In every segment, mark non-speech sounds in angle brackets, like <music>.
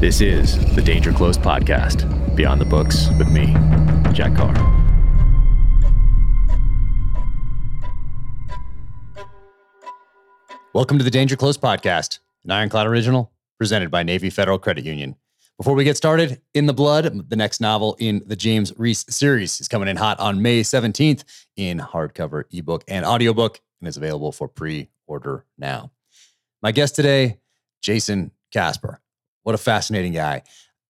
This is the Danger Close podcast, Beyond the Books with me, Jack Carr. Welcome to the Danger Close podcast, an Ironclad original presented by Navy Federal Credit Union. Before we get started, In the Blood, the next novel in the James Reese series, is coming in hot on May 17th in hardcover, ebook, and audiobook, and is available for pre order now. My guest today, Jason Kasper. What a fascinating guy.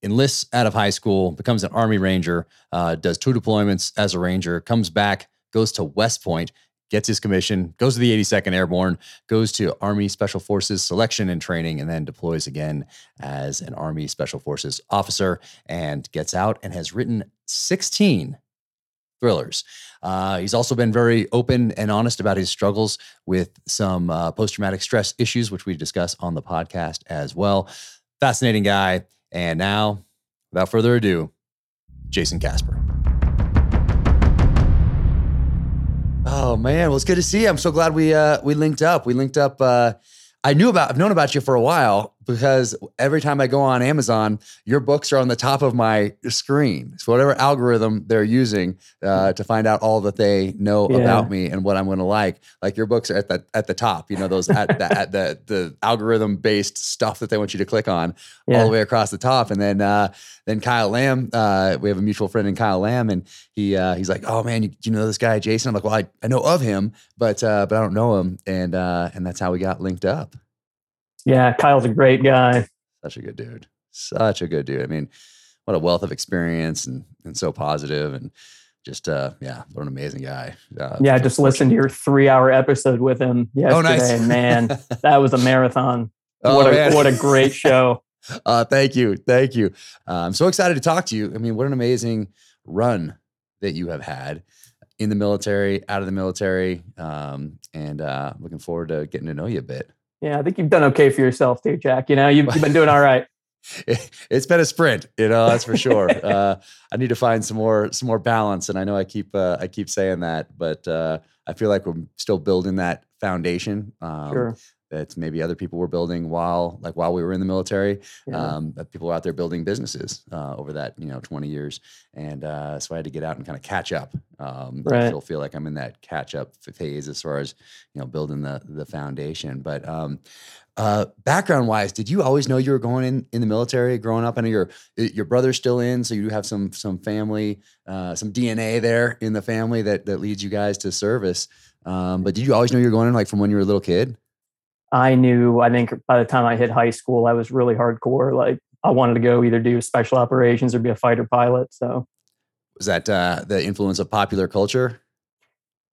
Enlists out of high school, becomes an Army Ranger, uh, does two deployments as a Ranger, comes back, goes to West Point, gets his commission, goes to the 82nd Airborne, goes to Army Special Forces selection and training, and then deploys again as an Army Special Forces officer and gets out and has written 16 thrillers. Uh, he's also been very open and honest about his struggles with some uh, post traumatic stress issues, which we discuss on the podcast as well. Fascinating guy. And now, without further ado, Jason Kasper. Oh man, well it's good to see you. I'm so glad we uh we linked up. We linked up uh I knew about I've known about you for a while because every time I go on Amazon, your books are on the top of my screen. So whatever algorithm they're using uh, to find out all that they know Yeah. about me and what I'm going to like, like your books are at the at the top. You know those at the, at the the algorithm based stuff that they want you to click on all the way across the top. And then uh, then Kyle Lamb, uh, we have a mutual friend in Kyle Lamb, and he uh, he's like, oh man, you, you know this guy Jason? I'm like, well, I, I know of him, but uh, but I don't know him, and uh, and that's how we got linked up. Yeah, Kyle's a great guy. Such a good dude. Such a good dude. I mean, what a wealth of experience and and so positive and just uh yeah, what an amazing guy. Uh, Yeah, I just listened to your three hour episode with him yesterday. Oh, nice. and man, <laughs> that was a marathon. Oh, what a man. what a great <laughs> show. Uh, thank you, thank you. Uh, I'm so excited to talk to you. I mean, what an amazing run that you have had in the military, out of the military, um, and uh, looking forward to getting to know you a bit. Yeah, I think you've done okay for yourself too, Jack. You know, you've, you've been doing all right. It, <laughs> it's been a sprint, you know, that's for sure. <laughs> uh, I need to find some more some more balance, and I know I keep uh, I keep saying that, but uh, I feel like we're still building that foundation. Um, Sure. That maybe other people were building while, like while we were in the military. Yeah. um, that people were out there building businesses uh, over that you know 20 years and uh, so i had to get out and kind of catch up um, i Right. still feel like i'm in that catch up phase as far as you know building the the foundation but um, uh, background wise did you always know you were going in in the military growing up i know your your brother's still in so you do have some some family uh, some dna there in the family that that leads you guys to service um, but did you always know you were going in like from when you were a little kid I knew, I think by the time I hit high school, I was really hardcore. Like I wanted to go either do special operations or be a fighter pilot. So, was that uh, the influence of popular culture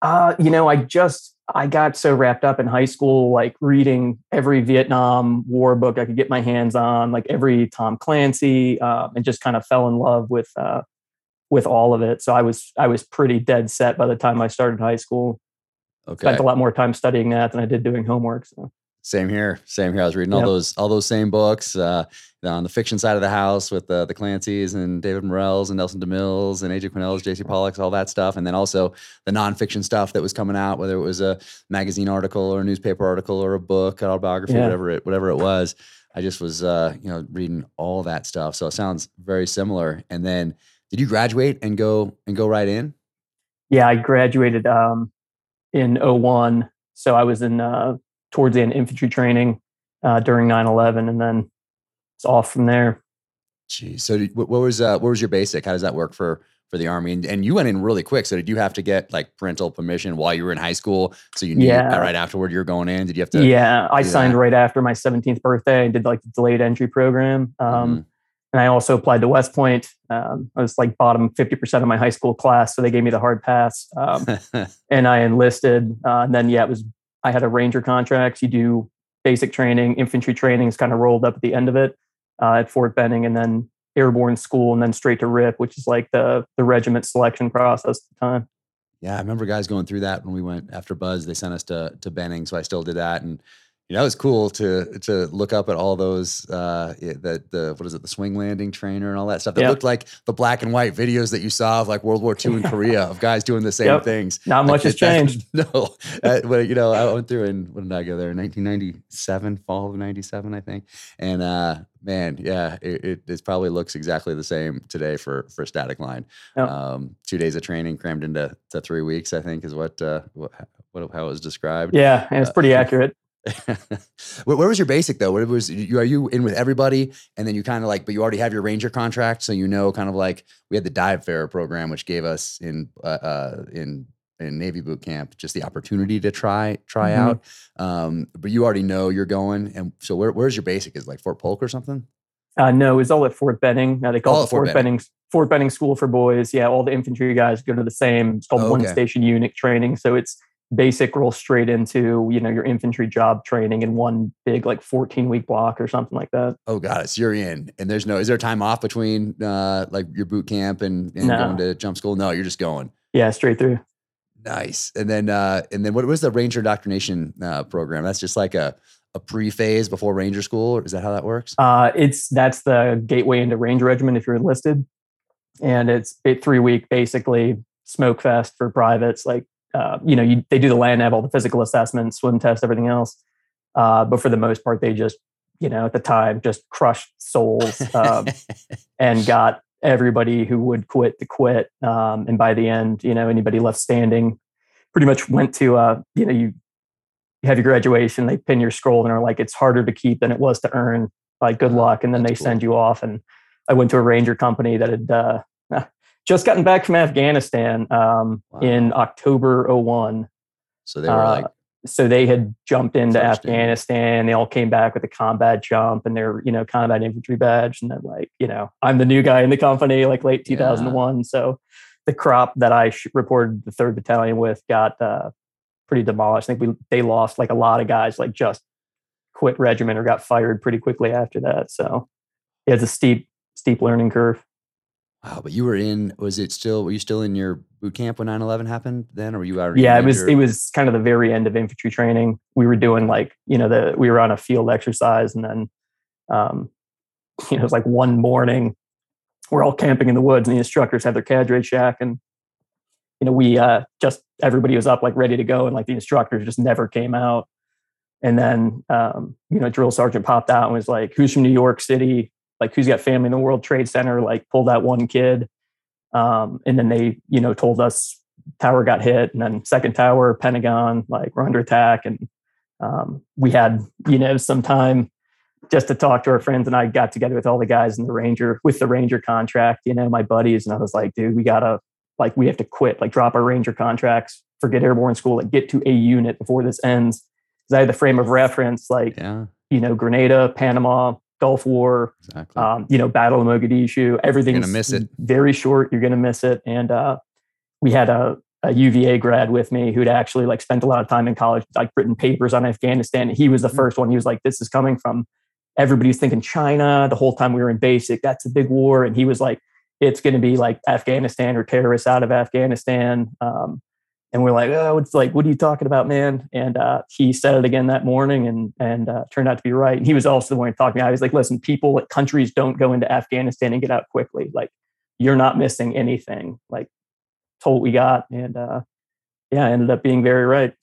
uh, you know, I just, I got so wrapped up in high school, like reading every Vietnam War book I could get my hands on, like every Tom Clancy, um, and just kind of fell in love with, uh, with all of it. So I was, I was pretty dead set by the time I started high school. okay Spent a lot more time studying that than I did doing homework. So. Same here. Same here. I was reading all Yep. those all those same books uh, on the fiction side of the house with uh, the Clancy's and David Morrell's and Nelson DeMille's and AJ Quinnell's, J.C. Pollock's, all that stuff, and then also the nonfiction stuff that was coming out, whether it was a magazine article or a newspaper article or a book, an autobiography, Yeah. whatever it whatever it was. I just was uh, you know reading all that stuff. So it sounds very similar. And then, did you graduate and go and go right in? Yeah, I graduated um, in 01. So I was in uh, towards the end infantry training uh, during 9 11, and then it's off from there. Geez. So did- what what was uh, what was your basic? How does that work for for the army? And, and you went in really quick. So did you have to get like parental permission while you were in high school? So you knew Yeah. right afterward you were going in. Did you have to? yeah, I signed that. right after my 17th birthday. I did like the delayed entry program. Um, Mhm. And I also applied to West Point. Um, I was like bottom 50% of my high school class. So they gave me the hard pass. Um, <laughs> and I enlisted. Uh, and then, yeah, it was, I had a ranger contract. You do basic training, infantry training is kind of rolled up at the end of it uh, at Fort Benning, and then airborne school, and then straight to RIP, which is like the the regiment selection process at the time. yeah, I remember guys going through that when we went after BUD/S. They sent us to to Benning, so I still did that. And You know, it was cool to to look up at all those uh the the what is it the swing landing trainer and all that stuff. That Yep. looked like the black and white videos that you saw of like World War II in <laughs> Korea of guys doing the same Yep. things. Not much has <laughs> changed. <laughs> No, uh, well, you know, I went through in when did I go there? 1997, fall of 97, I think. And uh, man, yeah, it, it, it probably looks exactly the same today for for static line. Yep. Um, two days of training crammed into to three weeks, I think, is what uh, what, what how it was described. Yeah, and it's Uh, pretty accurate. Where, where was your basic though? What was you? Are you in with everybody, and then you kind of like, but you already have your ranger contract, so you know, kind of like we had the dive fair program, which gave us in uh, uh, in in Navy boot camp just the opportunity to try try Mhm. out. Um, but you already know you're going, and so where, where's your basic? Is it like Fort Polk or something? Uh, no, it's all at Fort Benning. Uh, they call All it Fort Fort, Benning. Fort Benning School for Boys. Yeah, all the infantry guys go to the same. It's called Oh, one okay. station unit training. So it's basic roll straight into you know your infantry job training in one big like 14 week block or something like that. Oh, it. So you're in, and there's no. Is there time off between uh, like your boot camp and, and No. going to jump school? No, you're just going. Yeah, straight through. Nice. And then uh and then what was the Ranger indoctrination uh program? That's just like a a pre-phase before Ranger school, or is that how that works? Uh, it's that's the gateway into Ranger Regiment if you're enlisted, and it's a three week basically smoke fest for privates. Like uh, you know, you, they do the land nav, all the physical assessments, swim tests, everything else. Uh, but for the most part, they just you know at the time just crushed souls <laughs> um, and got everybody who would quit to quit. Um, and by the end, you know, anybody left standing pretty much went to uh, you know you you have your graduation, they pin your scroll and are like, it's harder to keep than it was to earn. Like, good luck. And then they cool. send you off. And I went to a ranger company that had uh, just gotten back from Afghanistan um, Wow. in October 01. so they were uh, like, So they had jumped into Afghanistan. They all came back with a combat jump and their, you know, combat infantry badge. And then, like, you know, I'm the new guy in the company, like late Yeah. 2001. So the crop that I sh- reported the third battalion with got uh, pretty demolished. I think we they lost like a lot of guys, like just quit regiment or got fired pretty quickly after that. So yeah, it's a steep, steep learning curve. Wow, but you were in was it still were you still in your boot camp when 9-11 happened then? Or were you already yeah, it was your- it was kind of the very end of infantry training. We were doing like you know the we were on a field exercise, and then um, you <laughs> know it was like one morning we're all camping in the woods, and the instructors have their cadre shack, and you know we uh, just everybody was up like ready to go, and like the instructors just never came out. And then um, you know drill sergeant popped out and was like, "Who's from New York City? Like who's got family in the World Trade Center? Like pull that one kid." Um, and then they you know told us tower got hit and then second tower pentagon like we're under attack and um, we had you know some time just to talk to our friends and i got together with all the guys in the ranger with the ranger contract you know my buddies and i was like dude we gotta like we have to quit like drop our ranger contracts forget airborne school like get to a unit before this ends because i had the frame of reference like Yeah, you know grenada panama gulf war exactly. um, you know, Battle of Mogadishu. Everything's miss it. Very short. You're gonna miss it. And uh, we had a, a UVA grad with me who'd actually like spent a lot of time in college, like written papers on Afghanistan. He was the Mm. first one. He was like, "This is coming from." Everybody's thinking China the whole time we were in basic. That's a big war, and he was like, "It's going to be like Afghanistan or terrorists out of Afghanistan." Um, and we're like, "Oh, it's like, what are you talking about, man?" And uh, he said it again that morning, and and uh, turned out to be right. And he was also the one talking. I was like, "Listen, people, like countries don't go into Afghanistan and get out quickly. Like, you're not missing anything. Like, told what we got, and uh, yeah, ended up being very right.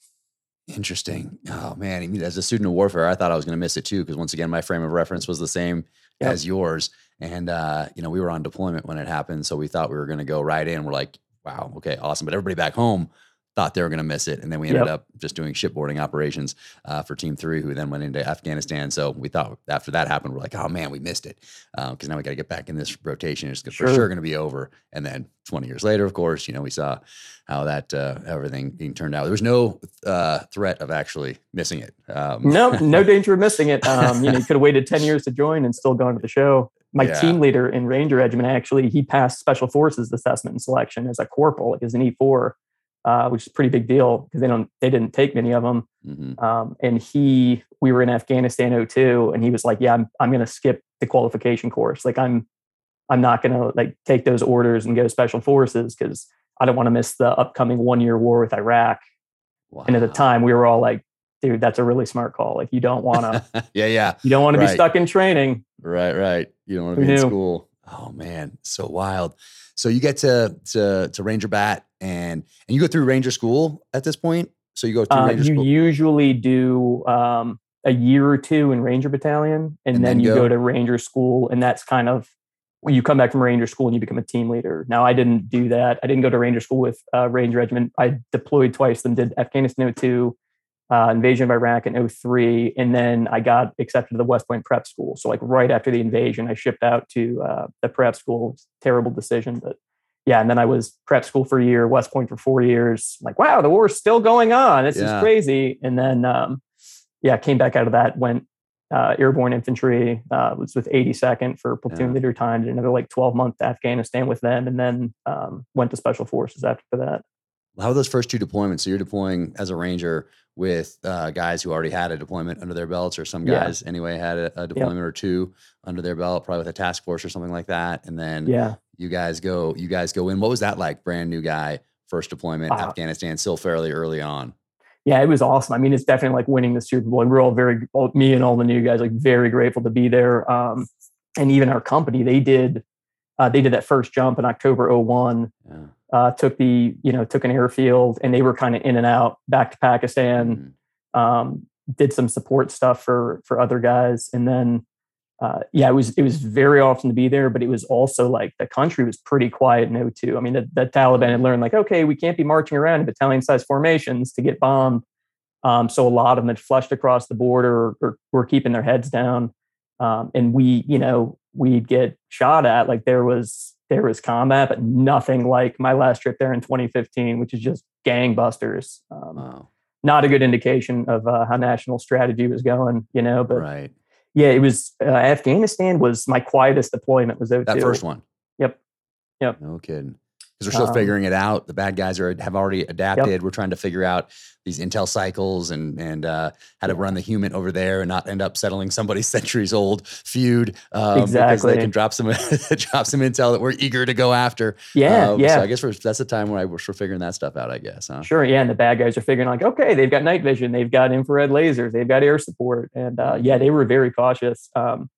Interesting. Oh man, I mean, as a student of warfare, I thought I was going to miss it too because once again, my frame of reference was the same Yep. as yours, and uh, you know, we were on deployment when it happened, so we thought we were going to go right in. We're like, wow, okay, awesome. But everybody back home thought they were going to miss it, and then we ended Yep. up just doing shipboarding operations uh, for Team Three, who then went into Afghanistan. So we thought after that happened, we're like, oh man, we missed it because now we got to get back in this rotation. It's for Sure. sure going to be over. And then 20 years later, of course, you know, we saw how that uh, everything being turned out. There was no uh, threat of actually missing it. Um, No, <laughs> no danger of missing it. Um, you know, you could have waited ten years to join and still gone to the show. My Yeah. team leader in Ranger Regiment actually he passed Special Forces assessment and selection as a corporal, as an E four, uh, which is a pretty big deal because they don't they didn't take many of them. mhm. Um, and he, we were in Afghanistan 02 and he was like, yeah, I'm, I'm going to skip the qualification course. Like I'm, I'm not going to like take those orders and go special forces because I don't want to miss the upcoming one year war with Iraq. And at the time we were all like, dude, that's a really smart call. Like you don't want to, <laughs> yeah, yeah. you don't want Right. to be stuck in training. Right, right. You don't want to be in school. Oh man, so wild. So you get to to to Ranger Bat and and you go through Ranger School at this point. So you go through Uh, Ranger you School. usually do um, a year or two in Ranger Battalion, and, And then, then you go- go to Ranger School, and that's kind of when you come back from Ranger School and you become a team leader. Now, I didn't do that. I didn't go to Ranger School with uh, Ranger Regiment. I deployed twice. Then did Afghanistan 02, uh, invasion of Iraq in 03, and then I got accepted to the West Point Prep School. So like right after the invasion, I shipped out to uh, the prep school. Terrible decision, but yeah, and then I was prep school for a year, West Point for four years. Like, wow, the war's still going on. This Yeah. is crazy. And then, um, yeah, came back out of that, went uh, airborne infantry, uh, was with 82nd for platoon Yeah. leader time, did another like 12 month Afghanistan with them, and then um, went to special forces after that. How are those first two deployments? So you're deploying as a Ranger with uh, guys who already had a deployment under their belts, or some Yeah. guys anyway had a, a deployment or two under their belt, probably with a task force or something like that. And then Yeah. you guys go, you guys go in. What was that like? Brand new guy, first deployment, Afghanistan, still fairly early on. yeah, it was awesome. I mean, it's definitely like winning the Super Bowl. And we're all very, all, me and all the new guys, like very grateful to be there. Um, and even our company, they did, uh, they did that first jump in October 01, Yeah. Uh, took the, you know, took an airfield and they were kind of in and out back to Pakistan, Mhm. um, did some support stuff for, for other guys. And then, uh, yeah, it was, it was very often to be there, but it was also like the country was pretty quiet in 02. I mean, the, the Taliban had learned like, okay, we can't be marching around in battalion sized formations to get bombed. Um, so a lot of them had flushed across the border or, or were keeping their heads down. Um, and we, you know, we'd get shot at like there was there was combat, but nothing like my last trip there in 2015, which is just gangbusters. Um, Wow. not a good indication of uh, how national strategy was going, you know. But Right. yeah, it was uh, Afghanistan was my quietest deployment was 02. That first one. Yep. Yep. No kidding. Because we're still Um, figuring it out. The bad guys are have already adapted. We're trying to figure out these intel cycles and and uh, how to run the human over there and not end up settling somebody's <laughs> centuries old feud. Um, Because they can drop some <laughs> drop some intel that we're eager to go after. Yeah, Um, yeah. So I guess we're, that's the time where I, we're figuring that stuff out. I guess. Huh? Sure, yeah, and the bad guys are figuring like, okay, they've got night vision, they've got infrared lasers, they've got air support, and uh, yeah, they were very cautious. Um,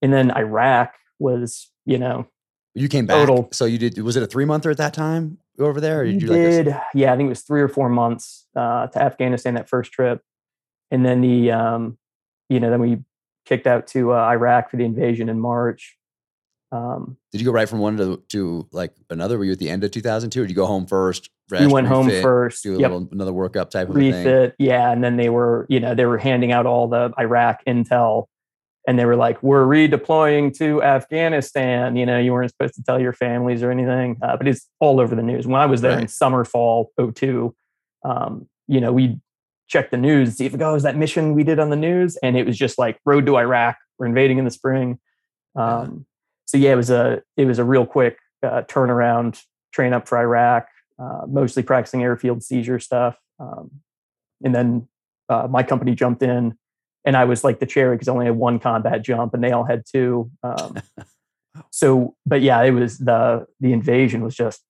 and then Iraq was, you know, You came back. Total. So you did. Was it a three monther at that time over there? Or did you do like did, yeah, I think it was three or four months uh, to Afghanistan that first trip, and then the, um, you know, then we kicked out to uh, Iraq for the invasion in March. Um, Did you go right from one to to like another? Were you at the end of 2002, or did you go home first? rest, went home first, Do a yep, little another workup type of a thing. refit, yeah, and then they were, you know, they were handing out all the Iraq intel and they were like, "We're redeploying to Afghanistan." You know, you weren't supposed to tell your families or anything, uh, but it's all over the news. When I was there in summer, fall 02, um, you know, we checked the news, see if it goes that mission we did on the news, and it was just like road to Iraq. We're invading in the spring. Um, So yeah, it was a it was a real quick uh, turnaround, train up for Iraq, uh, mostly practicing airfield seizure stuff, um, and then uh, my company jumped in and I was like the cherry because I only had one combat jump and they all had two. Um, <laughs> so, but yeah, it was the the invasion was just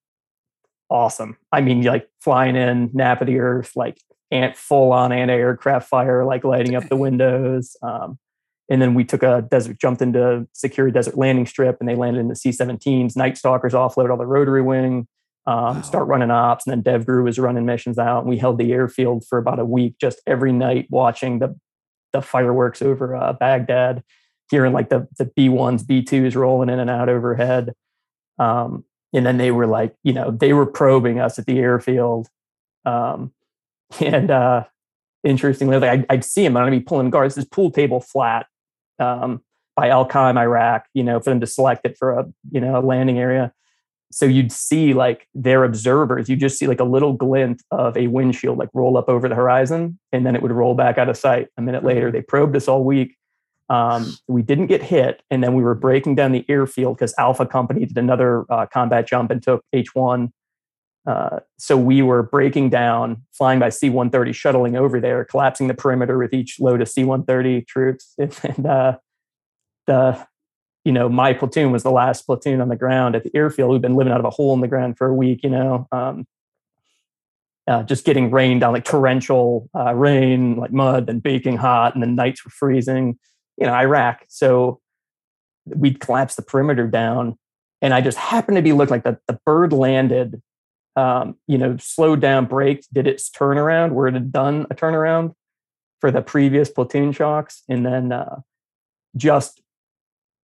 awesome. I mean, like flying in, nap of the earth, like ant full on anti aircraft fire, like lighting up the <laughs> windows. Um, and then we took a desert, jumped into secure desert landing strip, and they landed in the C-17s. Night Stalkers offload all the rotary wing, um, Wow. start running ops, and then DevGru was running missions out. And we held the airfield for about a week, just every night watching the the fireworks over uh, Baghdad, hearing like the the B ones, B twos rolling in and out overhead. Um, and then they were like, you know, they were probing us at the airfield. Um, <laughs> and uh, interestingly, like I'd, I'd see them, and I'd be pulling guards. This pool table flat um, by Al Qaim, Iraq, you know, for them to select it for a you know a landing area. So you'd see like their observers. You just see like a little glint of a windshield like roll up over the horizon, and then it would roll back out of sight. A minute later, they probed us all week. Um, we didn't get hit, and then we were breaking down the airfield because Alpha Company did another uh, combat jump and took H one. Uh, so we were breaking down, flying by C-130, shuttling over there, collapsing the perimeter with each load of C-130 troops, <laughs> and uh, the you know my platoon was the last platoon on the ground at the airfield. We've been living out of a hole in the ground for a week, you know. Um, uh, just getting rain down, like torrential uh, rain, like mud, and baking hot, and the nights were freezing. You know, Iraq. So we'd collapse the perimeter down, and I just happened to be looking like the, the bird landed, um, you know, slowed down, braked, did its turnaround where it had done a turnaround for the previous platoon shocks, and then uh, just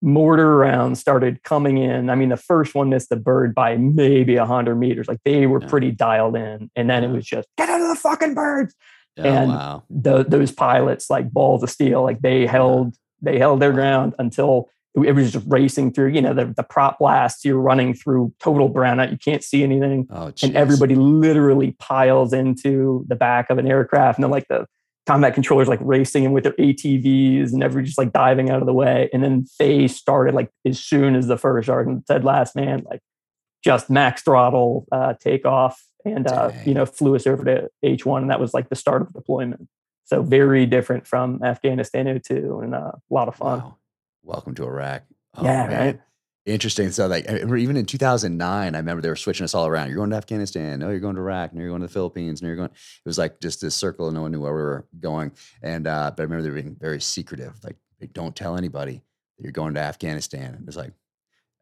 mortar rounds started coming in. I mean, the first one missed the bird by maybe a hundred meters. Like they were Yeah. pretty dialed in, and then it was just get out of the fucking birds. Oh, And- wow. The, those pilots, like balls of steel, like they held they held their ground until it, it was just racing through. You know, the the prop blasts. You're running through total brownout. You can't see anything Oh, and everybody literally piles into the back of an aircraft and then like the combat controllers like racing in with their ATVs and everybody just like diving out of the way. And then they started like as soon as the first sergeant said last man, like just max throttle uh, takeoff and uh, Dang. you know flew us over to H1 and that was like the start of deployment. So very different from Afghanistan 02 and uh, a lot of fun. Wow. Welcome to Iraq. Oh, yeah, man. right. Interesting. So, like, even in 2009, I remember they were switching us all around. You're going to Afghanistan. No, you're going to Iraq. No, you're going to the Philippines. No, you're going. It was like just this circle. and No one knew where we were going. And uh, but I remember they were being very secretive. Like, don't tell anybody that you're going to Afghanistan. And it was like,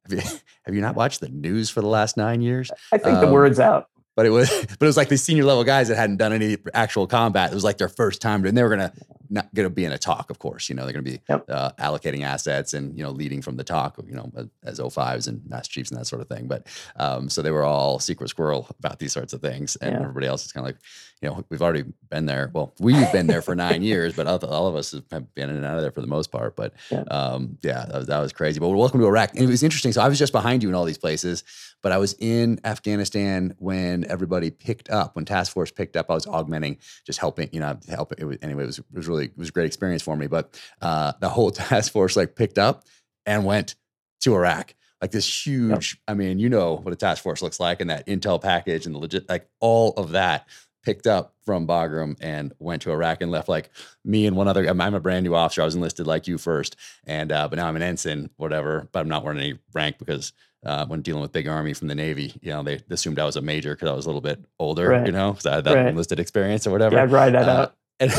have you <laughs> have you not watched the news for the last nine years? I think the Um, word's out. But it was, <laughs> but it was like these senior level guys that hadn't done any actual combat. It was like their first time, and they were gonna not gonna be in a talk. Of course, you know they're gonna be Yep. uh, allocating assets and you know leading from the talk. You know as O5s and master chiefs and that sort of thing. But um, so they were all secret squirrel <laughs> about these sorts of things, and Yeah. everybody else is kind of like, you know, we've already been there. Well, we've been there for nine <laughs> years, but all, all of us have been in and out of there for the most part. But Yeah. um, yeah, that was, that was crazy. But welcome to Iraq. And it was interesting. So I was just behind you in all these places, but I was in Afghanistan when everybody picked up, when task force picked up, I was augmenting, just helping, you know, helping. It was, anyway, it was, it was really, it was a great experience for me. But uh, the whole <laughs> task force like picked up and went to Iraq. Like this huge, I mean, you know what a task force looks like and that intel package and the legit, like all of that picked up from Bagram and went to Iraq and left like me and one other. I'm, I'm a brand new officer. I was enlisted like you first, and uh, but now I'm an ensign, whatever. But I'm not wearing any rank because uh, when dealing with big army from the Navy, you know, they assumed I was a major because I was a little bit older, Right. you know, because I had that Right. enlisted experience or whatever. Yeah, I'd ride that Uh, out. <laughs> and,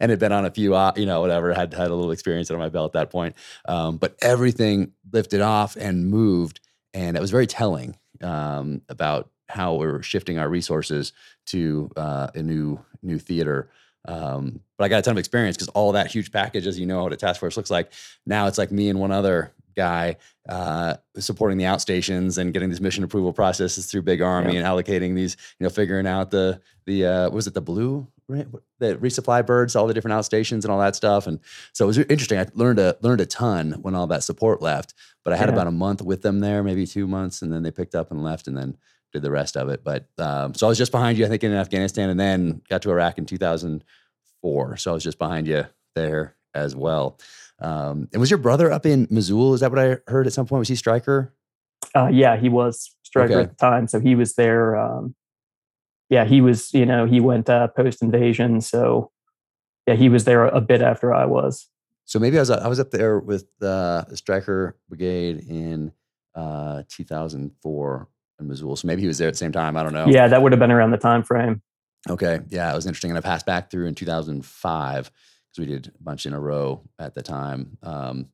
and had been on a few, uh, you know, whatever, had had a little experience under my belt at that point. Um, but everything lifted off and moved. And it was very telling um, about how we were shifting our resources to uh, a new new theater. Um, but I got a ton of experience because all that huge package, as you know, what a task force looks like. Now it's like me and one other guy uh, supporting the outstations and getting these mission approval processes through Big Army and allocating these, you know, figuring out the the uh, was it the blue the resupply birds, all the different outstations and all that stuff. And so it was interesting. I learned a learned a ton when all that support left. But I had Yeah. about a month with them there, maybe two months, and then they picked up and left, and then did the rest of it. But um, so I was just behind you, I think, in Afghanistan, and then got to Iraq in 2004. So I was just behind you there as well. Um, and was your brother up in Mosul? Is that what I heard at some point? Was he Stryker? Uh, yeah, he was Stryker Okay. at the time, so he was there. Um, yeah, he was. You know, he went uh, post invasion, so yeah, he was there a bit after I was. So maybe I was I was up there with uh, the Stryker brigade in uh, 2004 in Mosul. So maybe he was there at the same time. I don't know. Yeah, that would have been around the time frame. Okay. Yeah, it was interesting. And I passed back through in 2005 because we did a bunch in a row at the time. Um,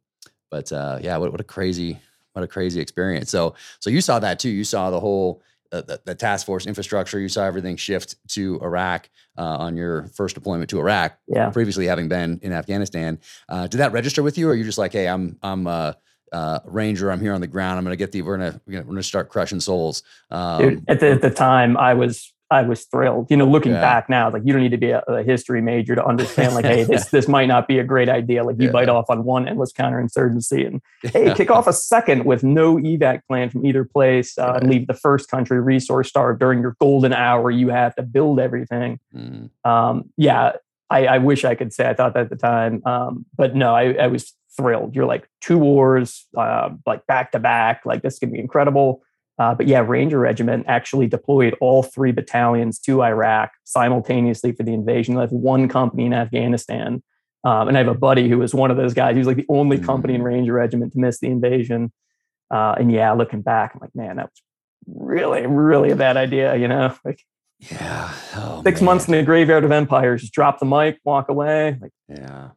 but uh, yeah, what, what a crazy, what a crazy experience. So, so you saw that too. You saw the whole, uh, the, the task force infrastructure. You saw everything shift to Iraq uh, on your first deployment to Iraq. Yeah. Previously having been in Afghanistan, uh, did that register with you, or are you just like, hey, I'm, I'm a uh, ranger. I'm here on the ground. I'm gonna get the. We're gonna, we're gonna, we're gonna start crushing souls. Um, Dude, at the at the time, I was I was thrilled. You know, looking Yeah. back now, like you don't need to be a, a history major to understand. Like, hey, this <laughs> this might not be a great idea. Like, you Yeah. bite off on one endless counterinsurgency, and <laughs> hey, kick off a second with no evac plan from either place, uh, and leave the first country resource starved during your golden hour. You have to build everything. Mm, Um, yeah, I, I wish I could say I thought that at the time, um, but no, I, I was thrilled. You're like two wars, uh, like back to back. Like this could be incredible. Uh, but yeah, Ranger Regiment actually deployed all three battalions to Iraq simultaneously for the invasion. I have one company in Afghanistan, um, and I have a buddy who was one of those guys. He was like the only company in Mm. Ranger Regiment to miss the invasion. Uh, and yeah, looking back, I'm like, man, that was really, really a bad idea. You know, like Yeah. Oh, Six man. months in the graveyard of empires, just drop the mic, walk away. Like Yeah.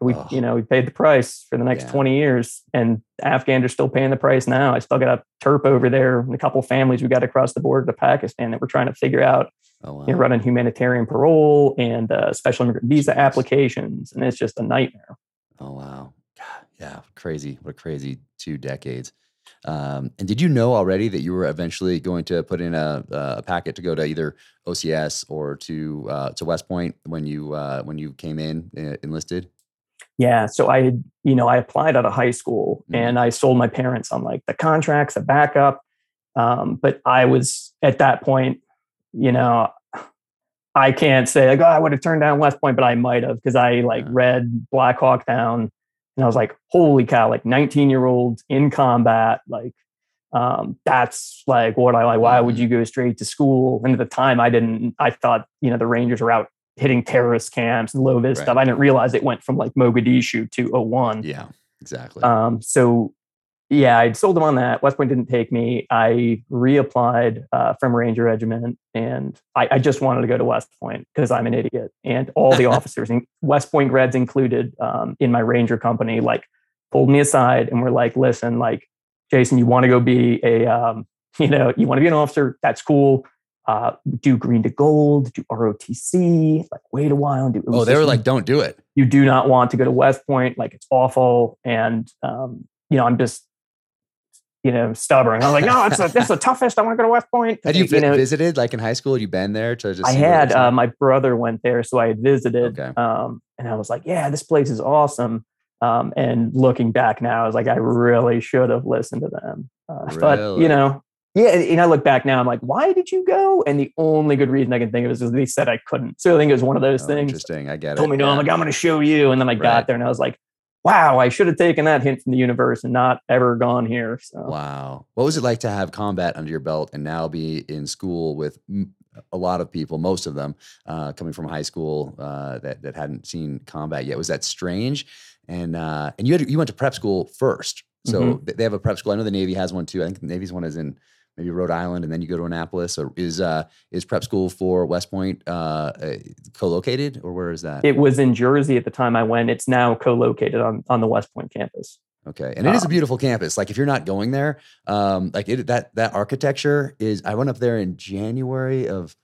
We, you know, we paid the price for the next Yeah. 20 years and Afghans are still paying the price now. I still got a terp over there and a couple families we got across the border to Pakistan that we're trying to figure out, Oh wow. you know, running humanitarian parole and uh, special immigrant visa applications. And it's just a nightmare. Oh wow. Yeah, crazy. What a crazy two decades. Um, and did you know already that you were eventually going to put in a, a packet to go to either OCS or to uh, to West Point when you uh, when you came in uh, enlisted? Yeah. So I had, you know, I applied out of high school Mhm. and I sold my parents on like the contracts, a backup. Um, but I was at that point, you know, I can't say like, oh, I would have turned down West Point, but I might have because I like Yeah. read Black Hawk Down and I was like, holy cow, like 19 year olds in combat, like um, that's like what I like. Why would Mhm. you go straight to school? And at the time, I didn't. I thought you know the Rangers were out hitting terrorist camps and low vis Right. stuff. I didn't realize it went from like Mogadishu to 01. Yeah, exactly. Um, so yeah, I'd sold them on that. West Point didn't take me. I reapplied uh, from Ranger Regiment, and I, I just wanted to go to West Point because I'm an idiot. And all the <laughs> officers, in West Point grads included, um, in my Ranger company, like pulled me aside and were like, "Listen, like Jason, you want to go be a, um, <laughs> you know, you want to be an officer? That's cool. Uh, do green to gold, do ROTC, like wait a while and do. oh, they were like, "Don't do it." you do not want to go to West Point. Like it's awful. And, um, you know, I'm just, you know, stubborn. I'm like, no, it's a, <laughs> that's the toughest. I want to go to West Point. Had you, you know, visited like in high school? Had you been there to just? I see what it had, uh, my brother went there. So I had visited, Okay. um, and I was like, yeah, this place is awesome. Um, and looking back now, I was like, I really should have listened to them. Uh, But, you know, yeah, and I look back now, I'm like, why did you go? And the only good reason I can think of is because they said I couldn't. So I think it was one of those Oh, things Interesting. I get it. told me no. yeah. I'm like, I'm going to show you. And then I got there and I was like, wow, I should have taken that hint from the universe and not ever gone here. So Wow. What was it like to have combat under your belt and now be in school with a lot of people, most of them uh, coming from high school uh, that, that hadn't seen combat yet? Was that strange? And uh, and you had, you went to prep school first, so Mm-hmm. they have a prep school. I know the Navy has one too. I think the Navy's one is in maybe Rhode Island, and then you go to Annapolis. So is uh, is prep school for West Point uh, uh, co-located, or where is that? it was in Jersey at the time I went. It's now co-located on, on the West Point campus. Okay, and it is a Um, beautiful campus. Like if you're not going there, um, like it, that that architecture is. I went up there in January of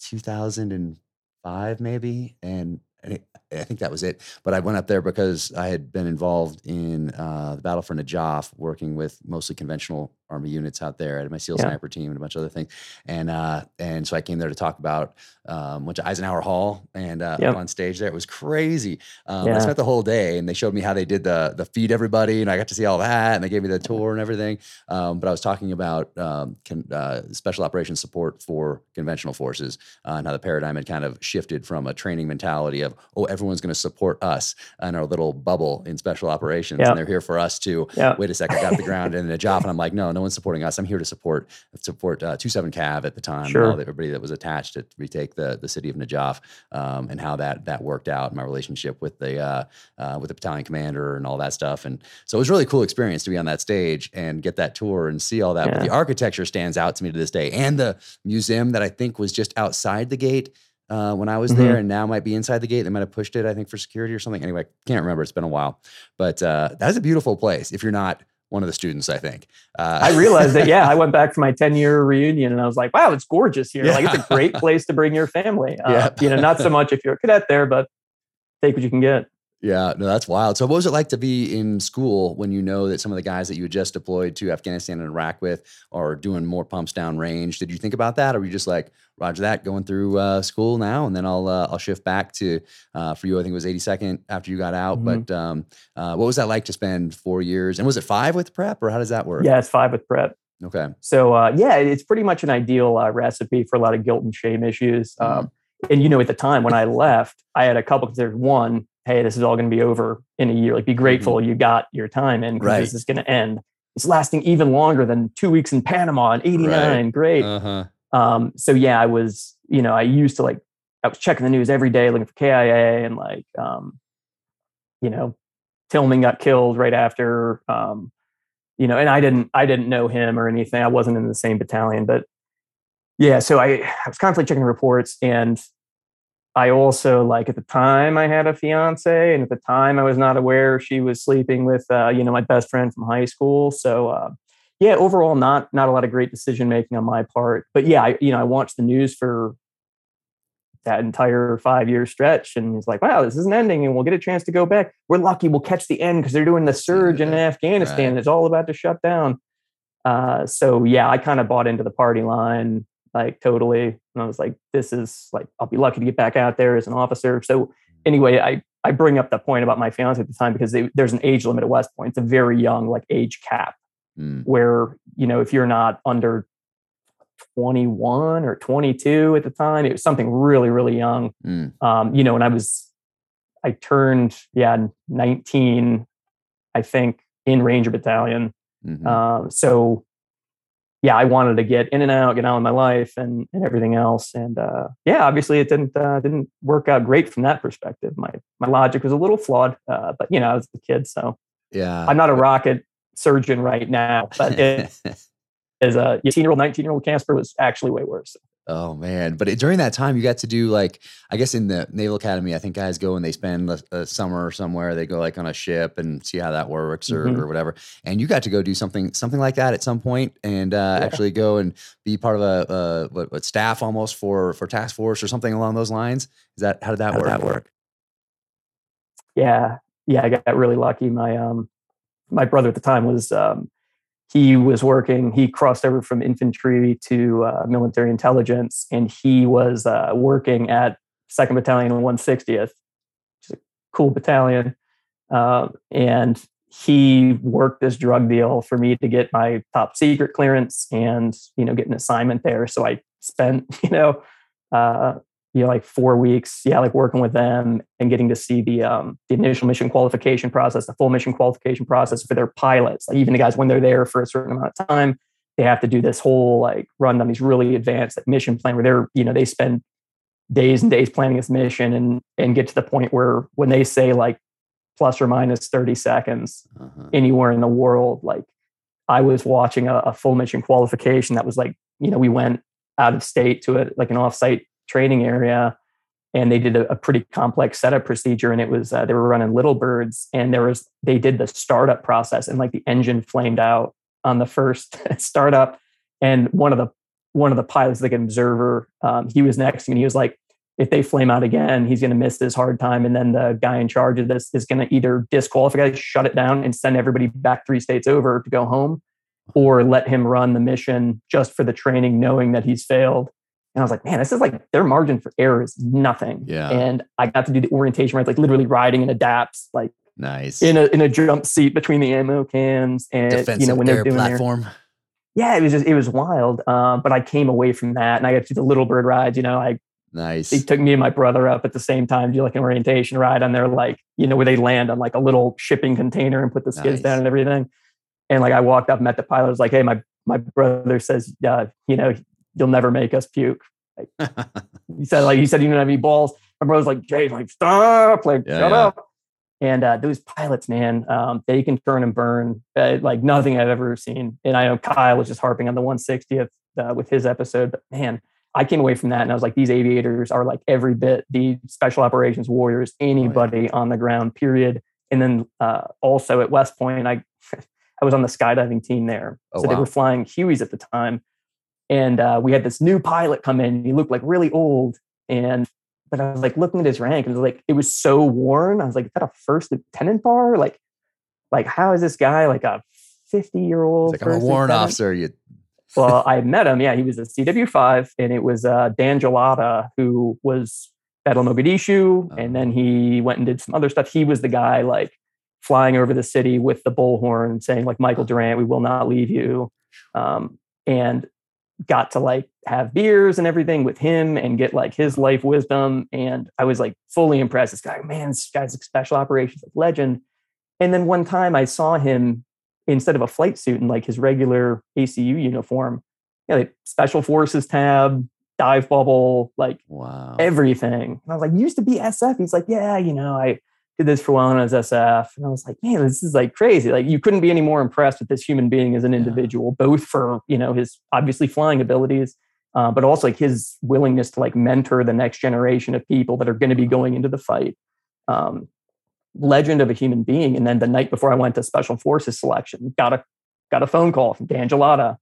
2005, maybe, and I I think that was it. But I went up there because I had been involved in uh, the battle for Najaf, working with mostly conventional army units out there. I had my SEAL Yeah. sniper team and a bunch of other things, and uh, and so I came there to talk about um, went to Eisenhower Hall and uh, Yep. up on stage there. It was crazy. Um, I spent the whole day, and they showed me how they did the the feed everybody, and I got to see all that, and they gave me the tour and everything. Um, but I was talking about um, con- uh, special operations support for conventional forces uh, and how the paradigm had kind of shifted from a training mentality of oh everyone's going to support us in our little bubble in special operations, Yeah. and they're here for us to Yeah. wait a second, got the ground <laughs> and a job. And I'm like, no, no one's supporting us. I'm here to support support uh, 27 Cav at the time, and Sure. all the, everybody that was attached to retake the the city of Najaf, um, and how that that worked out. My relationship with the uh, uh, with the battalion commander and all that stuff. And so it was a really cool experience to be on that stage and get that tour and see all that. But the architecture stands out to me to this day, and the museum that I think was just outside the gate. Uh, when I was there, Mhm. and now might be inside the gate. They might have pushed it, I think, for security or something. Anyway, can't remember. It's been a while, but uh, that is a beautiful place. If you're not one of the students, I think. Uh, I realized that, yeah, I <laughs> went back for my 10 year reunion and I was like, wow, it's gorgeous here. Like it's a great place to bring your family. <laughs> Uh, Yeah. You know, not so much if you're a cadet there, but take what you can get. Yeah, no, that's wild. So, what was it like to be in school when you know that some of the guys that you had just deployed to Afghanistan and Iraq with are doing more pumps down range? Did you think about that, or were you just like, Roger that, going through uh, school now, and then I'll uh, I'll shift back to uh, for you? I think it was 82nd after you got out. Mhm. But um, uh, what was that like to spend four years? And was it five with prep, or how does that work? Yeah, it's five with prep. Okay. So uh, yeah, it's pretty much an ideal uh, recipe for a lot of guilt and shame issues. Mhm. Um, and you know, at the time when I left, I had a couple considered. One, hey, this is all going to be over in a year. Like, be grateful you got your time in because Right. this is going to end. It's lasting even longer than two weeks in Panama in '89. Great. Uh huh. Um, so yeah, I was, you know, I used to like, I was checking the news every day, looking for KIA and like, um, you know, Tillman got killed right after, um, you know, and I didn't, I didn't know him or anything. I wasn't in the same battalion, but yeah, so I, I was constantly checking reports and I also like at the time I had a fiance and at the time I was not aware she was sleeping with uh, you know my best friend from high school. So uh, yeah, overall not not a lot of great decision making on my part. But yeah, I you know I watched the news for that entire five year stretch and it's like wow this isn't ending and we'll get a chance to go back we're lucky we'll catch the end because they're doing the surge in afghanistan right. it's all about to shut down uh, so yeah i kind of bought into the party line like totally. And I was like, this is like, I'll be lucky to get back out there as an officer. So mm-hmm. anyway, I, I bring up the point about my fiance at the time because they, there's an age limit at West Point. It's a very young, like age cap mm. where, you know, if you're not under 21 or 22 at the time, it was something really, really young. Mm. Um, you know, and I was, I turned, yeah, 19, I think in Ranger Battalion. Mm-hmm. Um, so yeah, I wanted to get in and out, get out of my life and, and everything else. And uh, yeah, obviously it didn't uh, didn't work out great from that perspective. My my logic was a little flawed, uh, but you know, I was a kid, so yeah, I'm not a rocket surgeon right now, but it, <laughs> as a 18 year old, 19 year old Kasper was actually way worse. Oh man! But it, during that time, you got to do like I guess in the Naval Academy, I think guys go and they spend a, a summer somewhere. They go like on a ship and see how that works or, mm-hmm. or whatever. And you got to go do something something like that at some point, and uh, yeah. actually go and be part of a, a what, what, staff almost for for task force or something along those lines. Is that how did that how work? Did that work? Yeah, yeah, I got really lucky. My um, my brother at the time was um, he was working, he crossed over from infantry to uh, military intelligence, and he was uh, working at 2nd Battalion 160th, which is a cool battalion. Uh, and he worked this drug deal for me to get my top secret clearance and, you know, get an assignment there. So I spent, <laughs> you know, uh, you know like four weeks yeah like working with them and getting to see the um the initial mission qualification process the full mission qualification process for their pilots like even the guys when they're there for a certain amount of time they have to do this whole like run on these really advanced like, mission plan where they're you know they spend days and days planning this mission and and get to the point where when they say like plus or minus 30 seconds uh-huh. anywhere in the world like i was watching a, a full mission qualification that was like you know we went out of state to a like an offsite training area and they did a, a, pretty complex setup procedure and it was uh, they were running little birds and there was they did the startup process and like the engine flamed out on the first <laughs> startup and one of the one of the pilots like an observer um, he was next to me and he was like if they flame out again he's going to miss this hard time and then the guy in charge of this is going to either disqualify shut it down and send everybody back three states over to go home or let him run the mission just for the training knowing that he's failed and I was like, man, this is like their margin for error is nothing. Yeah. And I got to do the orientation right, like literally riding in adapts, like nice in a in a jump seat between the ammo cans and Defensive you know when they're doing platform. Their, yeah, it was just it was wild. Um, but I came away from that and I got to do the little bird rides. You know, I nice. He took me and my brother up at the same time, do like an orientation ride on their like you know where they land on like a little shipping container and put the skids nice. down and everything. And like I walked up, met the pilot, I was like, hey, my my brother says, uh, you know, you'll never make us puke. Like, <laughs> he said, like he said, you don't have any balls. My brother's like, Jay, like stop, like yeah, shut yeah. up. And uh, those pilots, man, um, they can turn and burn uh, like nothing I've ever seen. And I know Kyle was just harping on the 160th uh, with his episode, but man, I came away from that and I was like, these aviators are like every bit the special operations warriors, anybody oh, yeah. on the ground, period. And then uh, also at West Point, I <laughs> I was on the skydiving team there, oh, so wow. they were flying Hueys at the time, and uh, we had this new pilot come in. He looked like really old. And but I was like looking at his rank and it was like it was so worn. I was like, is that a first lieutenant bar? Like, like how is this guy like a 50 year old? Like I'm a warrant officer. You <laughs> well, I met him. Yeah, he was a CW5, and it was uh, Dan Jollota who was Battle Mogadishu, oh. and then he went and did some other stuff. He was the guy like flying over the city with the bullhorn, saying like Michael Durant, we will not leave you. Um, and got to like have beers and everything with him and get like his mm-hmm. life wisdom. And I was like fully impressed. This guy, man, this guy's a special operations like legend. And then one time I saw him instead of a flight suit and like his regular ACU uniform, you know, like special forces tab, dive bubble, like wow. everything. And I was like, used to be SF. He's like, yeah, you know, I did this for a while when I was SF. And I was like, man, this is like crazy. Like you couldn't be any more impressed with this human being as an individual, yeah. both for, you know, his obviously flying abilities uh, but also like his willingness to like mentor the next generation of people that are going to be going into the fight. Um, legend of a human being. And then the night before I went to Special Forces selection, got a got a phone call from Dan Jollota.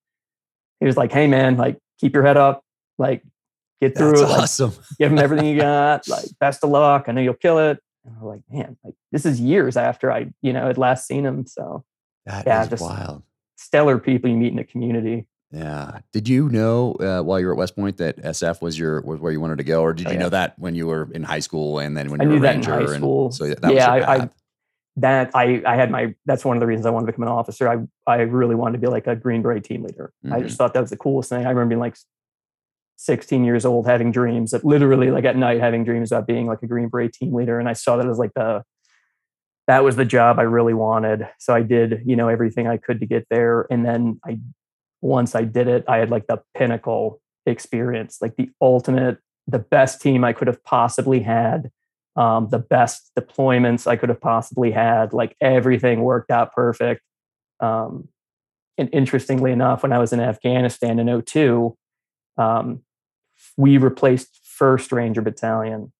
He was like, "Hey man, like keep your head up, like get through That's it, like, awesome. give him everything you <laughs> got, like best of luck. I know you'll kill it." And I'm like, "Man, like this is years after I, you know, had last seen him." So That is Yeah, just- wild. stellar people you meet in the community. Yeah. Did you know uh, while you were at West Point that SF was your was where you wanted to go, or did Oh, you yeah. know that when you were in high school and then when I you were that in ranger? high and so that was Yeah, I- I- that I I had my that's one of the reasons I wanted to become an officer. I I really wanted to be like a Green Beret team leader. I Mhm. just thought that was the coolest thing. I remember being like 16 years old having dreams that literally like at night having dreams about being like a Green Beret team leader. And I saw that as like the that was the job I really wanted. So I did, you know, everything I could to get there. And then I once I did it, I had like the pinnacle experience, like the ultimate, the best team I could have possibly had um, the best deployments I could have possibly had. Like everything worked out perfect. Um, and interestingly enough, when I was in Afghanistan in 02, um, we replaced 1st Ranger Battalion.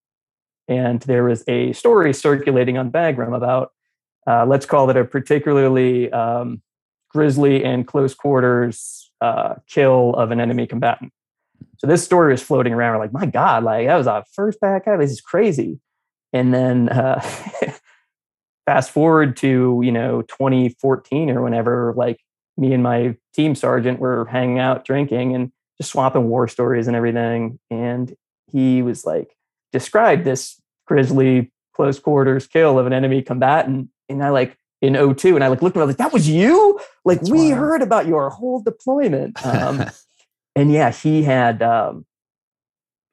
And there was a story circulating on Bagram about, uh, let's call it a particularly um, grisly and close quarters uh, kill of an enemy combatant. So this story was floating around. We're like, my God, like that was our first back out. This is crazy. And then uh, <laughs> fast forward to you know 2014 or whenever, like me and my team sergeant were hanging out, drinking, and just swapping war stories and everything. And he was like, described this grisly close quarters kill of an enemy combatant, and I like in 02 and I like looked at him, I was like, that was you? Like That's we wild. heard about your whole deployment. Um, <laughs> and yeah, he had um,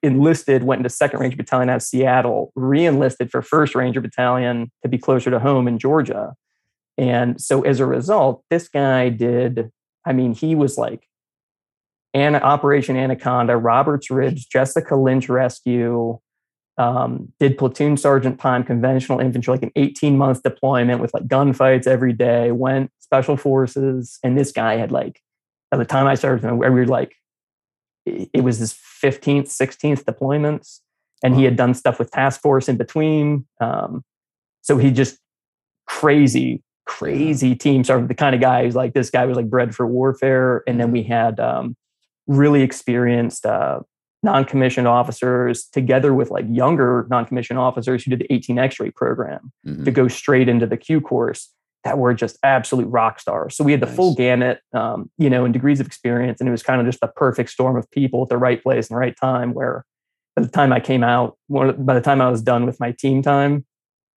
enlisted, went into Second Ranger Battalion out of Seattle, re-enlisted for First Ranger Battalion to be closer to home in Georgia. And so as a result, this guy did. I mean, he was like an Operation Anaconda, Roberts Ridge, Jessica Lynch Rescue. Um, did platoon sergeant time conventional infantry like an 18 month deployment with like gunfights every day went special forces and this guy had like by the time i started we were like it was his 15th 16th deployments and he had done stuff with task force in between um, so he just crazy crazy team sergeant the kind of guy who's like this guy was like bred for warfare and then we had um, really experienced uh, non-commissioned officers together with like younger non-commissioned officers who did the 18 x-ray program Mhm. to go straight into the q course that were just absolute rock stars. So we had the full gamut um, you know and degrees of experience and it was kind of just the perfect storm of people at the right place and the right time where by the time i came out by the time i was done with my team time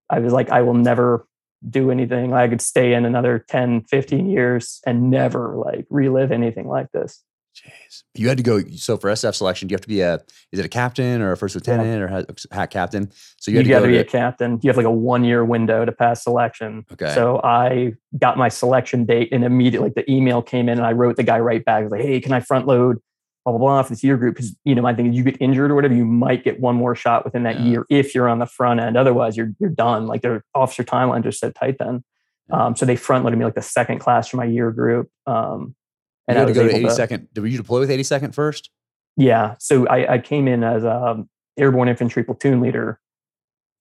i was like i will never do anything. I could stay in another 10 15 years and never like relive anything like this Jeez. You had to go. So for SF selection, do you have to be a? Is it a captain or a first lieutenant or ha- hat captain? So you you, had to got to be to. a captain. You have like a one year window to pass selection. Okay. So I got my selection date and immediately like the email came in and I wrote the guy right back. I was like, hey, can I front load? Blah blah blah for this year group because you know my thing is you get injured or whatever you might get one more shot within that Yeah. year if you're on the front end otherwise you're you're done like their officer timelines are so tight then um, so they front loaded me like the second class for my year group um, and I had to go to able 82nd. Did you deploy with 82nd first? yeah. So I, I came in as a airborne infantry platoon leader,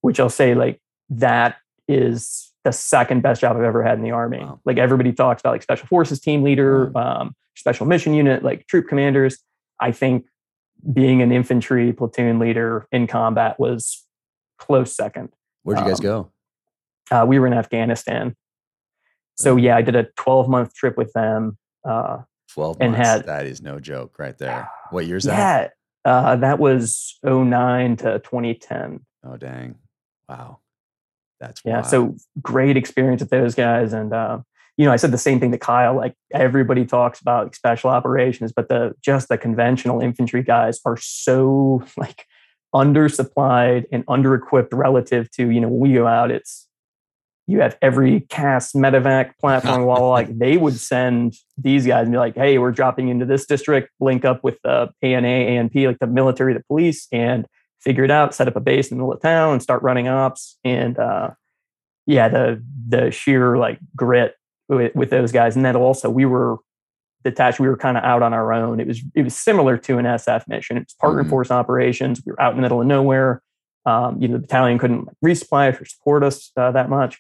which I'll say like that is the second best job I've ever had in the army. Wow. Like everybody talks about like special forces team leader, um, special mission unit, like troop commanders. I think being an infantry platoon leader in combat was close second. Where'd you guys Um, go? Uh, we were in Afghanistan. So yeah, I did a 12 month trip with them. Uh, 12 and months. had- that is no joke right there. What year's that? yeah, uh, that was 09 to 2010. Oh, dang. Wow. That's Yeah. wild. So great experience with those guys. And, uh, you know, I said the same thing to Kyle. Like everybody talks about like, special operations, but the just the conventional infantry guys are so <laughs> like undersupplied and under-equipped relative to you know when we go out. It's you have every cast medevac platform. while <laughs> like they would send these guys and be like, "Hey, we're dropping into this district. Link up with the ANA, ANP, like the military, the police, and figure it out. Set up a base in the middle of town and start running ops." And uh, yeah, the the sheer like grit with, with those guys, and then also we were detached. We were kind of out on our own. It was it was similar to an SF mission. It's partner Mhm. force operations. We were out in the middle of nowhere. Um, you know, the battalion couldn't resupply us or support us uh, that much.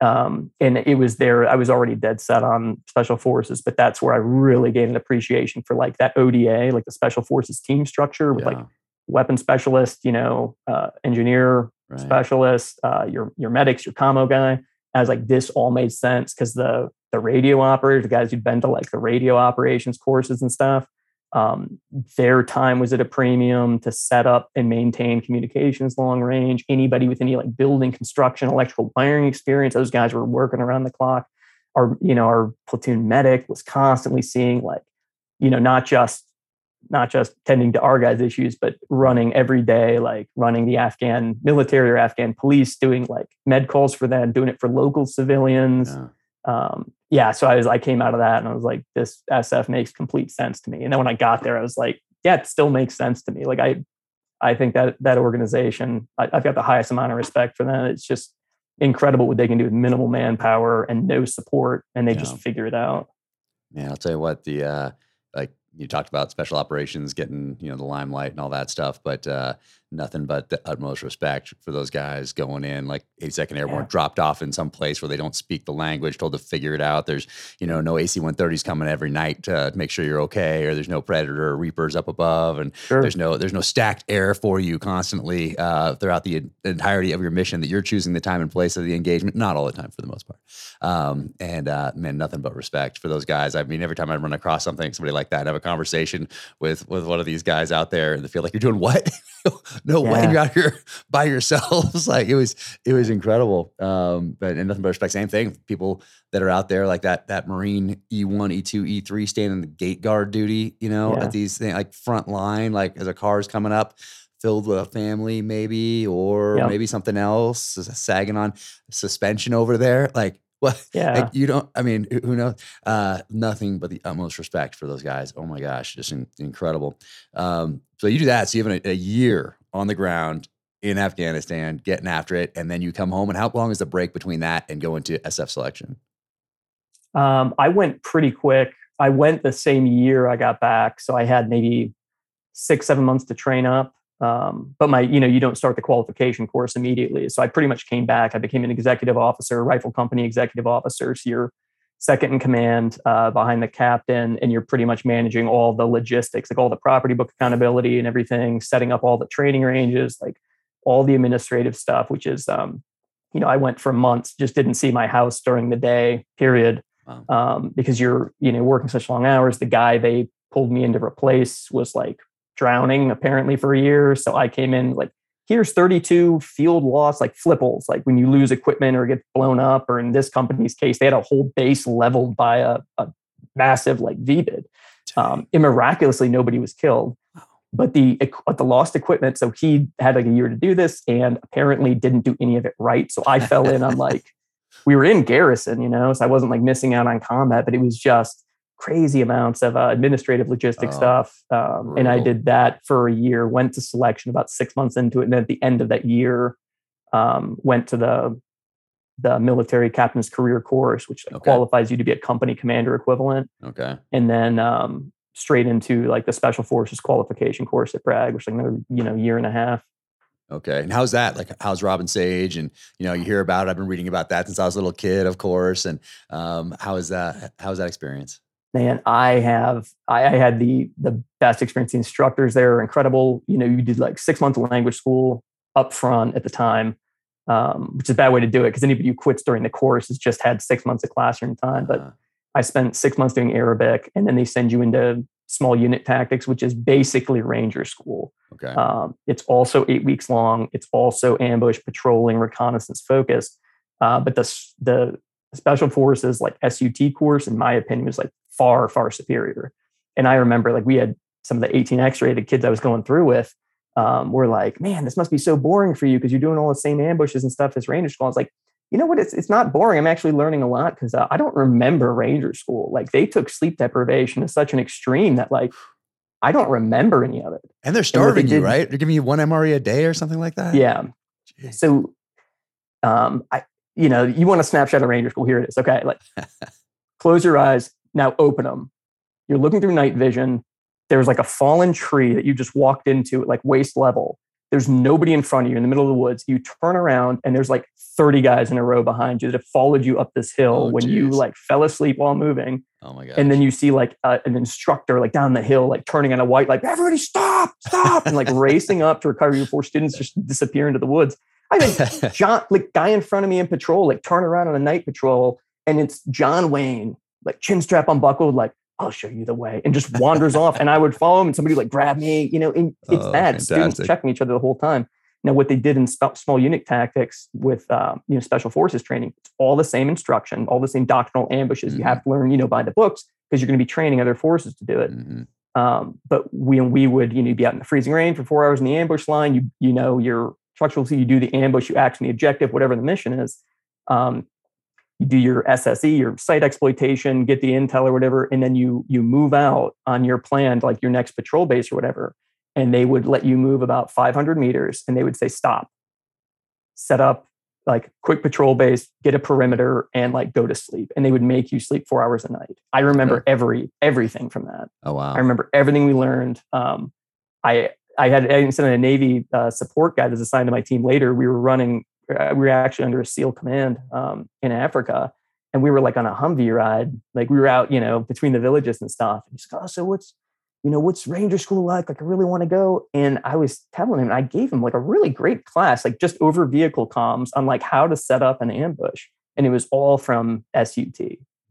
Um, and it was there. I was already dead set on special forces, but that's where I really gained an appreciation for like that ODA, like the special forces team structure with like weapon specialist, you know, uh, engineer, right. specialist, uh, your your medics, your commo guy. I was like, this all made sense because the the radio operators, the guys who'd been to like the radio operations courses and stuff, um, their time was at a premium to set up and maintain communications long range. Anybody with any like building, construction, electrical wiring experience, those guys were working around the clock. Our you know our platoon medic was constantly seeing like you know not just not just tending to our guys' issues, but running every day, like running the Afghan military or Afghan police, doing like med calls for them, doing it for local civilians. Yeah. Um, yeah, so I was I came out of that and I was like, this SF makes complete sense to me. And then when I got there, I was like, yeah, it still makes sense to me. Like I I think that that organization, I, I've got the highest amount of respect for them. It's just incredible what they can do with minimal manpower and no support, and they Yeah. just figure it out. Man, I'll tell you what, the uh like you talked about special operations getting, you know, the limelight and all that stuff, but uh nothing but the utmost respect for those guys going in like 82nd Airborne Yeah. dropped off in some place where they don't speak the language, told to figure it out. There's, you know, no AC 130s coming every night to make sure you're okay, or there's no predator or reapers up above and Sure. there's no there's no stacked air for you constantly uh, throughout the entirety of your mission that you're choosing the time and place of the engagement. Not all the time, for the most part. Um, and uh, man, nothing but respect for those guys. I mean, every time I run across something, somebody like that, and have a conversation with with one of these guys out there in the field, like you're doing what? <laughs> no way, you're out here <laughs> by yourselves. <laughs> like it was it was incredible. Um, but and nothing but respect. Same thing. People that are out there like that that Marine E one, E two, E three standing the gate guard duty. You know, Yeah. at these things like front line, like as a car is coming up, filled with a family, maybe, or Yep. maybe something else, sagging on suspension over there. Like <laughs> what? Yeah. Like you don't. I mean, who- knows? Uh, nothing but the utmost respect for those guys. Oh my gosh, just in, incredible. Um, so you do that. So you have a, a year on the ground in Afghanistan, getting after it, and then you come home. And how long is the break between that and going to SF selection? Um, I went pretty quick. I went the same year I got back, so I had maybe six, seven months to train up. Um, but my, you know, you don't start the qualification course immediately. So I pretty much came back. I became an executive officer, rifle company executive officer. So you're second in command uh, behind the captain, and you're pretty much managing all the logistics, like all the property book accountability and everything, setting up all the training ranges, like all the administrative stuff, which is, um, you know, I went for months, just didn't see my house during the day, period Wow. um, because you're you know working such long hours. The guy they pulled me in to replace was like drowning apparently for a year. So I came in like here's 32 field loss like FLIPLs like when you lose equipment or get blown up or in this company's case they had a whole base leveled by a, a massive like VBIED. Um, and miraculously nobody was killed. But the but the lost equipment, so he had like a year to do this, and apparently didn't do any of it right. So I fell in on like <laughs> we were in garrison, you know, so I wasn't like missing out on combat, but it was just crazy amounts of uh, administrative logistic Oh, stuff. Um, and I did that for a year, went to selection about six months into it. And then at the end of that year, um, went to the the military captain's career course, which like, Okay. qualifies you to be a company commander equivalent. Okay. And then um, straight into like the special forces qualification course at Bragg, which is like another, you know, year and a half. Okay. And how's that? Like, how's Robin Sage? And you know, you hear about it. I've been reading about that since I was a little kid, of course. And um, how is that? How is that experience? Man i have I, I had the the best experience the instructors there are incredible you know you did like six months of language school up front at the time um, which is a bad way to do it because anybody who quits during the course has just had six months of classroom time but Uh, i spent six months doing arabic and then they send you into small unit tactics which is basically ranger school okay. um, it's also eight weeks long. It's also ambush, patrolling, reconnaissance focused. Uh, but the the special forces like SUT course, in my opinion, was like far far superior. And I remember like we had some of the 18 X-rated kids I was going through with. Um, were like, man, this must be so boring for you because you're doing all the same ambushes and stuff as Ranger School. I was like, you know what? It's it's not boring. I'm actually learning a lot because uh, I don't remember Ranger School. Like they took sleep deprivation to such an extreme that like I don't remember any of it. and they're what they starving you, did- right? They're giving you one MRE a day or something like that. Yeah. Jeez. So, um, I, you know, you want a snapshot of Ranger School. Here it is. Okay. Like, <laughs> close your eyes. Now open them. you're looking through night vision. There's like a fallen tree that you just walked into at like waist level. There's nobody in front of you in the middle of the woods. You turn around and there's like 30 guys in a row behind you that have followed you up this hill Oh, when you like fell asleep while moving. Oh my god. And then you see like uh, an instructor like down the hill, like turning on a white, like everybody stop, stop, and like racing up to recover you before students just disappear into the woods. I think <laughs> John, like guy in front of me in patrol, like turn around on a night patrol, and it's John Wayne, like chin strap unbuckled, like I'll show you the way, and just wanders off. And I would follow him, and somebody would like grab me, you know. And it's Oh, that students checking each other the whole time. Now, what they did in sp- small unit tactics with uh, you know special forces training, it's all the same instruction, all the same doctrinal ambushes. You Mhm. have to learn, you know, by the books because you're going to be training other forces to do it. Mhm. Um, but when we would, you know, be out in the freezing rain for four hours in the ambush line, you you know, your structural, so you do the ambush, you act on the objective, whatever the mission is. Um, you do your SSE, your site exploitation, get the intel or whatever, and then you you move out on your plan, to, like your next patrol base or whatever. And they would let you move about 500 meters, and they would say stop, set up like quick patrol base, get a perimeter, and like go to sleep. And they would make you sleep four hours a night. I remember every everything from that. Oh wow. I remember everything we learned. Um, I I had instead of a Navy uh, support guy that's assigned to my team later. We were running. Uh, we were actually under a SEAL command um, in Africa, and we were like on a Humvee ride. Like we were out, you know, between the villages and stuff. And he's like, "Oh, so what's, you know, what's Ranger School like? Like, I really want to go." And I was telling him, and I gave him like a really great class, like just over vehicle comms on like how to set up an ambush, and it was all from SUT.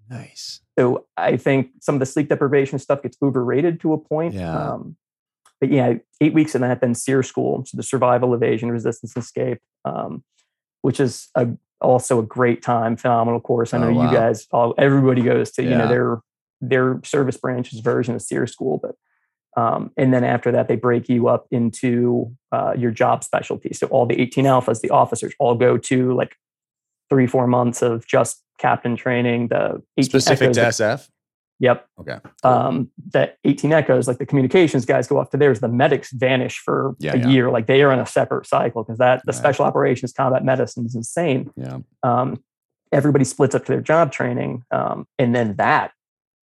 nice. So I think some of the sleep deprivation stuff gets overrated to a point. Yeah. Um, but yeah, eight weeks in that, then SERE school, so the survival, evasion, resistance, and escape, um, which is a, also a great time, phenomenal course. I know Oh, wow. you guys, all everybody goes to, you know, their their service branch's version of SERE school, but um, and then after that, they break you up into uh, your job specialty. So all the 18 alphas, the officers, all go to like three, four months of just captain training. The 18 Specific echoes, to SF. Yep. Okay. Um, that 18 echoes, like the communications guys go off to theirs. The medics vanish for Yeah, a yeah. year. Like they are on a separate cycle because that the Right. special operations combat medicine is insane. Yeah. Um, everybody splits up to their job training. Um, and then that,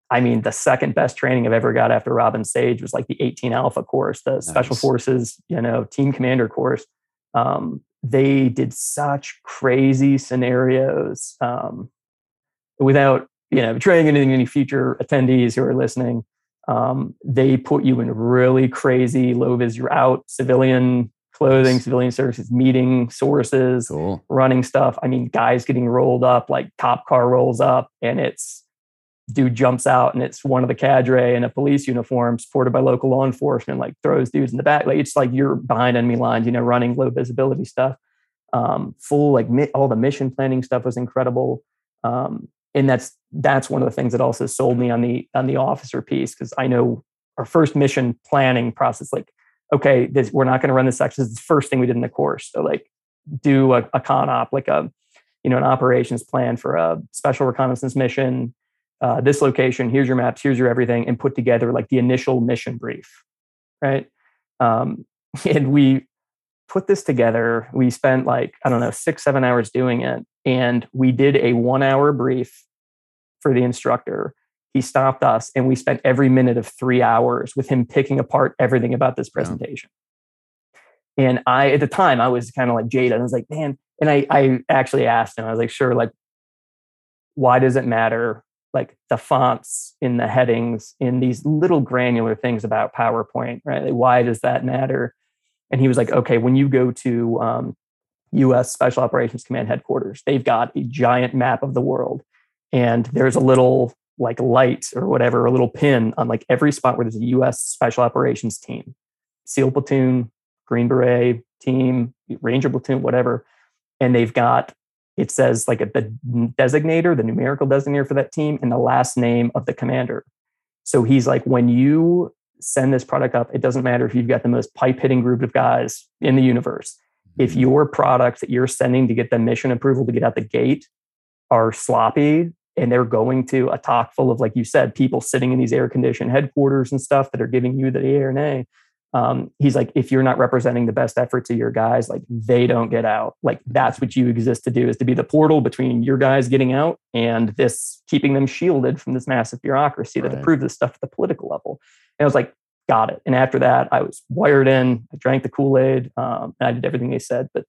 I mean, the second best training I've ever got after Robin Sage was like the 18 Alpha course, the Special Forces, you know, team commander course. Um, they did such crazy scenarios um, without, you know, betraying anything to any future attendees who are listening. Um, they put you in really crazy low vis. You're out, civilian clothing, civilian services, meeting sources Cool. running stuff. I mean, guys getting rolled up, like cop car rolls up and it's dude jumps out and it's one of the cadre in a police uniform supported by local law enforcement, like throws dudes in the back. Like it's like you're behind enemy lines, you know, running low visibility stuff. Um, full like mi- all the mission planning stuff was incredible. Um, and that's that's one of the things that also sold me on the on the officer piece because I know our first mission planning process, like, okay, this, we're not going to run this section. This is the first thing we did in the course. So like do a, a con op, like a, you know, an operations plan for a special reconnaissance mission. Uh, this location, here's your maps, here's your everything, and put together like the initial mission brief, right? Um, <laughs> and we put this together. We spent like I don't know six, seven hours doing it, and we did a one-hour brief for the instructor. He stopped us, and we spent every minute of three hours with him picking apart everything about this Yeah. presentation. And I, at the time, I was kind of like jaded. I was like, man, and I, I actually asked him, I was like, sure, like, why does it matter? Like the fonts in the headings, in these little granular things about PowerPoint, right? Like, why does that matter? And he was like, okay, when you go to um, US Special Operations Command headquarters, they've got a giant map of the world. And there's a little like light or whatever, a little pin on like every spot where there's a US Special Operations team, SEAL platoon, Green Beret team, Ranger platoon, whatever. And they've got, it says like a, the designator, the numerical designator for that team, and the last name of the commander. So he's like, when you send this product up, it doesn't matter if you've got the most pipe hitting group of guys in the universe. If your products that you're sending to get the mission approval to get out the gate are sloppy and they're going to a TOC full of, like you said, people sitting in these air conditioned headquarters and stuff that are giving you the A or nay, um, he's like, if you're not representing the best efforts of your guys, like they don't get out. Like that's what you exist to do is to be the portal between your guys getting out and this keeping them shielded from this massive bureaucracy right. that approves this stuff at the political level. And I was like, got it. And after that, I was wired in. I drank the Kool Aid. Um, and I did everything they said. But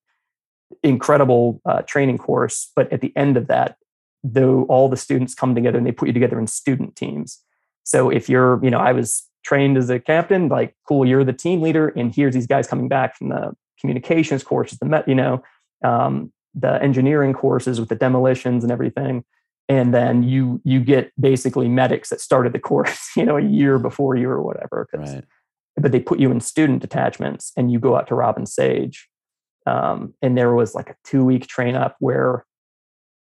incredible uh, training course. But at the end of that, though, all the students come together and they put you together in student teams. So if you're, you know, I was trained as a captain, like, cool, you're the team leader, and here's these guys coming back from the communications courses, the met, you know, um, the engineering courses with the demolitions and everything. And then you you get basically medics that started the course, <laughs> you know, a year before you or whatever. Right. But they put you in student detachments, and you go out to Robin Sage, um, and there was like a two week train up where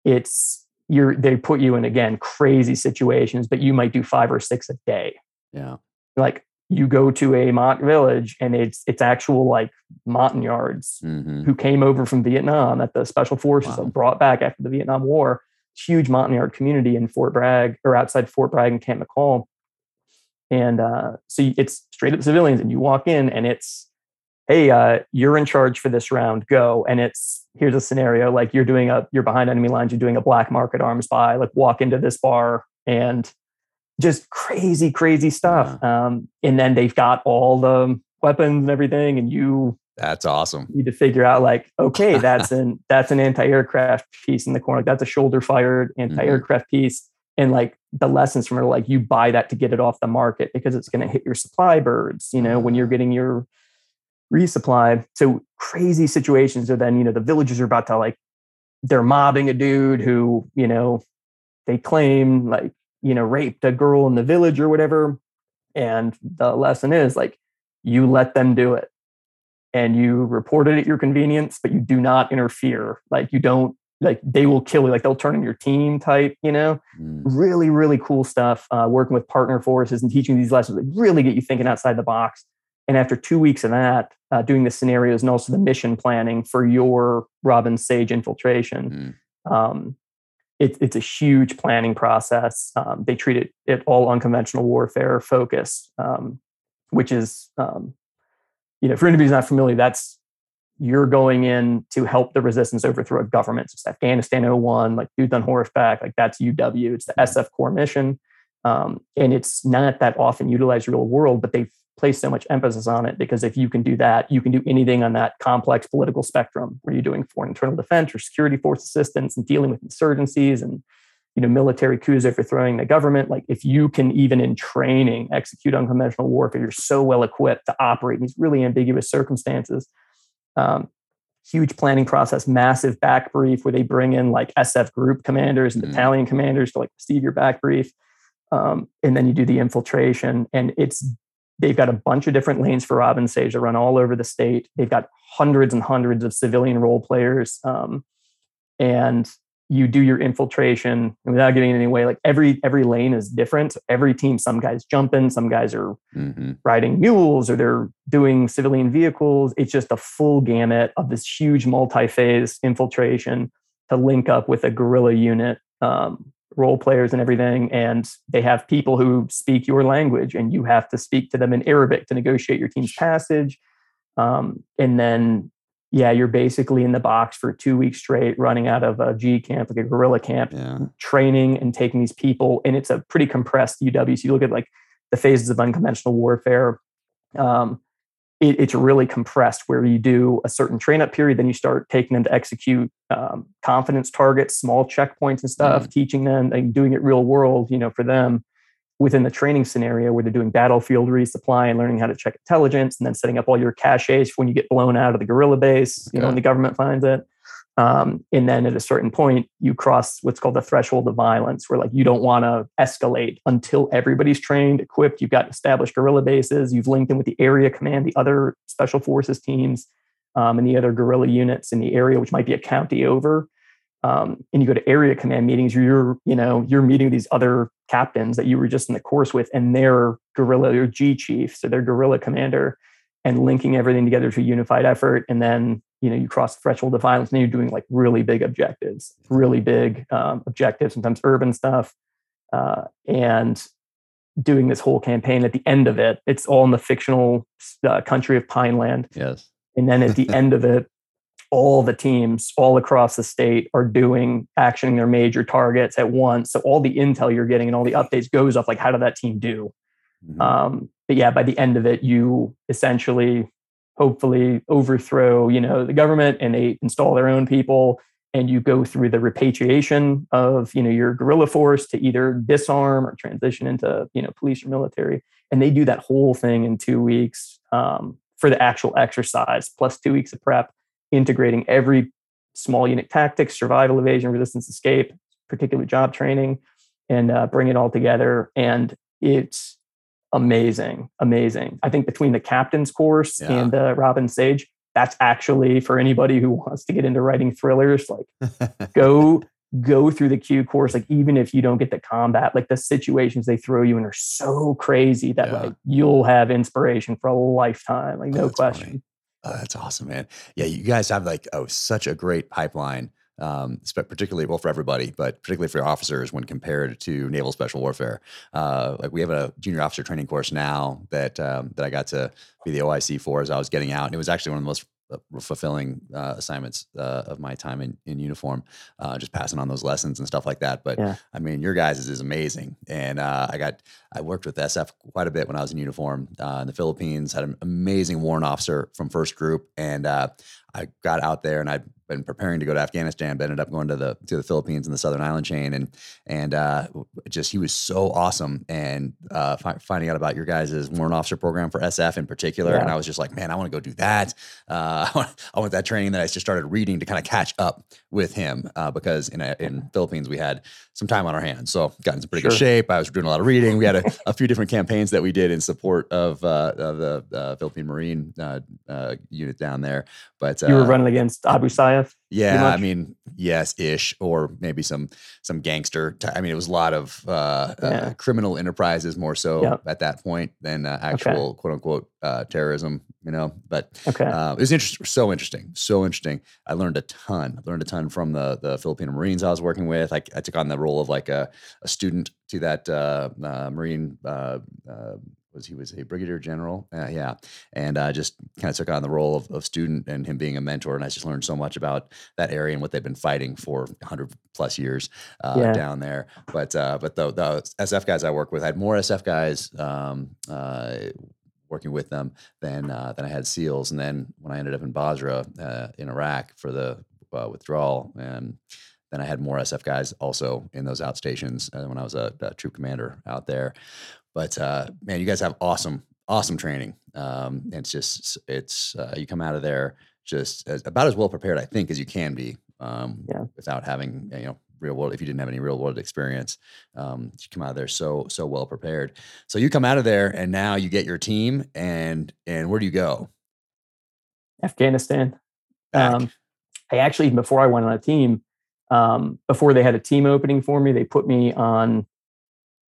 it's you're they put you in again crazy situations, but you might do five or six a day. Yeah like you go to a mock village and it's it's actual like Montagnards mm-hmm. who came over from Vietnam that the special forces wow. brought back after the Vietnam War. Huge Montagnard community in Fort Bragg or outside Fort Bragg and Camp McCall. And uh, so it's straight up civilians, and you walk in and it's, hey, uh, you're in charge for this round, go. And it's here's a scenario like you're doing a you're behind enemy lines, you're doing a black market arms buy, like walk into this bar and just crazy, crazy stuff. Yeah. Um, and then they've got all the weapons and everything, and you that's awesome. You need to figure out like, okay, <laughs> that's an that's an anti-aircraft piece in the corner. That's a shoulder-fired mm-hmm. anti-aircraft mm-hmm. piece. And like the lessons from it are like you buy that to get it off the market because it's going to hit your supply birds, you know, when you're mm-hmm. getting your resupply. So crazy situations are then, you know, the villagers are about to like they're mobbing a dude who, you know, they claim like you know, raped a girl in the village or whatever. And the lesson is like, you let them do it and you report it at your convenience, but you do not interfere. Like, you don't, like, they will kill you. Like, they'll turn on your team type, you know? Mm. Really, really cool stuff. Uh, working with partner forces and teaching these lessons that really get you thinking outside the box. And after two weeks of that, uh, doing the scenarios and also the mission planning for your Robin Sage infiltration, mm. um, it, it's a huge planning process. Um, they treat it, it all unconventional warfare focus, um, which is, um, you know, for anybody who's not familiar, that's you're going in to help the resistance overthrow a government. So it's Afghanistan 01, like dudes on horseback, like that's UW. It's the SF core mission. Um, and it's not that often utilized real world, but they've place so much emphasis on it because if you can do that, you can do anything on that complex political spectrum where you're doing foreign internal defense or security force assistance and dealing with insurgencies and you know military coups overthrowing the government. Like if you can even in training execute unconventional warfare, you're so well equipped to operate in these really ambiguous circumstances. Um, huge planning process, massive back brief where they bring in like SF group commanders and mm-hmm. battalion commanders to like receive your back brief. Um, and then you do the infiltration and it's They've got a bunch of different lanes for Robin Sage that run all over the state. They've got hundreds and hundreds of civilian role players. Um, and you do your infiltration and without giving it way Like every every lane is different. Every team, some guys jumping, some guys are mm-hmm. riding mules, or they're doing civilian vehicles. It's just a full gamut of this huge multi-phase infiltration to link up with a guerrilla unit um, role players and everything and they have people who speak your language and you have to speak to them in arabic to negotiate your team's passage um, and then yeah you're basically in the box for two weeks straight running out of a g camp like a guerrilla camp yeah. training and taking these people and it's a pretty compressed uw so you look at like the phases of unconventional warfare um, it, it's really compressed where you do a certain train up period, then you start taking them to execute um, confidence targets, small checkpoints and stuff, mm teaching them and doing it real world, you know, for them within the training scenario where they're doing battlefield resupply and learning how to check intelligence and then setting up all your caches when you get blown out of the guerrilla base, you know, when the government finds it. Um, and then at a certain point, you cross what's called the threshold of violence, where like you don't want to escalate until everybody's trained, equipped. You've got established guerrilla bases. You've linked in with the area command, the other special forces teams, um, and the other guerrilla units in the area, which might be a county over. Um, and you go to area command meetings. You're you know you're meeting these other captains that you were just in the course with, and they're guerrilla or G chief, so they're guerrilla commander, and linking everything together to a unified effort, and then you know you cross the threshold of violence and you're doing like really big objectives really big um, objectives sometimes urban stuff uh, and doing this whole campaign. At the end of it, it's all in the fictional uh, country of Pineland. Yes. And then at the <laughs> end of it, all the teams all across the state are doing actioning their major targets at once. So all the intel you're getting and all the updates goes up like how did that team do? Mm-hmm. Um, but yeah, by the end of it, you essentially hopefully overthrow, you know, the government and they install their own people and you go through the repatriation of, you know, your guerrilla force to either disarm or transition into, you know, police or military. And they do that whole thing in two weeks um, for the actual exercise, plus two weeks of prep integrating every small unit tactics, survival, evasion, resistance, escape, particular job training, and uh, bring it all together. And it's amazing, amazing. I think between the captain's course yeah. and uh, Robin Sage, that's actually for anybody who wants to get into writing thrillers. Like, <laughs> go go through the Q course. Like, even if you don't get the combat, like the situations they throw you in are so crazy that yeah. like you'll have inspiration for a lifetime. Like, no question. Funny. Oh, that's awesome, man. Yeah, you guys have like oh such a great pipeline, um, particularly well for everybody, but particularly for officers when compared to naval special warfare. Uh, like we have a junior officer training course now that um, that I got to be the OIC for as I was getting out, and it was actually one of the most fulfilling uh, assignments uh, of my time in, in uniform, uh, just passing on those lessons and stuff like that. But yeah. I mean, your guys is, is amazing. And uh, I got, I worked with SF quite a bit when I was in uniform uh, in the Philippines, had an amazing warrant officer from first group. And I got out there and I been preparing to go to Afghanistan, but ended up going to the to the Philippines and the Southern Island chain, and and uh, just he was so awesome. And uh, fi- finding out about your guys' warrant officer program for SF in particular, yeah. and I was just like, man, I want to go do that. Uh, <laughs> I want that training that I just started reading to kind of catch up with him uh, because in a, in Philippines we had some time on our hands, so got into pretty sure. good shape. I was doing a lot of reading. We had a, a few different campaigns that we did in support of, uh, of the uh, Philippine Marine unit down there. But you were running against Abu Sayyaf. Yeah, I mean, yes, ish, or maybe some some gangster. T- I mean, it was a lot of uh, uh yeah. uh, criminal enterprises more so yep. at that point than uh, actual okay. quote unquote uh, terrorism. You know, but okay. Uh, it was interesting, so interesting, so interesting. I learned a ton. I learned a ton from the the Filipino Marines I was working with. I, I took on the role of like a, a student to that Marine was he was a brigadier general. Uh, yeah, and I uh, just kind of took on the role of, of, student and him being a mentor, and I just learned so much about that area and what they've been fighting for 100 plus years uh, yeah. down there. But uh, but the, the SF guys I work with, I had more SF guys. Um, uh, working with them than uh, than I had SEALs, and then when I ended up in Basra in Iraq for the withdrawal, and then I had more SF guys also in those outstations when I was a, a troop commander out there. But uh, man, you guys have awesome, awesome training. Um, it's just it's uh, you come out of there just as, about as well prepared, I think, as you can be um, yeah. without having you know real world. If you didn't have any real world experience, um, you come out of there so so well prepared. So you come out of there, and now you get your team, and and where do you go? Afghanistan. Um, I actually before I went on a team, um, before they had a team opening for me, they put me on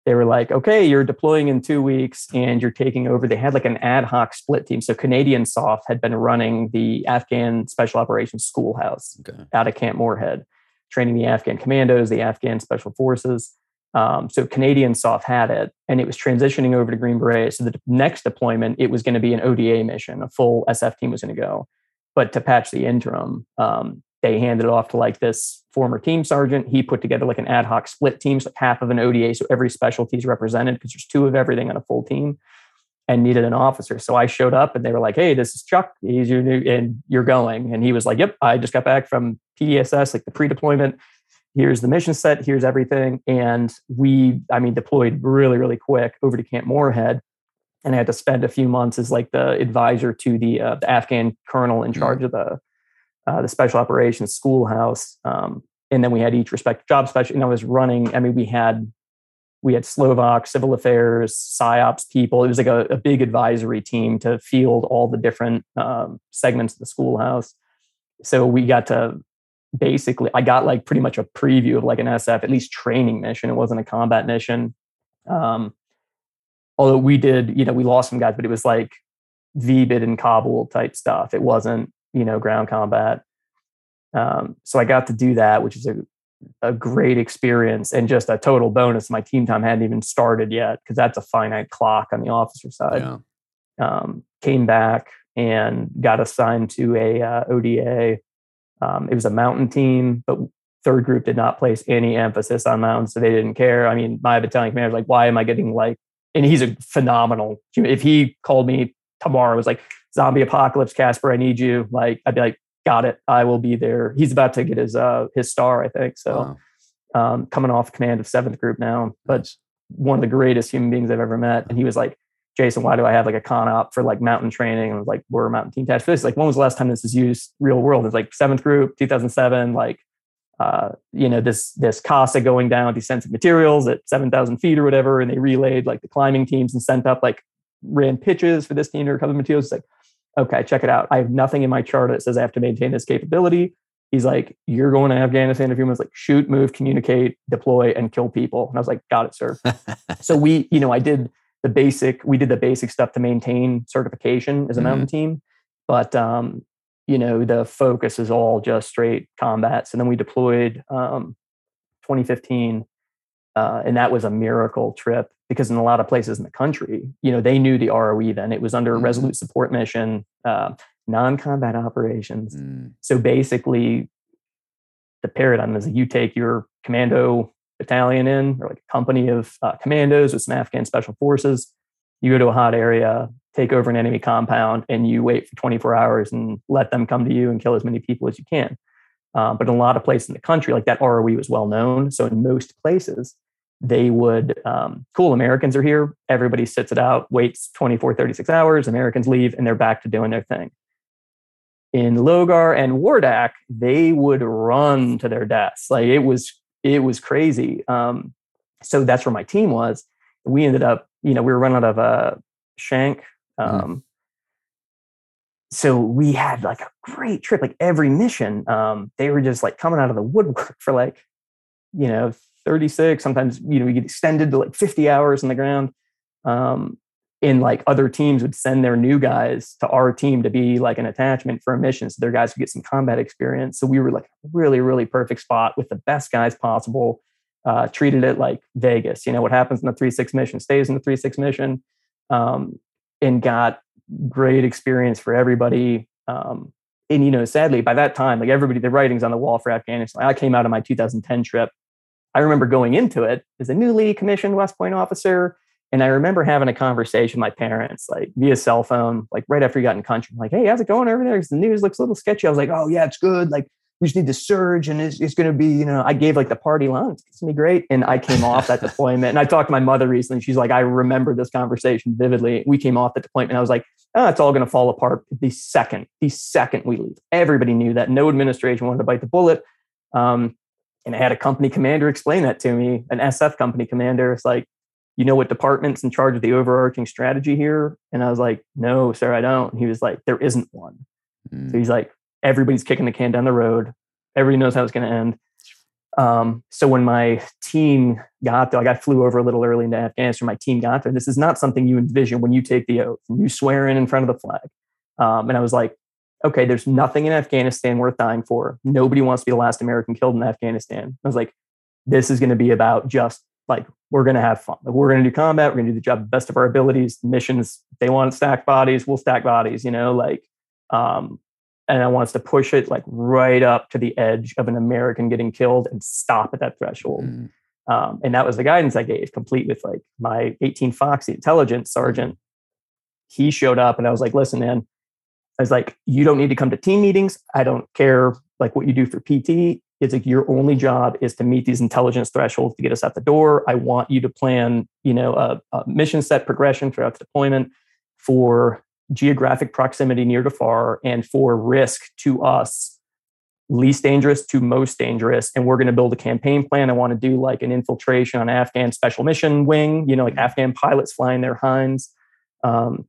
they were like, okay, you're deploying in two weeks and you're taking over. They had like an ad hoc split team. So Canadian SOF had been running the Afghan Special Operations Schoolhouse okay. out of Camp Morehead, training the Afghan commandos, the Afghan Special Forces. Um, so Canadian SOF had it, and it was transitioning over to Green Beret. So the next deployment, it was going to be an ODA mission. A full SF team was going to go, but to patch the interim, um, they handed it off to like this former team sergeant. He put together like an ad hoc split team, so half of an ODA, so every specialty is represented because there's two of everything on a full team, and needed an officer. So I showed up, and they were like, "Hey, this is Chuck. He's your new, and you're going." And he was like, "Yep, I just got back from PDSS, like the pre-deployment. Here's the mission set. Here's everything." And we, I mean, deployed really, really quick over to Camp Morehead. And I had to spend a few months as like the advisor to the uh, the Afghan colonel in mm-hmm. charge of the uh, the special operations schoolhouse. Um, and then we had each respective job special. And I was running, I mean, we had we had Slovak civil affairs, psyops people. It was like a, a big advisory team to field all the different um, segments of the schoolhouse. So we got to basically, I got like pretty much a preview of like an SF, at least training mission. It wasn't a combat mission. Um, although we did, you know, we lost some guys, but it was like VBIED and Kabul type stuff. It wasn't you know, ground combat. Um, so I got to do that, which is a a great experience and just a total bonus. My team time hadn't even started yet because that's a finite clock on the officer side. Yeah. Um, came back and got assigned to a uh, ODA. Um, it was a mountain team, but third group did not place any emphasis on mountains, so they didn't care. I mean, my battalion commander was like, "Why am I getting like?" And he's a phenomenal. If he called me tomorrow, was like zombie apocalypse, Kasper, I need you. Like, I'd be like, got it. I will be there. He's about to get his uh his star, I think. So wow. um coming off command of seventh group now, but one of the greatest human beings I've ever met. And he was like, Jason, why do I have like a con op for like mountain training? And I was like, we're a mountain team task this. Like, when was the last time this is used real world? It's like seventh group, 2007, like uh, you know, this this CASA going down with these sensitive materials at 7,000 feet or whatever, and they relayed like the climbing teams and sent up like ran pitches for this team to recover materials. It's like, okay, check it out. I have nothing in my chart that says I have to maintain this capability. He's like, you're going to Afghanistan in a few months, like shoot, move, communicate, deploy, and kill people. And I was like, got it, sir. <laughs> so we, you know, I did the basic, we did the basic stuff to maintain certification as a mm-hmm. mountain team. But um, you know, the focus is all just straight combats. And then we deployed um 2015 uh, and that was a miracle trip because in a lot of places in the country, you know, they knew the ROE then. It was under mm. resolute support mission, uh, non-combat operations. Mm. So basically, the paradigm is that you take your commando battalion in, or like a company of uh, commandos with some Afghan special forces. You go to a hot area, take over an enemy compound, and you wait for 24 hours and let them come to you and kill as many people as you can. Um, but in a lot of places in the country, like that ROE was well known. So in most places, they would, um, cool, Americans are here. Everybody sits it out, waits 24, 36 hours. Americans leave and they're back to doing their thing. In Logar and Wardak, they would run to their deaths. Like it was, it was crazy. Um, so that's where my team was. We ended up, you know, we were running out of uh, Shank. Mm-hmm. Um, mm so we had like a great trip like every mission um, they were just like coming out of the woodwork <laughs> for like you know 36 sometimes you know we get extended to like 50 hours on the ground um, and like other teams would send their new guys to our team to be like an attachment for a mission so their guys could get some combat experience so we were like really really perfect spot with the best guys possible uh, treated it like vegas you know what happens in the 3-6 mission stays in the 3-6 mission um, and got great experience for everybody. Um, and you know, sadly, by that time, like everybody, the writing's on the wall for Afghanistan. I came out of my 2010 trip. I remember going into it as a newly commissioned West Point officer, and I remember having a conversation with my parents, like via cell phone, like right after we got in country. I'm like, hey, how's it going over there? Because the news looks a little sketchy. I was like, oh yeah, it's good. Like we just need to surge and it's, it's going to be, you know, I gave like the party line. It's going to be great. And I came off that deployment and I talked to my mother recently. She's like, I remember this conversation vividly. We came off the deployment. I was like, oh, it's all going to fall apart the second, the second we leave. Everybody knew that. No administration wanted to bite the bullet. Um, and I had a company commander explain that to me, an SF company commander. It's like, you know what department's in charge of the overarching strategy here? And I was like, no, sir, I don't. And he was like, there isn't one. Mm. So he's like, everybody's kicking the can down the road. Everybody knows how it's going to end. Um, so when my team got there, like I flew over a little early into Afghanistan. My team got there. This is not something you envision when you take the oath and you swear in in front of the flag. Um, and I was like, okay, there's nothing in Afghanistan worth dying for. Nobody wants to be the last American killed in Afghanistan. I was like, this is going to be about just like we're going to have fun. Like, we're going to do combat. We're going to do the job best of our abilities. Missions. They want to stack bodies. We'll stack bodies. You know, like um, and I want us to push it like right up to the edge of an American getting killed and stop at that threshold. Mm. Um, and that was the guidance I gave, complete with like my 18 Foxy intelligence sergeant. He showed up and I was like, listen, man, I was like, you don't need to come to team meetings. I don't care like what you do for PT. It's like your only job is to meet these intelligence thresholds to get us out the door. I want you to plan, you know, a, a mission set progression throughout the deployment for geographic proximity near to far and for risk to us least dangerous to most dangerous and we're going to build a campaign plan i want to do like an infiltration on afghan special mission wing you know like afghan pilots flying their hinds um,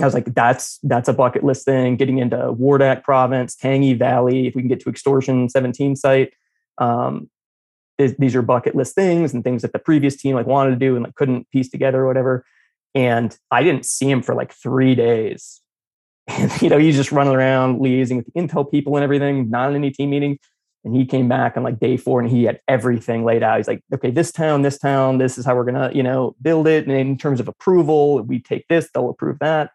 i was like that's that's a bucket list thing getting into wardak province tangi valley if we can get to extortion 17 site um, these are bucket list things and things that the previous team like wanted to do and like couldn't piece together or whatever and I didn't see him for like three days. <laughs> And, you know, he's just running around liaising with the intel people and everything, not in any team meeting. And he came back on like day four and he had everything laid out. He's like, okay, this town, this town, this is how we're gonna, you know, build it. And in terms of approval, we take this, they'll approve that.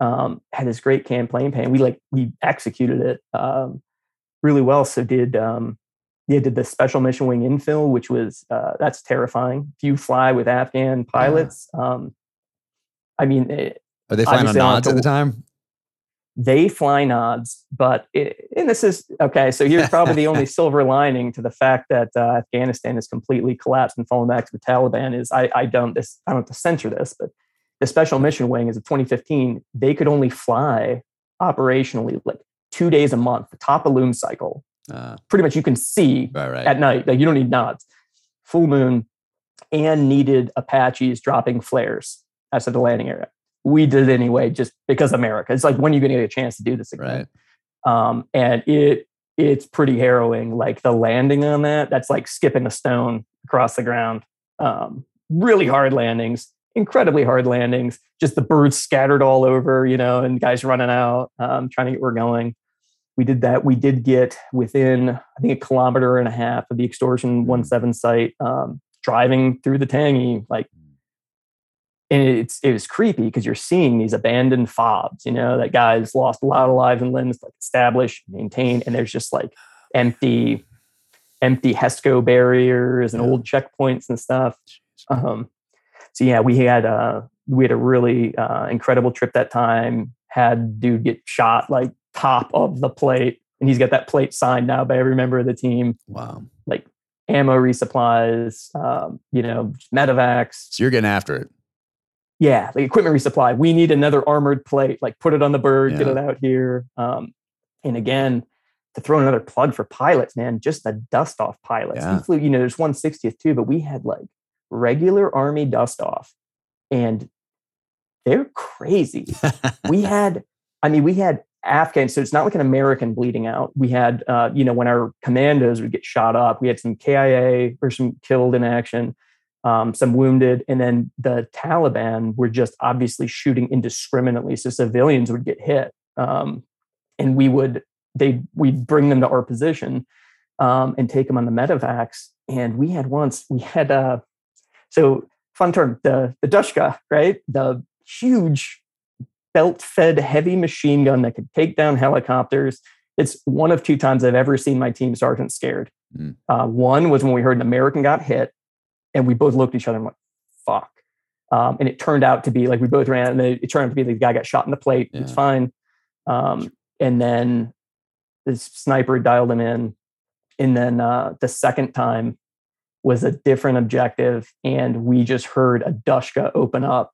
Um, had this great campaign plan. We like we executed it um, really well. So did um, yeah, did the special mission wing infill, which was uh, that's terrifying. If you fly with Afghan pilots, yeah. um, I mean, it, are they flying on nods at the time? they fly nods, but it, and this is okay. So here's probably the only <laughs> silver lining to the fact that uh, Afghanistan has completely collapsed and fallen back to the Taliban is I, I don't this I don't have to censor this, but the Special Mission Wing is of 2015. They could only fly operationally like two days a month, the top of loom cycle. Uh, Pretty much you can see right, right. at night. Like you don't need nods, full moon, and needed Apaches dropping flares as to the landing area we did it anyway just because America. It's like when are you going to get a chance to do this again? Right. Um, and it it's pretty harrowing. Like the landing on that, that's like skipping a stone across the ground. Um, really hard landings, incredibly hard landings. Just the birds scattered all over, you know, and guys running out, um, trying to get where we're going. We did that. We did get within, I think, a kilometer and a half of the extortion one seven site. Um, driving through the Tangi, like and it's it was creepy because you're seeing these abandoned fobs, you know, that guys lost a lot of lives and limbs, like established, maintained, and there's just like empty, <sighs> empty HESCO barriers and yeah. old checkpoints and stuff. Um, so yeah, we had uh we had a really uh, incredible trip that time. Had dude get shot like top of the plate, and he's got that plate signed now by every member of the team. Wow! Like ammo resupplies, um, you know, medevacs. So you're getting after it yeah, like equipment resupply. We need another armored plate. Like put it on the bird, yeah. get it out here. Um, and again, to throw another plug for pilots, man, just the dust off pilots. Yeah. We flew, you know, there's 160th too, but we had like regular army dust off, and they're crazy. we <laughs> had, I mean, we had Afghans, so it's not like an American bleeding out. We had, uh, you know, when our commandos would get shot up, we had some KIA or some killed in action um, some wounded, and then the Taliban were just obviously shooting indiscriminately, so civilians would get hit, um, and we would they we'd bring them to our position um, and take them on the medevacs. And we had once we had uh, so fun term the the Dushka right the huge belt fed heavy machine gun that could take down helicopters. It's one of two times I've ever seen my team sergeant scared. Mm. Uh, one was when we heard an American got hit, and we both looked at each other and went, fuck. Um, and it turned out to be like we both ran, and it turned out to be the guy got shot in the plate. Yeah. It's fine. Um, and then the sniper dialed him in. And then uh, the second time was a different objective, and we just heard a Dushka open up.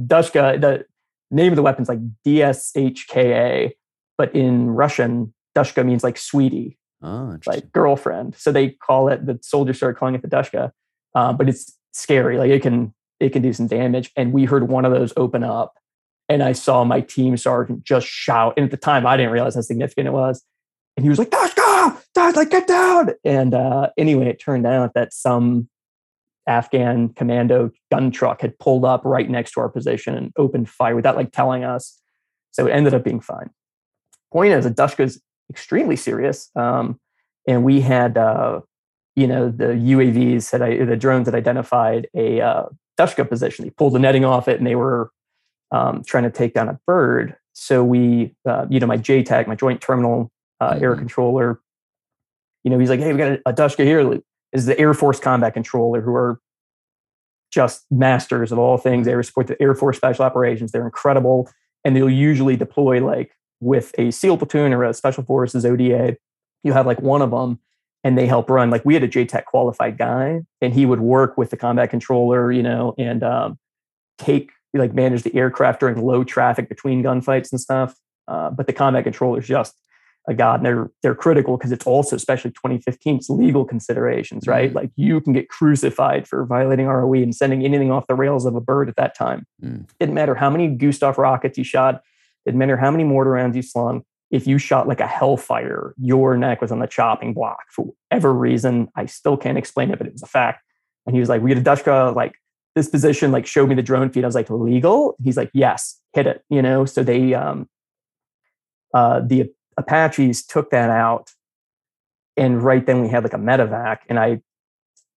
Dushka, the name of the weapon's like DSHKA, but in Russian, Dushka means like sweetie, oh, like girlfriend. So they call it, the soldiers started calling it the Dushka uh, but it's scary. Like it can it can do some damage. And we heard one of those open up, and I saw my team sergeant just shout. And at the time, I didn't realize how significant it was. And he was like, "Dash, Dash, like get down!" And uh, anyway, it turned out that some Afghan commando gun truck had pulled up right next to our position and opened fire without like telling us. So it ended up being fine. Point is, a Dushka is extremely serious. Um, and we had uh, you know, the UAVs had the drones had identified a uh, Dushka position. They pulled the netting off it, and they were um, trying to take down a bird. So we, uh, you know, my JTAC, my Joint Terminal uh, mm-hmm. Air Controller, you know, he's like, "Hey, we got a, a Dushka here." Is the Air Force Combat Controller, who are just masters of all things. They support the Air Force Special Operations. They're incredible, and they'll usually deploy like with a SEAL platoon or a Special Forces ODA. You have like one of them and they help run. Like we had a JTAC qualified guy, and he would work with the combat controller, you know, and um, take like manage the aircraft during low traffic between gunfights and stuff. Uh, but the combat controller is just a god, and they're they're critical because it's also, especially 2015, it's legal considerations, right? Mm. Like you can get crucified for violating ROE and sending anything off the rails of a bird at that time. Mm. Didn't matter how many Gustaf rockets you shot. Didn't matter how many mortar rounds you slung if you shot like a hellfire, your neck was on the chopping block for whatever reason. I still can't explain it, but it was a fact. And he was like, we get a Dushka, like this position, like showed me the drone feed. I was like, legal? He's like, yes, hit it, you know? So they, um, uh, the Apaches took that out and right then we had like a medevac and i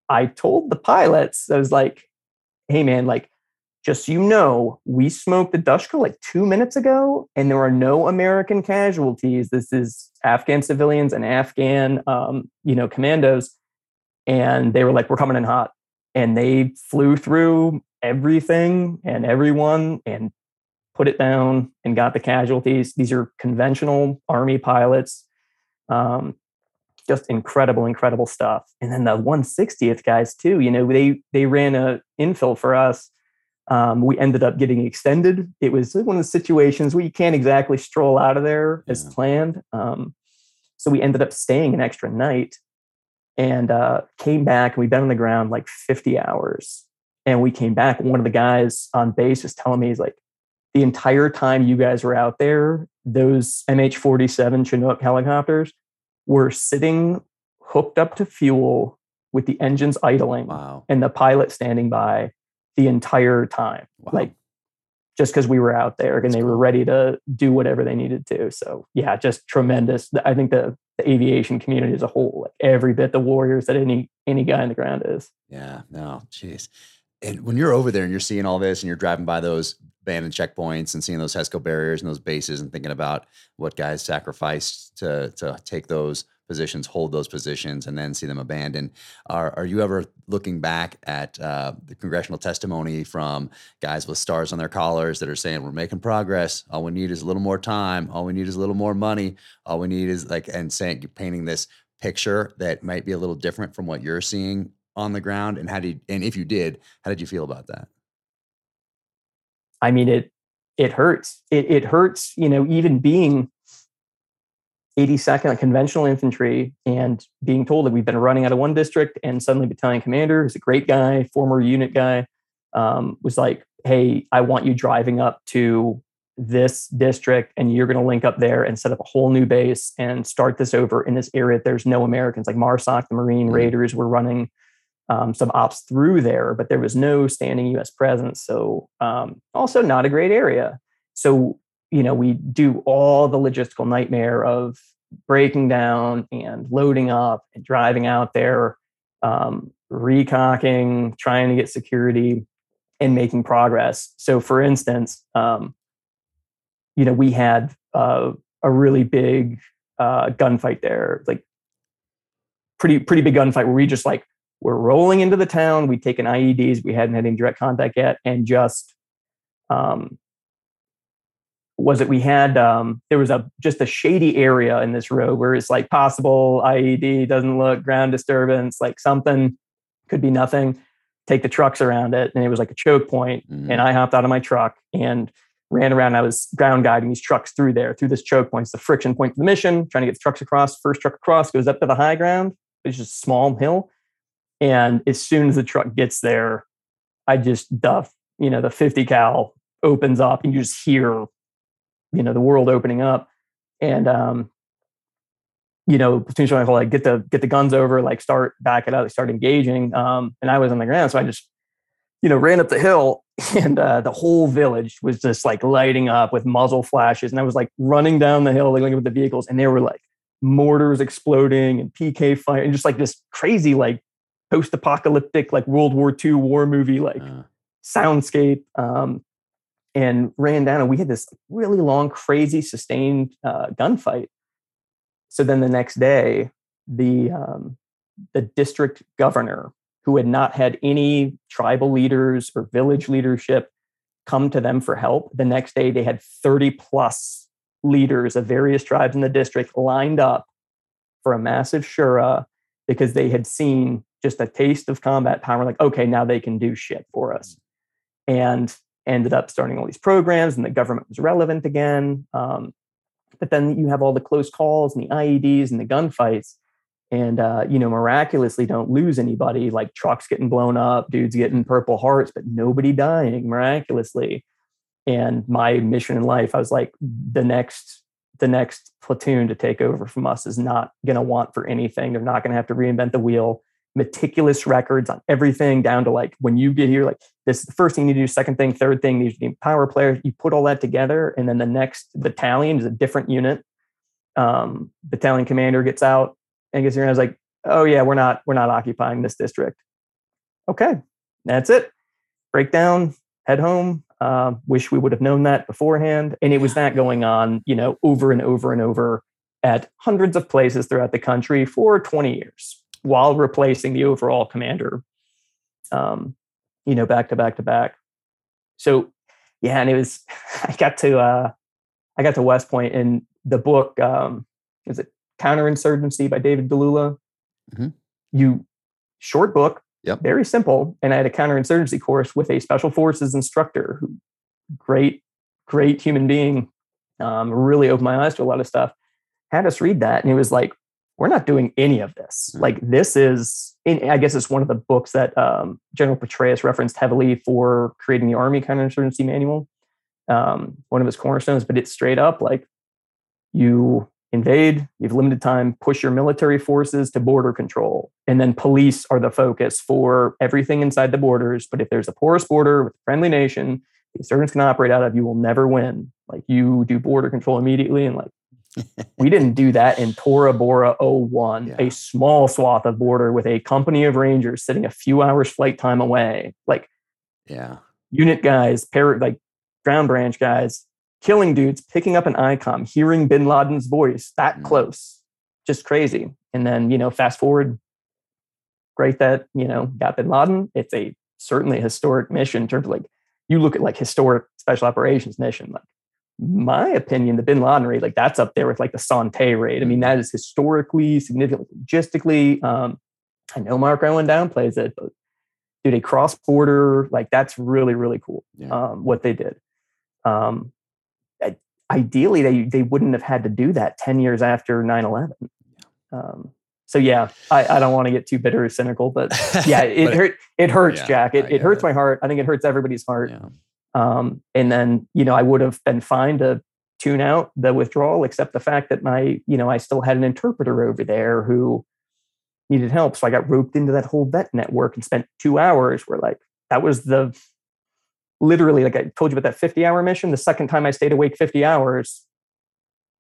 i told the pilots i was like hey man like just so you know we smoked the dushka like two minutes ago and there are no american casualties. This is afghan civilians and afghan um, you know commandos. And they were like we're coming in hot. And they flew through everything and everyone and put it down and got the casualties these are conventional army pilots um, just incredible, incredible stuff. And then the 160th guys too. You know, they they ran a infill for us. Um, we ended up getting extended. It was one of the situations where you can't exactly stroll out of there yeah. as planned. Um, so we ended up staying an extra night and uh, came back. And we've been on the ground like 50 hours. And we came back. One of the guys on base was telling me, he's like, the entire time you guys were out there, those MH 47 Chinook helicopters were sitting hooked up to fuel with the engines idling wow. and the pilot standing by the entire time. Wow. Like just because we were out there and That's they cool. were ready to do whatever they needed to. So yeah, just tremendous. I think the, the aviation community as a whole, like every bit the warriors that any any guy in the ground is. Yeah, no, jeez. And when you're over there and you're seeing all this and you're driving by those abandoned checkpoints and seeing those HESCO barriers and those bases and thinking about what guys sacrificed to to take those positions, hold those positions, and then see them abandoned. Are are you ever looking back at uh, the congressional testimony from guys with stars on their collars that are saying we're making progress? All we need is a little more time. All we need is a little more money. All we need is like and saying painting this picture that might be a little different from what you're seeing on the ground. And how did and if you did, how did you feel about that? I mean, it it hurts. It it hurts. You know, even being 82nd like conventional infantry and being told that we've been running out of one district and suddenly battalion commander who's a great guy former unit guy um, was like hey i want you driving up to this district and you're going to link up there and set up a whole new base and start this over in this area there's no americans like marsoc the marine mm-hmm. raiders were running um, some ops through there, but there was no standing U.S. presence. So um, also not a great area. So you know we do all the logistical nightmare of breaking down and loading up and driving out there, um, recocking, trying to get security, and making progress. So for instance, um, you know we had uh, a really big uh, gunfight there, like pretty pretty big gunfight where we just like we're rolling into the town. We'd taken IEDs. We hadn't had any direct contact yet. And just, um, was it we had, um, there was a just a shady area in this road where it's like possible IED doesn't look, ground disturbance, like something could be nothing. Take the trucks around it. And it was like a choke point. Mm-hmm. And I hopped out of my truck and ran around. I was ground guiding these trucks through there, through this choke point. It's the friction point for the mission, trying to get the trucks across. First truck across goes up to the high ground. It's just a small hill and as soon as the truck gets there, I just duff, you know, the 50 cal opens up and you just hear, you know, the world opening up. And um, you know, soon as like get the get the guns over, like start back it up, start engaging. Um, and I was on the ground. So I just, you know, ran up the hill <laughs> and uh, the whole village was just like lighting up with muzzle flashes. And I was like running down the hill, like looking at the vehicles, and they were like mortars exploding and PK fire and just like this crazy like post-apocalyptic like World War II war movie like uh. soundscape. Um, and ran down, and we had this really long, crazy, sustained uh, gunfight. So then the next day, the um, the district governor, who had not had any tribal leaders or village leadership come to them for help, the next day they had 30 plus leaders of various tribes in the district lined up for a massive shura because they had seen just a taste of combat power like okay now they can do shit for us. And ended up starting all these programs and the government was relevant again um, but then you have all the close calls and the ieds and the gunfights and uh, you know miraculously don't lose anybody like trucks getting blown up dudes getting purple hearts but nobody dying miraculously. And my mission in life i was like the next the next platoon to take over from us is not going to want for anything they're not going to have to reinvent the wheel meticulous records on everything down to like when you get here, like this is the first thing you need to do, second thing, third thing, these the power players. You put all that together, and then the next battalion is a different unit. Um, battalion commander gets out, And gets here and I was like, oh yeah, we're not we're not occupying this district. Okay, that's it. Breakdown, head home. Uh, wish we would have known that beforehand. And it was that going on, you know, over and over and over at hundreds of places throughout the country for 20 years while replacing the overall commander, um, you know, back to back to back. So, yeah, and it was, <laughs> I got to, uh, I got to West Point and the book, um, is it Counterinsurgency by David Galula? Mm-hmm. You, short book, Yep. Very simple. And I had a counterinsurgency course with a special forces instructor who great, great human being. Um, really opened my eyes to a lot of stuff. Had us read that, and he was like, "We're not doing any of this. Mm-hmm. Like this is." In, I guess it's one of the books that um, General Petraeus referenced heavily for creating the Army counterinsurgency manual. Um, one of his cornerstones, but it's straight up like you invade, you have limited time, push your military forces to border control. And then police are the focus for everything inside the borders. But if there's a porous border with a friendly nation, the insurgents can operate out of, you will never win. Like you do border control immediately. And like <laughs> we didn't do that in Tora Bora 01, yeah. a small swath of border with a company of rangers sitting a few hours flight time away. Like yeah, unit guys, pair like ground branch guys killing dudes, picking up an icon, hearing bin Laden's voice that mm. close, just crazy. And then, you know, fast forward, great that, you know, got bin Laden. It's a certainly historic mission in terms of like, you look at like historic special operations mission, like my opinion, the bin Laden raid, like that's up there with like the Son Tay raid. I mean, mm. that is historically significant, logistically. Um, I know Mark Owen downplays it, but dude, a cross border, like that's really, really cool. Yeah. Um, what they did. Um, ideally they they wouldn't have had to do that 10 years after 9-11 um, so yeah i, I don't want to get too bitter or cynical but <laughs> yeah it but hurt it hurts yeah, jack. It, it hurts my heart. I think it hurts everybody's heart. Yeah. um, and then you know i would have been fine to tune out the withdrawal except the fact that my you know i still had an interpreter over there who needed help. So i got roped into that whole vet network and spent two hours where like that was the literally, like I told you about that 50 hour mission, the second time I stayed awake 50 hours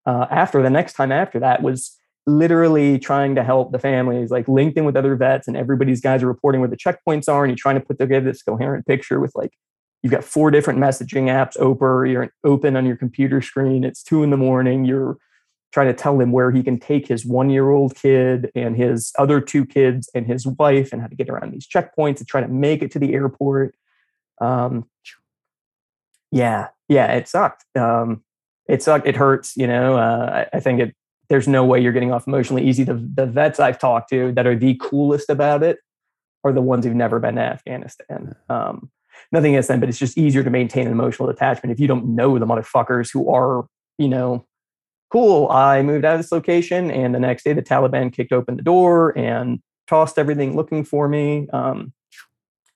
uh, after the next time after that was literally trying to help the families, like linked in with other vets, and everybody's guys are reporting where the checkpoints are, and you're trying to put together this coherent picture with like you've got four different messaging apps open, you're open on your computer screen. It's two in the morning. You're trying to tell him where he can take his one year old kid and his other two kids and his wife and how to get around these checkpoints and try to make it to the airport. Um, yeah, yeah, it sucked. Um, it sucked. It hurts. You know, uh, I, I, think it. There's no way you're getting off emotionally easy. The the vets I've talked to that are the coolest about it are the ones who've never been to Afghanistan. Um, nothing against them, but it's just easier to maintain an emotional attachment if you don't know the motherfuckers who are, you know, cool. I moved out of this location, and the next day the Taliban kicked open the door and tossed everything looking for me. Um,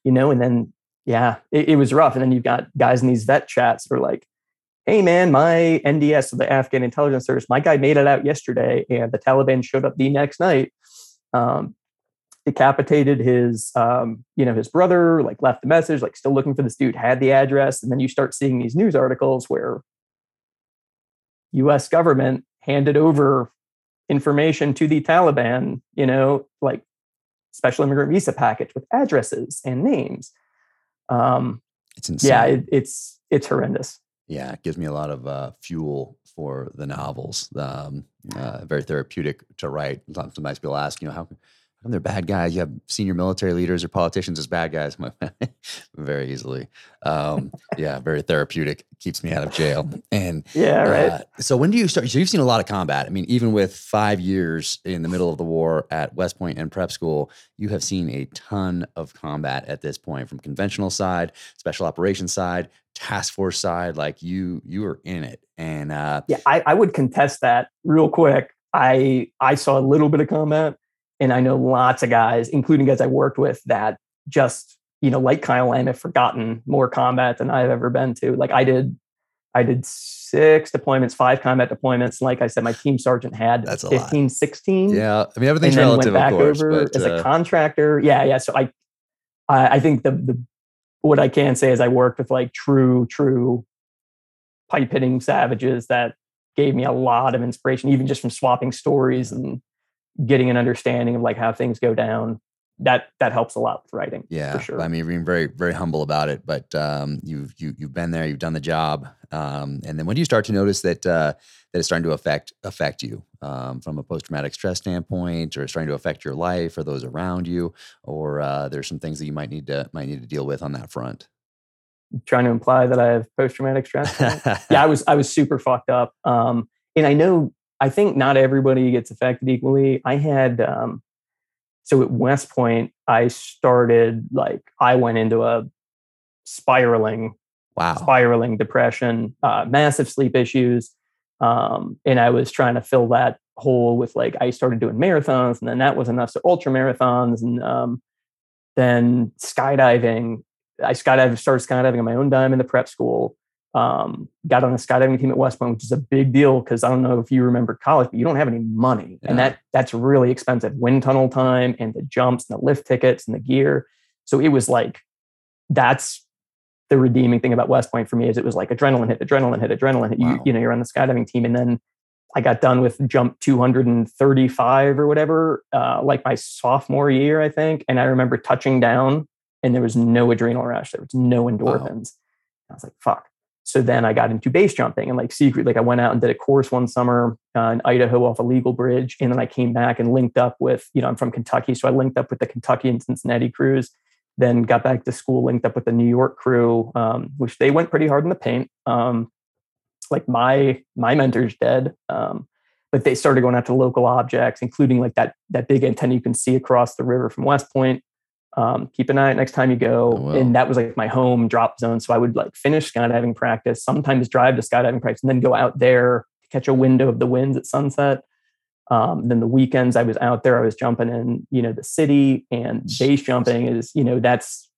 you know, and then yeah, it, it, was rough. And then you've got guys in these vet chats who are like, hey man, my NDS, so the Afghan intelligence service, my guy made it out yesterday and the Taliban showed up the next night, um, decapitated his, um, you know, his brother, like left the message, like still looking for this dude, had the address. And then you start seeing these news articles where US government handed over information to the Taliban, you know, like special immigrant visa package with addresses and names um, it's insane. Yeah, it, it's it's horrendous. Yeah, it gives me a lot of uh, fuel for the novels. Um, uh, very therapeutic to write. Sometimes people ask, you know, how they're bad guys? You have senior military leaders or politicians as bad guys. <laughs> very easily. Um, <laughs> yeah, very therapeutic. Keeps me out of jail. And yeah, right. Uh, so when do you start? So you've seen a lot of combat. I mean, even with five years in the middle of the war at West Point and prep school, you have seen a ton of combat at this point, from conventional side, special operations side, task force side. Like you, you are in it. And uh, yeah, I, I would contest that real quick. I I saw a little bit of combat and I know lots of guys, including guys I worked with, that just, you know, like Kyle Lamb have forgotten more combat than I've ever been to. Like I did, I did six deployments, five combat deployments. Like I said, my team sergeant had That's 15, 16. Yeah. I mean, everything's and then relative, went back course, over but, as a uh, contractor. Yeah. Yeah. So I, I, I think the, the, what I can say is I worked with like true, true pipe hitting savages that gave me a lot of inspiration, even just from swapping stories and getting an understanding of like how things go down that that helps a lot with writing. Yeah, sure. I mean, being very very humble about it, but um, you've you, you've been there, you've done the job, um, and then when do you start to notice that uh, that it's starting to affect affect you um, from a post traumatic stress standpoint, or it's starting to affect your life or those around you, or uh, there's some things that you might need to might need to deal with on that front. trying to imply that I have post traumatic stress. yeah, I was I was super fucked up, um, and I know I think not everybody gets affected equally. I had um, so at West Point, I started like I went into a spiraling, wow, spiraling depression, uh, massive sleep issues, um, and I was trying to fill that hole with like I started doing marathons, and then that was enough. So ultra marathons, and um, then skydiving. I skydived, started skydiving on my own dime in the prep school um, got on a skydiving team at West Point, which is a big deal because I don't know if you remember college, but you don't have any money, yeah. and that that's really expensive. Wind tunnel time and the jumps and the lift tickets and the gear. So it was like that's the redeeming thing about West Point for me is it was like adrenaline hit, adrenaline hit, adrenaline hit. Wow. You you know you're on the skydiving team, and then I got done with jump 235 or whatever, uh, like my sophomore year, I think. And I remember touching down, and there was no adrenal rush. There was no endorphins. Wow. I was like, "Fuck." So then I got into base jumping and like secret, like I went out and did a course one summer uh, in Idaho off a legal bridge. And then I came back and linked up with, you know, I'm from Kentucky. So I linked up with the Kentucky and Cincinnati crews, then got back to school, linked up with the New York crew, um, which they went pretty hard in the paint. Um, like my, my mentor's dead. Um, but they started going out to local objects, including like that, that big antenna you can see across the river from West Point um, keep an eye out next time you go. Oh, And that was like my home drop zone. So I would like finish skydiving practice, sometimes drive to skydiving practice, and then go out there to catch a window of the winds at sunset. Um, then the weekends I was out there, I was jumping in, you know, the city and base jumping is, you know, that's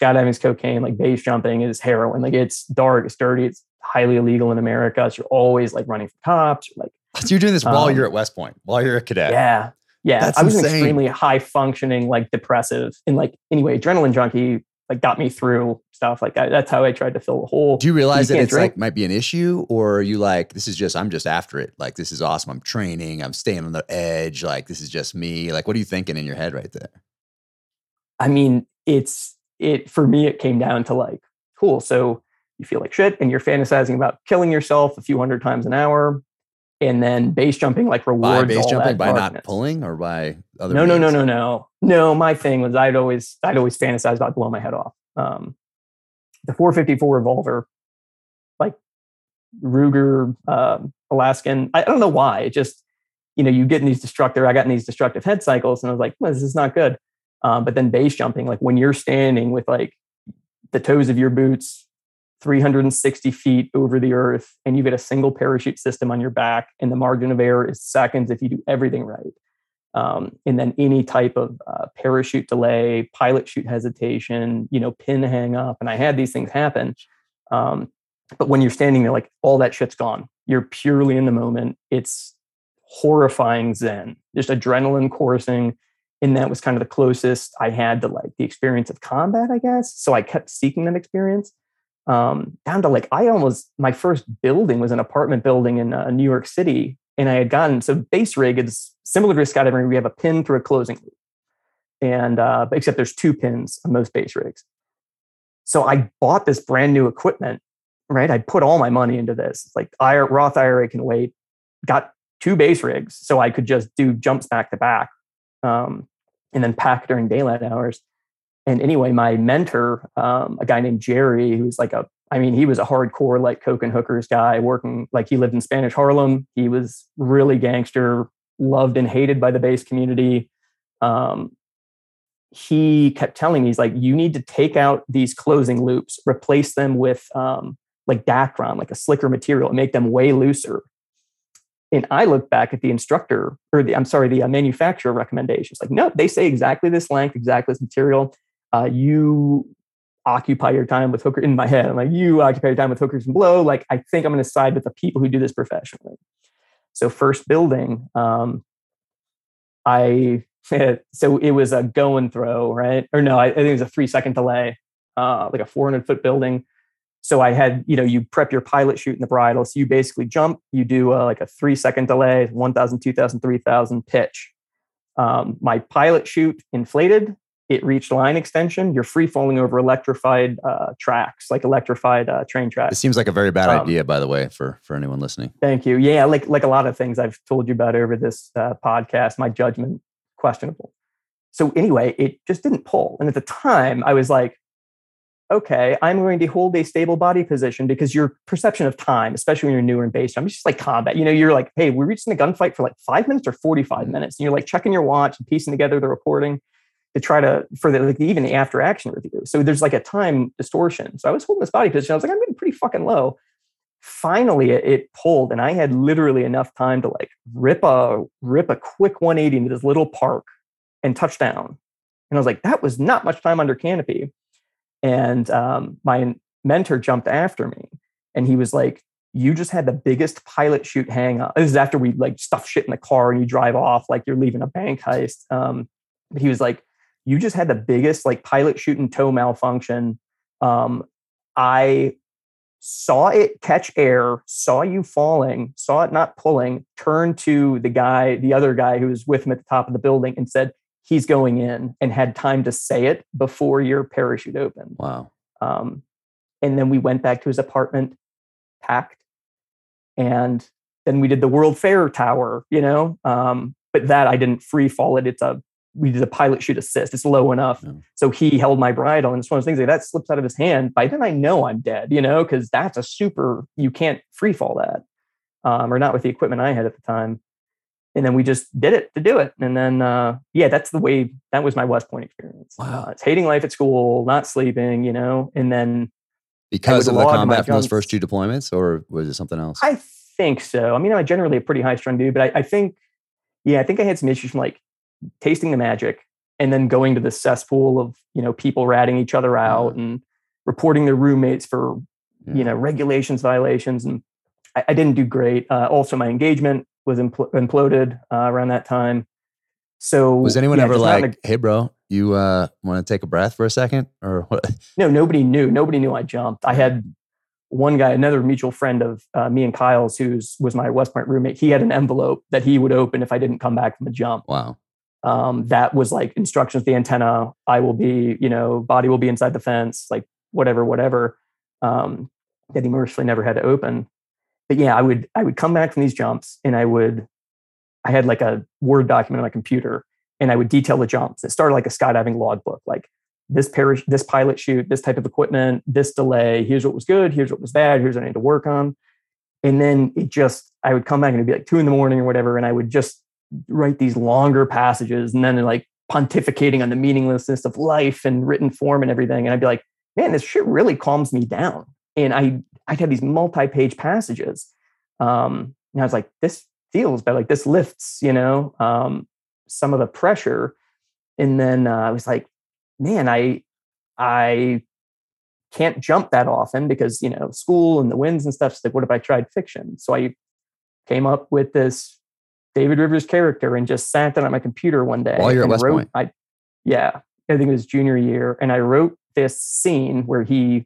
skydiving is cocaine, like base jumping is heroin. Like it's dark, it's dirty, it's highly illegal in America. So you're always like running from cops. Like <laughs> so you're doing this while um, you're at West Point, while you're a cadet. Yeah. Yeah, That's I was insane. an extremely high functioning, like depressive, and like anyway, adrenaline junkie. Like got me through stuff like I, that's how I tried to fill the hole. Do you realize you that it's drink. like might be an issue, or are you like this is just I'm just after it? Like this is awesome. I'm training. I'm staying on the edge. Like this is just me. Like what are you thinking in your head right there? I mean, it's it for me. It came down to like cool. So you feel like shit, and you're fantasizing about killing yourself a few hundred times an hour and then base jumping like rewards by base jumping by darkness. not pulling or by other no no no no no. No my thing was i'd always i'd always fantasize about blowing my head off. Um, the 454 revolver like ruger uh, alaskan I, I, don't know why it just you know you get in these destructive i got in these destructive head cycles and i was like well, this is not good. Um, but then base jumping like when you're standing with like the toes of your boots 360 feet over the earth and you get a single parachute system on your back and the margin of error is seconds if you do everything right. Um, and then any type of uh, parachute delay pilot chute hesitation you know pin hang up and i had these things happen. Um, but when you're standing there like all that shit's gone. You're purely in the moment. It's horrifying zen just adrenaline coursing and that was kind of the closest i had to like the experience of combat i guess. So i kept seeking that experience um, down to like I almost my first building was an apartment building in uh, New York City, and I had gotten so base rig is similar to a skydiving. We have a pin through a closing loop, and uh, except there's two pins on most base rigs. So I bought this brand new equipment. Right, I put all my money into this. It's like I, Roth IRA can wait. Got two base rigs, so I could just do jumps back to back, um, and then pack during daylight hours and anyway, my mentor, um, a guy named Jerry, who's like a, I mean, he was a hardcore like coke and hookers guy, working like he lived in Spanish Harlem. He was really gangster, loved and hated by the base community. Um, he kept telling me, he's like, you need to take out these closing loops, replace them with um, like Dacron, like a slicker material, and make them way looser. And I look back at the instructor, or the I'm sorry, the uh, manufacturer recommendations. Like, no, they say exactly this length, exactly this material uh, you occupy your time with hooker in my head. I'm like, you occupy your time with hookers and blow. Like, I think I'm going to side with the people who do this professionally. So first building, um, I <laughs> so it was a go and throw, right? Or no, I, I think it was a three second delay, uh, like a 400 foot building. So I had, you know, you prep your pilot chute in the bridle. So you basically jump, you do uh, like a three second delay, 1,000, 2,000, 3,000 pitch. Um, my pilot chute inflated. It reached line extension. You're free falling over electrified uh, tracks, like electrified uh, train tracks. It seems like a very bad um, idea, by the way, for for anyone listening. Thank you. Yeah, like like a lot of things I've told you about over this uh, podcast, my judgment questionable. So anyway, it just didn't pull. And at the time, I was like, okay, I'm going to hold a stable body position because your perception of time, especially when you're newer in base jump, it's just like combat. You know, you're like, hey, we're reaching the gunfight for like five minutes or 45 mm-hmm. minutes. And you're like checking your watch and piecing together the reporting to try to, for the, like even the after action review. So there's like a time distortion. So I was holding this body position. I was like, I'm getting pretty fucking low. Finally, it, it pulled and I had literally enough time to like rip a, rip a quick 180 into this little park and touchdown. And I was like, that was not much time under canopy. And um, my mentor jumped after me and he was like, you just had the biggest pilot chute hang up. This is after we like stuff shit in the car and you drive off like you're leaving a bank heist. Um, but he was like, you just had the biggest like pilot in tow malfunction. Um, I saw it catch air, saw you falling, saw it not pulling, turned to the guy, the other guy who was with him at the top of the building and said, he's going in and had time to say it before your parachute opened. Wow. Um, and then we went back to his apartment, packed, and then we did the World Fair Tower, you know. Um, but that I didn't free fall it. It's a we did a pilot chute assist. It's low enough. Yeah. So he held my bridle. And it's one of those things like that slips out of his hand. By then I know I'm dead, you know, because that's a super, you can't free fall that. Um, or not with the equipment I had at the time and then we just did it to do it. And then, uh, yeah, that's the way that was my West Point experience. Wow. Uh, it's hating life at school, not sleeping, you know, and then because of the combat from those first two deployments, or was it something else? I think so. I mean, I'm generally a pretty high strung dude, but I, I think, yeah, I think I had some issues from like tasting the magic and then going to the cesspool of you know people ratting each other out mm-hmm. and reporting their roommates for yeah. you know regulations violations and I, I didn't do great. Uh, also, my engagement was impl- imploded uh, around that time. So was anyone yeah, ever like, a, "Hey, bro, you uh, want to take a breath for a second? Or what? No, nobody knew. Nobody knew I jumped. I had one guy, another mutual friend of uh, me and Kyle's, who's was my West Point roommate. He had an envelope that he would open if I didn't come back from the jump. Wow. Um, that was like instructions. The antenna. I will be, you know, body will be inside the fence. Like whatever, whatever. Um, that he mercifully never had to open but yeah, I would I would come back from these jumps and I would I had like a Word document on my computer and I would detail the jumps. It started like a skydiving logbook, like this parish, this pilot chute this type of equipment, this delay. Here's what was good. Here's what was bad. Here's what I need to work on. And then it just, I would come back and it'd be like two in the morning or whatever, and I would just write these longer passages and then like pontificating on the meaninglessness of life and written form and everything. And I'd be like, man, this shit really calms me down. And I I'd have these multi-page passages. Um, and I was like, this feels better, like this lifts, you know, um, some of the pressure. And then uh, I was like, man, I I can't jump that often because you know school and the winds and stuff. So like, what if I tried fiction? So I came up with this David Rivers character and just sat down at my computer one day. While you're at West wrote, Point. I, yeah, I think it was junior year, and I wrote this scene where he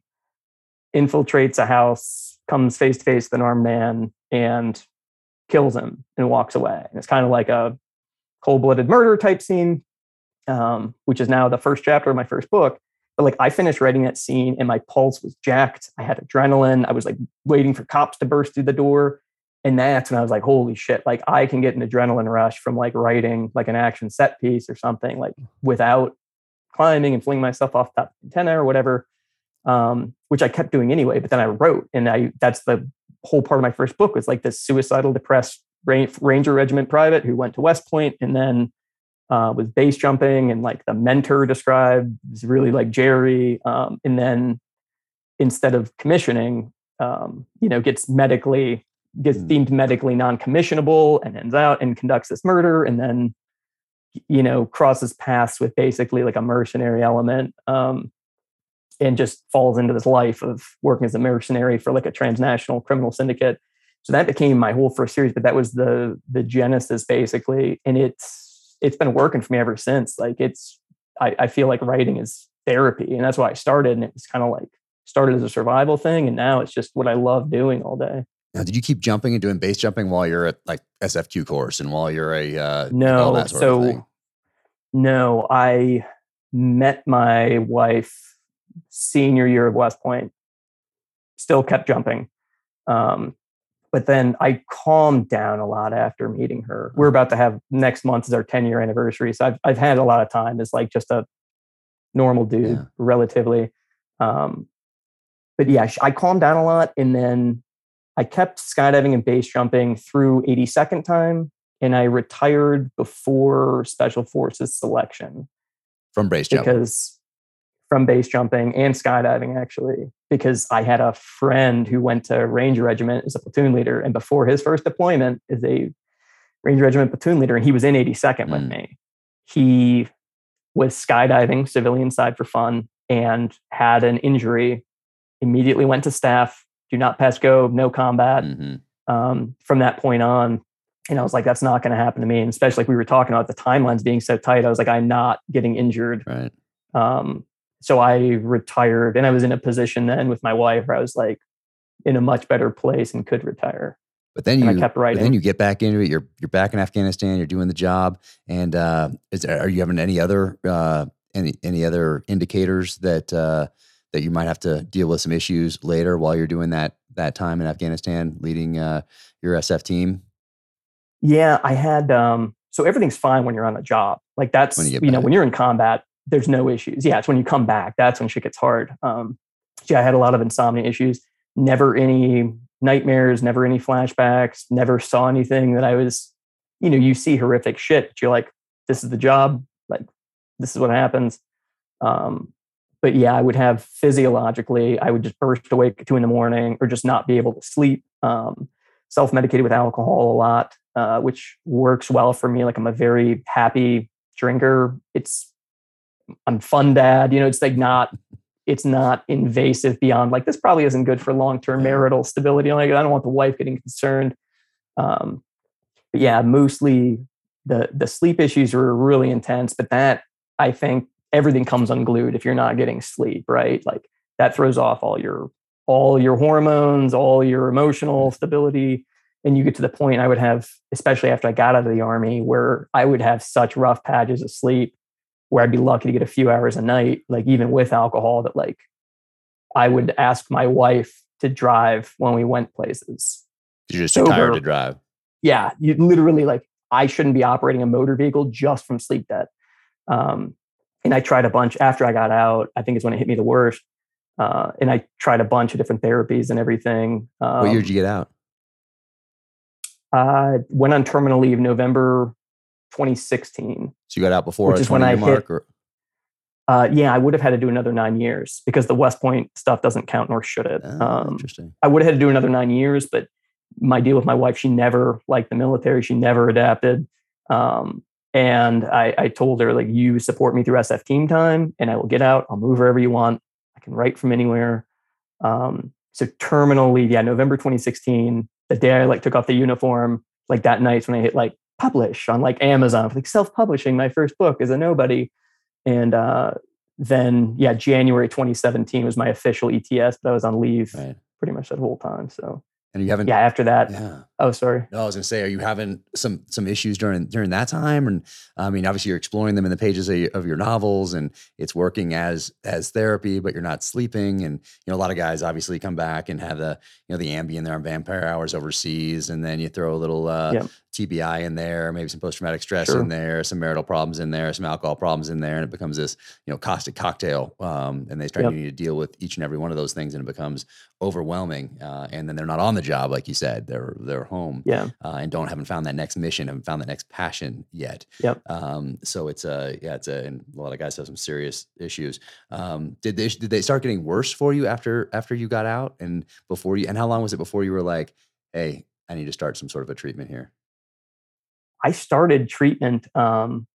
infiltrates a house, comes face to face with an armed man, and kills him and walks away. And it's kind of like a cold blooded murder type scene, um, which is now the first chapter of my first book. But like I finished writing that scene and my pulse was jacked. I had adrenaline. I was like waiting for cops to burst through the door. And that's when I was like, holy shit, like I can get an adrenaline rush from like writing like an action set piece or something like without climbing and flinging myself off that antenna or whatever um, which I kept doing anyway. But then I wrote, and I that's the whole part of my first book was like this suicidal, depressed Ranger Regiment private who went to West Point and then uh, was base jumping, and like the mentor described was really like Jerry, um, and then instead of commissioning, um, you know, gets medically gets mm. deemed medically non-commissionable and ends out and conducts this murder, and then you know crosses paths with basically like a mercenary element um, and just falls into this life of working as a mercenary for like a transnational criminal syndicate. So that became my whole first series, but that was the the genesis basically, and it's it's been working for me ever since. Like it's I, I feel like writing is therapy, and that's why I started. And it was kind of like started as a survival thing, and now it's just what I love doing all day. Now, did you keep jumping and doing base jumping while you're at like SFQ course and while you're a uh, no? so No, I met my wife senior year of West Point. Still kept jumping. Um, but then I calmed down a lot after meeting her. We're about to have next month is our 10 year anniversary. So I've, I've had a lot of time as like just a normal dude, Yeah. relatively. Um, but yeah, I calmed down a lot. And then I kept skydiving and base jumping through 82nd time. And I retired before Special Forces selection From brace jump. because from base jumping and skydiving actually because i had a friend who went to ranger regiment as a platoon leader and before his first deployment as a ranger regiment platoon leader and he was in 82nd with Mm. me he was skydiving civilian side for fun and had an injury immediately went to staff do not pass go no combat hmm um, from that point on. And I was like, that's not going to happen to me. And especially if we were talking about the timelines being so tight, I was like, I'm not getting injured. Right. Um, so I retired and I was in a position then with my wife where I was like in a much better place and could retire. But then And you I kept writing. then you get back into it. You're you're back in Afghanistan. You're doing the job. And uh, is are you having any other uh, any any other indicators that uh, that you might have to deal with some issues later while you're doing that that time in Afghanistan, leading uh, your SF team? Yeah, I had um so everything's fine when you're on the job. Like that's When you you, know, when you're in combat, there's no issues. Yeah, it's when you come back, that's when shit gets hard. Um yeah, I had a lot of insomnia issues, never any nightmares, never any flashbacks, never saw anything that I was, you know, you see horrific shit, but you're like, this is the job, like this is what happens. Um but yeah, I would have physiologically, I would just burst awake at two in the morning or just not be able to sleep. Um, self medicated with alcohol a lot, uh, which works well for me. Like I'm a very happy drinker. It's I'm fun dad. You know, it's like not it's not invasive beyond like this probably isn't good for long term marital stability. Like I don't want the wife getting concerned. Um, but yeah, mostly the the sleep issues were really intense. But that I think everything comes unglued if you're not getting sleep. Right, like that throws off all your all your hormones, all your emotional stability. And you get to the point I would have, especially after I got out of the army, where I would have such rough patches of sleep where I'd be lucky to get a few hours a night, like even with alcohol, that like I would ask my wife to drive when we went places. You're just too tired to drive. Yeah, you literally like I shouldn't be operating a motor vehicle just from sleep debt. Um, and I tried a bunch after I got out. I think is when it hit me the worst. Uh, and I tried a bunch of different therapies and everything. Um, what year did you get out? I went on terminal leave November 2016. So you got out before Which is when I hit- or Uh, yeah, I would have had to do another nine years because the West Point stuff doesn't count, nor should it. Oh, Um, interesting. I would have had to do another nine years, but my deal with my wife, she never liked the military. She never adapted. Um, and I, I told her, like, you support me through SF team time and I will get out. I'll move wherever you want. I can write from anywhere. Um, so terminally, yeah, November 2016, the day I like took off the uniform, like that night when I hit like publish on like Amazon, like self-publishing my first book as a nobody. And uh, then yeah, January 2017 was my official ETS, but I was on leave Right. pretty much that whole time. So And you haven't. yeah, after that, Yeah. oh sorry. No, I was gonna say, are you having some some issues during during that time? And I mean, obviously, you're exploring them in the pages of, your- of your novels, and it's working as as therapy, but you're not sleeping. And you know, a lot of guys obviously come back and have the you know the Ambien there on Vampire Hours overseas, and then you throw a little uh, Yep. TBI in there, maybe some post traumatic stress Sure. in there, some marital problems in there, some alcohol problems in there, and it becomes this you know caustic cocktail. Um, and they start Yep. needing to deal with each and every one of those things, and it becomes overwhelming. Uh, and then they're not on the job, like you said, they're they're home Yeah. uh, and don't haven't found that next mission, haven't found that next passion yet. Yep. Um, so it's a yeah, it's a and a lot of guys have some serious issues. Um, did they did they start getting worse for you after after you got out and before you and how long was it before you were like, hey, I need to start some sort of a treatment here? I started treatment um,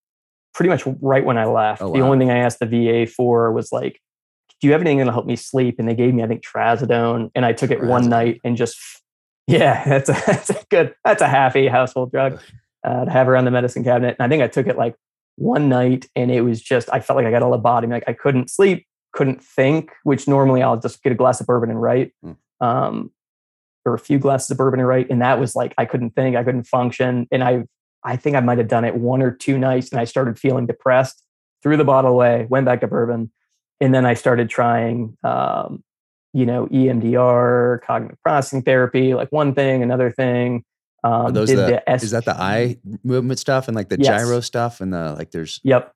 pretty much right when I left. Oh, The only thing I asked the VA for was like, "Do you have anything that'll help me sleep?" And they gave me, I think, trazodone, and I took it one night and just, yeah, <laughs> that's a that's a good that's a happy household drug uh, to have around the medicine cabinet. And I think I took it like one night, and it was just I felt like I got a lobotomy. Like I couldn't sleep, couldn't think, which normally I'll just get a glass of bourbon and write. Hmm. Um, or a few glasses of bourbon and write, and that was like I couldn't think, I couldn't function, and I I think I might have done it one or two nights and I started feeling depressed, threw the bottle away, went back to bourbon. And then I started trying, um, you know, EMDR, cognitive processing therapy, like one thing, another thing. Um, those did the, S- is that the eye movement stuff and like the Yes. gyro stuff and the like? There's Yep.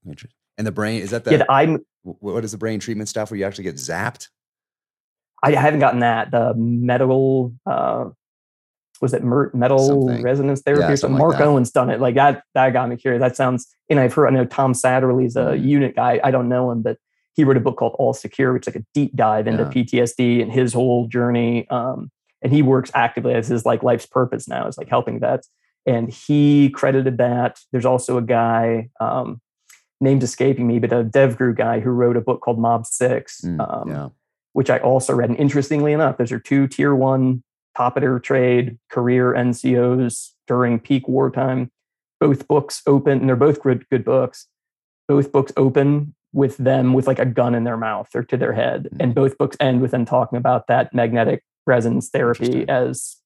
and the brain is that the Yeah, the eye, what is the brain treatment stuff where you actually get zapped? I haven't gotten that. The metal, uh, was it metal Something. resonance therapy Yeah, or something? like Mark. Owen's done it. Like that, that got me curious. That sounds, and I've heard, I know Tom Satterly's a Mhm. unit guy. I don't know him, but he wrote a book called All Secure, which is like a deep dive into Yeah. PTSD and his whole journey. Um, and he works actively as his like life's purpose now is like helping vets. And he credited that. There's also a guy, um, name's escaping me, but a DevGru guy who wrote a book called Mob Six. Mm, um, yeah. which I also read. And interestingly enough, those are two tier one top of their trade career NCOs during peak wartime. Both books open, and they're both good, good books. Both books open with them with like a gun in their mouth or to their head. Mhm. And both books end with them talking about that magnetic resonance therapy as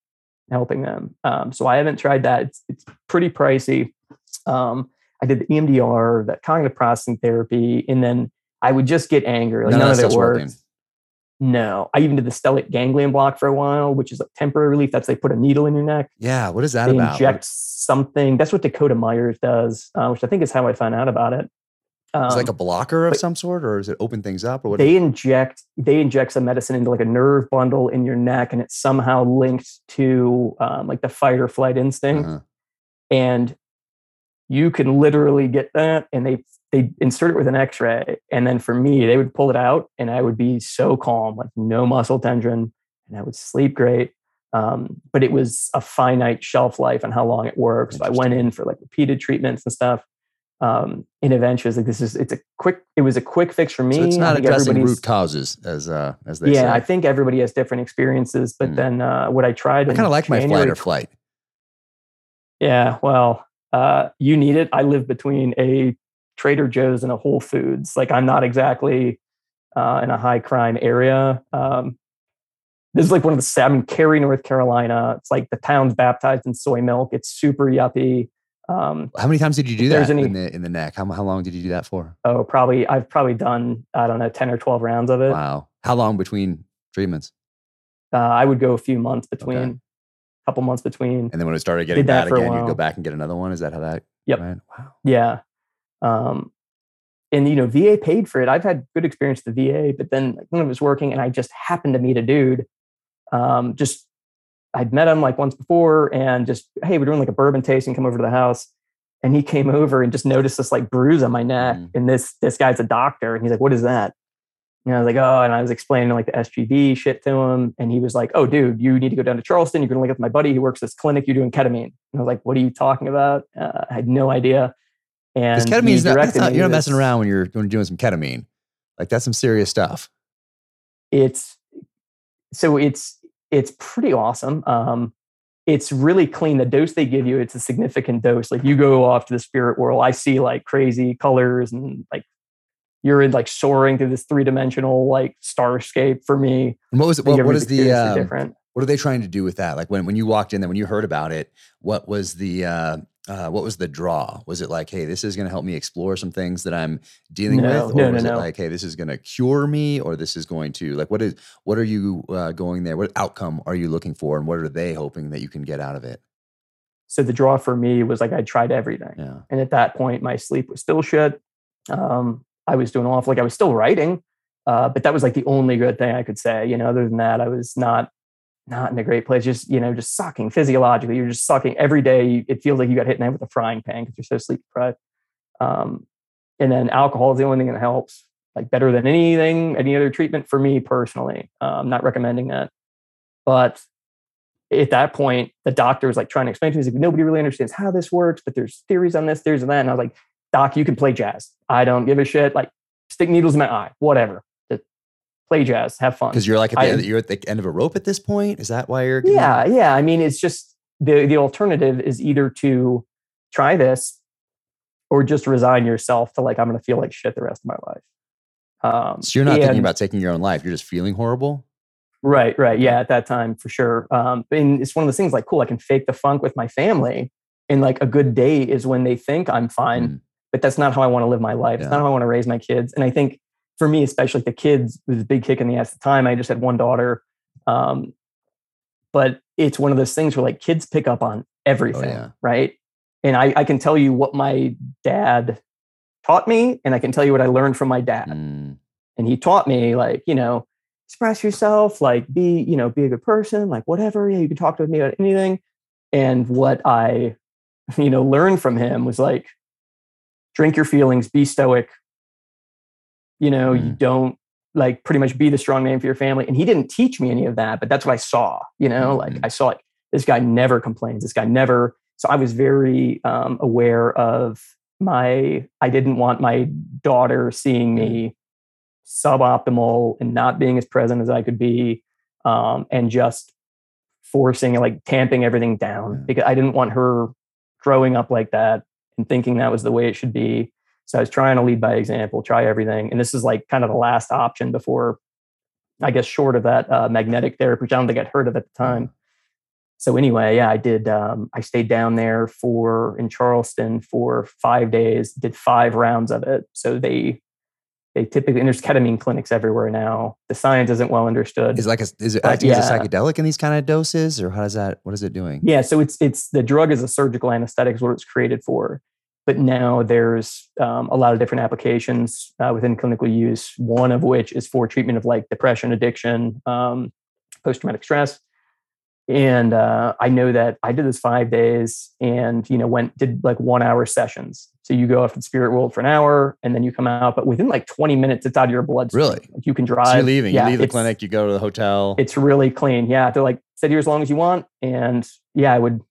helping them. Um, so I haven't tried that. It's, it's pretty pricey. Um, I did the EMDR, that cognitive processing therapy, and then I would just get angry. Like None of none, of it worked. working. No, I even did the stellate ganglion block for a while, which is a temporary relief. That's they put a needle in your neck. Yeah. What is that They about? inject something. That's what Dakota Myers does, uh, which I think is how I found out about it. Um, Is like a blocker of some sort, or is it open things up, or what? they inject they inject some medicine into like a nerve bundle in your neck, and it's somehow linked to um, like the fight or flight instinct. Uh-huh. and you can literally get that and they they insert it with an x-ray and then for me they would pull it out and i would be so calm like no muscle tension and i would sleep great um, but it was a finite shelf life and how long it works so i went in for like repeated treatments and stuff um, eventually it's like this is it's a quick it was a quick fix for me So it's not addressing root causes, as uh, as they say. yeah say. i think everybody has different experiences but Mm. then uh, what i tried I kind of like my flight or flight. Yeah, well, uh, you need it. I live between a Trader Joe's and a Whole Foods. Like, I'm not exactly uh, in a high crime area. Um, this is like one of the I'm in Cary, North Carolina. It's like the town's baptized in soy milk. It's super yuppie. Um, How many times did you do that any- in the in the neck? How how long did you do that for? oh, probably I've probably done I don't know ten or twelve rounds of it. Wow. How long between treatments? Uh, I would go a few months between, Okay. couple months between. And then when it started getting bad again, you'd go back and get another one. Is that how that? Yep. went? Wow. Yeah. Um, and you know, VA paid for it. I've had good experience with the VA, but then when it was working and I just happened to meet a dude, um, just I'd met him like once before and just, hey, we're doing like a bourbon tasting, come over to the house. And he came over and just noticed this like bruise on my neck. Mhm. And this this guy's a doctor. And he's like, what is that? And I was like, oh, and I was explaining like the SGB shit to him. And he was like, oh, dude, you need to go down to Charleston. You're going to link up with my buddy who works this clinic. You're doing ketamine. And I was like, what are you talking about? Uh, I had no idea. And Because he ketamine is not, not you're not messing around when you're when you're doing some ketamine. Like that's some serious stuff. It's so it's it's pretty awesome. Um, it's really clean. The dose they give you, it's a significant dose. Like you go off to the spirit world, I see like crazy colors and like you're in like soaring through this three dimensional like starscape. For me, And what was it? Think What, what the um, different? what are they trying to do with that? Like when when you walked in there, when you heard about it, what was the uh, uh, what was the draw? Was it like, hey, this is going to help me explore some things that I'm dealing No, with, or no, no, was it no. like, hey, this is going to cure me, or this is going to like what is what are you uh, going there? What outcome are you looking for, and what are they hoping that you can get out of it? So the draw for me was like I tried everything. Yeah, And at that point, my sleep was still shit. Um, I was doing awful. Like I was still writing, uh, but that was like the only good thing I could say. You know, other than that, I was not not in a great place. Just you know, just sucking physiologically. You're just sucking every day. It feels like you got hit in the head with a frying pan because you're so sleep deprived. Um, and then alcohol is the only thing that helps. Like better than anything, any other treatment for me personally. Uh, I'm not recommending that, but at that point, the doctor was like trying to explain to me, like, nobody really understands how this works, but there's theories on this, theories on that. And I was like, Doc, you can play jazz. I don't give a shit. Like, stick needles in my eye, whatever. Play jazz, have fun. because you're like at the I- end, you're at the end of a rope at this point. Is that why you're? Yeah, yeah. I mean, it's just the the alternative is either to try this or just resign yourself to like I'm going to feel like shit the rest of my life. Um, So you're not thinking about taking your own life. You're just feeling horrible. Right, right. Yeah, at that time for sure. Um, and it's one of those things like, cool, I can fake the funk with my family And like a good day is when they think I'm fine, Mm. but that's not how I want to live my life. It's not how I want to raise my kids. And I think for me, especially the kids, it was a big kick in the ass at the time. I just had one daughter. Um, but it's one of those things where like kids pick up on everything, yeah. right? And I, I can tell you what my dad taught me, and I can tell you what I learned from my dad. Mm. And he taught me, like, you know, express yourself, like be, you know, be a good person, like whatever. Yeah, you can talk to me about anything. And what I, <laughs> you know, learned from him was like, drink your feelings, be stoic. You know, you Mm. don't like pretty much be the strong man for your family. And he didn't teach me any of that, but that's what I saw. You know, like Mhm. I saw like this guy never complains. This guy never. So I was very um, aware of my. I didn't want my daughter seeing me suboptimal and not being as present as I could be, um, and just forcing like tamping everything down Yeah. because I didn't want her growing up like that and thinking that was the way it should be. So I was trying to lead by example, try everything, and this is like kind of the last option before, I guess, short of that uh, magnetic therapy, which I don't think I'd heard of at the time. So anyway, yeah, I did. Um, I stayed down there for in Charleston for five days. Did five rounds of it. So they they typically and there's ketamine clinics everywhere now. The science isn't well understood. Is it like a, is it acting as a psychedelic in these kind of doses, or how does that? What is it doing? Yeah, so it's it's the drug is a surgical anesthetic is what it's created for, but now there's um, a lot of different applications uh, within clinical use. One of which is for treatment of like depression, addiction, um, post traumatic stress. And uh, I know that I did this five days, and you know went did like one hour sessions. So you go off to the spirit world for an hour, and then you come out. But within like 20 minutes, it's out of your bloodstream. Really? Like you can drive. So you're leaving. Yeah, you leave the clinic. You go to the hotel. it's really clean. Yeah, they're like sit here as long as you want, and yeah, I would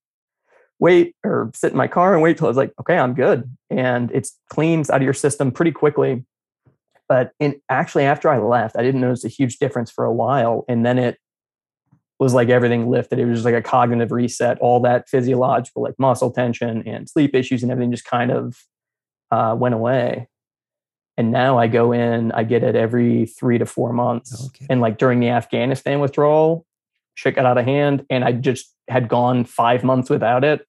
wait or sit in my car and wait till I was like, okay, I'm good, and it cleans out of your system pretty quickly. But in actually, after I left, I didn't notice a huge difference for a while, and then it was like everything lifted. It was just like a cognitive reset. All that physiological, like muscle tension and sleep issues and everything, just kind of uh, went away. And now I go in, I get it every three to four months. Okay. And like during the Afghanistan withdrawal, shit got out of hand. And I just had gone five months without it.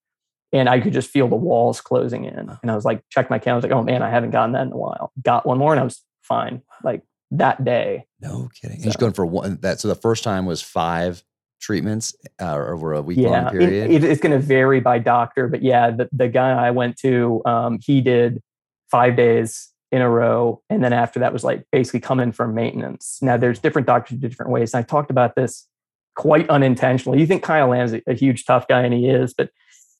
And I could just feel the walls closing in. And I was like, check my calendar. I was like, oh man, I haven't gotten that in a while. Got one more and I was fine. Like that day. no kidding. So- you're going for one. That so the first time was five treatments uh, over a week long yeah, it- period. it- it's going to vary by doctor, but yeah, the, the guy I went to, um, he did five days in a row, and then after that was like basically coming from maintenance. Now there's different doctors do different ways. And I talked about this quite unintentionally. You think Kyle Lamb's a, a huge tough guy, and he is, but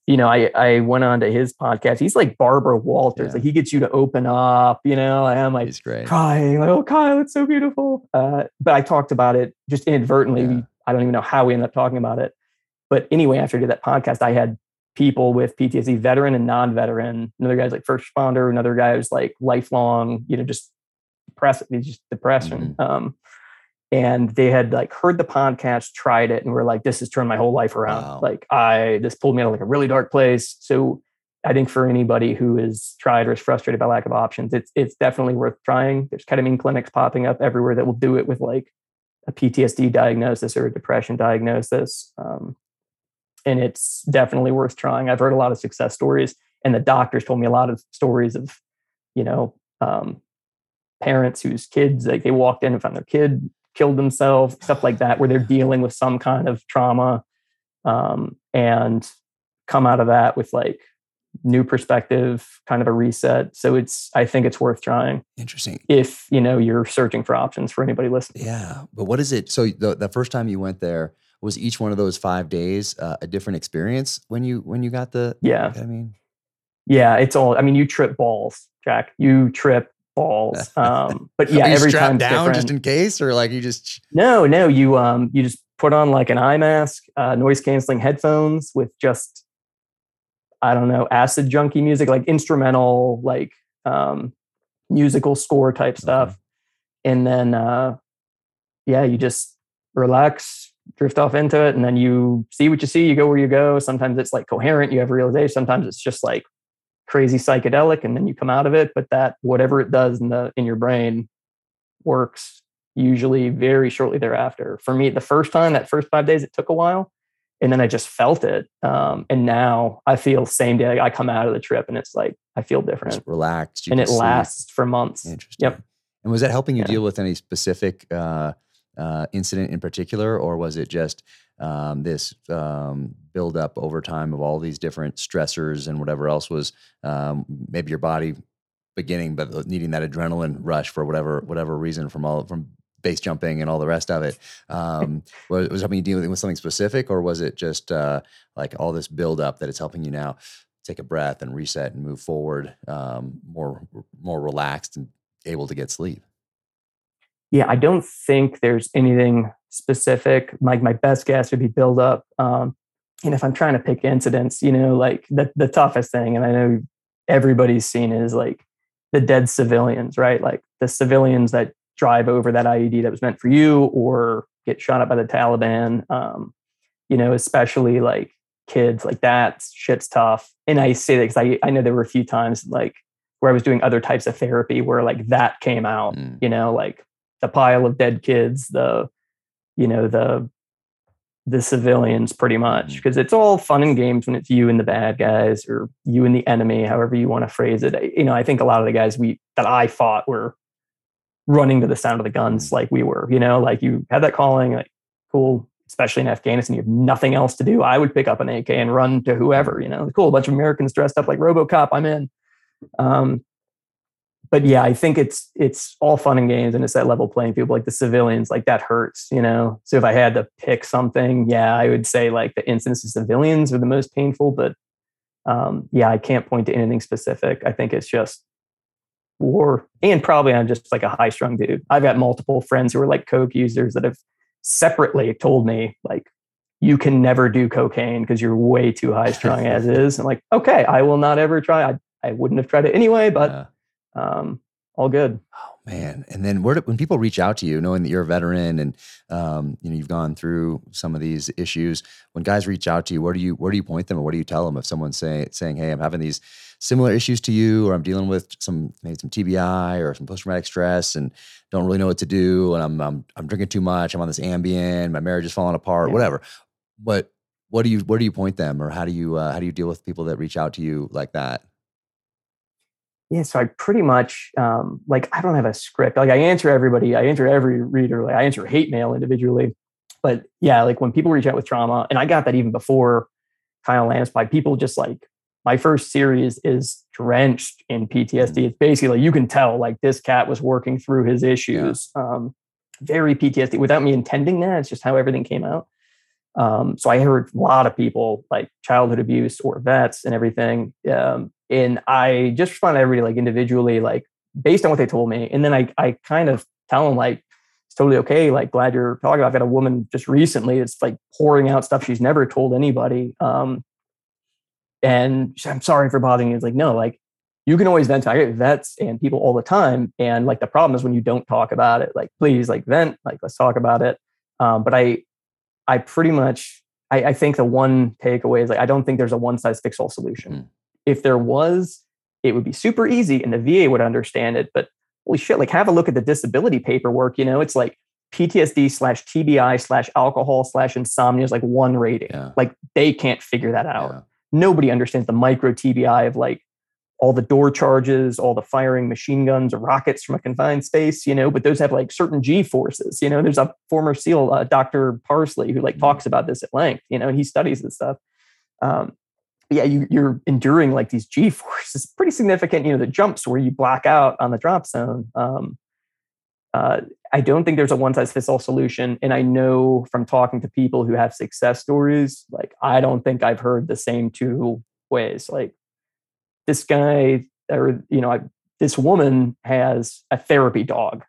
you know, I I went on to his podcast. He's like Barbara Walters. Yeah. Like he gets you to open up. You know, and I'm like He's great. crying, like, oh, Kyle, it's so beautiful. Uh, but I talked about it just inadvertently. Yeah. I don't even know how we ended up talking about it. But anyway, after I did that podcast, I had people with PTSD, veteran and non-veteran. Another guy's like first responder. Another guy was like lifelong, you know, just depressed, just depression. Um, and they had like heard the podcast, tried it, and were like, "This has turned my whole life around." Wow. Like, I this pulled me out of like a really dark place. So I think for anybody who is tried or is frustrated by lack of options, it's it's definitely worth trying. There's ketamine clinics popping up everywhere that will do it with like a PTSD diagnosis or a depression diagnosis, um, and it's definitely worth trying. I've heard a lot of success stories, and the doctors told me a lot of stories of, you know, um, parents whose kids like they walked in and found their kid killed themselves, stuff like that, where they're dealing with some kind of trauma, um, and come out of that with like new perspective, kind of a reset. So it's I think it's worth trying Interesting. if you know you're searching for options for anybody listening. Yeah, but what is it? So the the first time you went there was each one of those five days uh, a different experience when you when you got the. Yeah, I mean, yeah, it's all. I mean, you trip balls, Jack. You trip balls. <laughs> Um, but yeah, you every time down different. just in case, or like you just No, no, you um you just put on like an eye mask, uh, noise canceling headphones with just I don't know acid junkie music, like instrumental, like um, musical score type stuff, and then uh, yeah, you just relax, drift off into it, and then you see what you see, you go where you go. Sometimes it's like coherent, you have a realization. Sometimes it's just like crazy psychedelic, and then you come out of it. But that whatever it does in the in your brain works usually very shortly thereafter. For me, the first time, that first five days, it took a while. and then I just felt it. Um, and now I feel same day I come out of the trip and it's like I feel different, Just relaxed. and it sleep. lasts for months. Interesting. Yep. And was that helping you Yeah. deal with any specific uh, uh, incident in particular, or was it just um, this um, buildup over time of all these different stressors and whatever else was um, maybe your body beginning, but needing that adrenaline rush for whatever whatever reason from all from base jumping and all the rest of it. Um, <laughs> was, was it helping you deal with, with something specific, or was it just uh, like all this buildup that it's helping you now take a breath and reset and move forward um, more more relaxed and able to get sleep? Yeah, I don't think there's anything specific. Like my best guess would be build up. Um, and if I'm trying to pick incidents, you know, like the the toughest thing, and I know everybody's seen it, is like the dead civilians, right? Like the civilians that drive over that IED that was meant for you, or get shot up by the Taliban. Um, you know, especially like kids, like that shit's tough. And I say that because I I know there were a few times like where I was doing other types of therapy where like that came out. Mm. You know, like the pile of dead kids, the you know the the civilians pretty much because it's all fun and games when it's you and the bad guys or you and the enemy however you want to phrase it. You know i think a lot of the guys we that i fought were running to the sound of the guns like we were you know like you had that calling like cool especially in afghanistan you have nothing else to do. I would pick up an ak and run to whoever you know cool a bunch of americans dressed up like robocop i'm in. Um, but yeah, I think it's it's all fun and games, and it's that level playing field. Like the civilians, like that hurts, you know. So if I had to pick something, yeah, I would say like the incidents of civilians are the most painful. But um, yeah, I can't point to anything specific. I think it's just war, and probably I'm just like a high strung dude. I've got multiple friends who are like coke users that have separately told me like you can never do cocaine because you're way too high strung as <laughs> is. I'm like, okay, I will not ever try. I, I wouldn't have tried it anyway, but Yeah. Um, all good. Oh man! And then where do, when people reach out to you, knowing that you're a veteran and um, you know you've gone through some of these issues, when guys reach out to you, where do you where do you point them, or what do you tell them if someone's saying saying, "Hey, I'm having these similar issues to you, or I'm dealing with some maybe some TBI or some post traumatic stress, and don't really know what to do, and I'm I'm, I'm drinking too much, I'm on this Ambien, my marriage is falling apart, Yeah. whatever." But what do you where do you point them, or how do you uh, how do you deal with people that reach out to you like that? Yeah, so I pretty much um, like I don't have a script. Like I answer everybody, I answer every reader, like I answer hate mail individually. But yeah, like when people reach out with trauma, and I got that even before Kyle Lamb's pod, people just like my first series is drenched in PTSD. It's basically like you can tell like this cat was working through his issues. Um, very PTSD without me intending that. It's just how everything came out. Um, so I heard a lot of people like childhood abuse or vets and everything. Um, and I just respond to everybody like individually, like based on what they told me. And then I, I kind of tell them like, it's totally okay. Like, glad you're talking about. I've got a woman just recently that's like pouring out stuff she's never told anybody. Um, and she- I'm sorry for bothering you. It's like, no, like you can always vent. I get vets and people all the time. And like the problem is when you don't talk about it, like, please, like vent, like, let's talk about it. Um, but I, I pretty much, I, I think the one takeaway is like, I don't think there's a one size fits all solution. Mhm. If there was, it would be super easy and the VA would understand it. But holy shit, like have a look at the disability paperwork. You know, it's like PTSD slash TBI slash alcohol slash insomnia is like one rating. Yeah. Like they can't figure that out. Yeah. Nobody understands the micro TBI of like all the door charges, all the firing machine guns or rockets from a confined space, you know, but those have like certain G forces. You know, there's a former SEAL, uh, Dr. Parsley, who like Mhm. talks about this at length, you know, and he studies this stuff. Um, yeah, you, you're enduring like these G forces, pretty significant, you know, the jumps where you black out on the drop zone. Um, uh, I don't think there's a one size fits all solution. And I know from talking to people who have success stories, like, I don't think I've heard the same two ways. Like, this guy or, you know, I, this woman has a therapy dog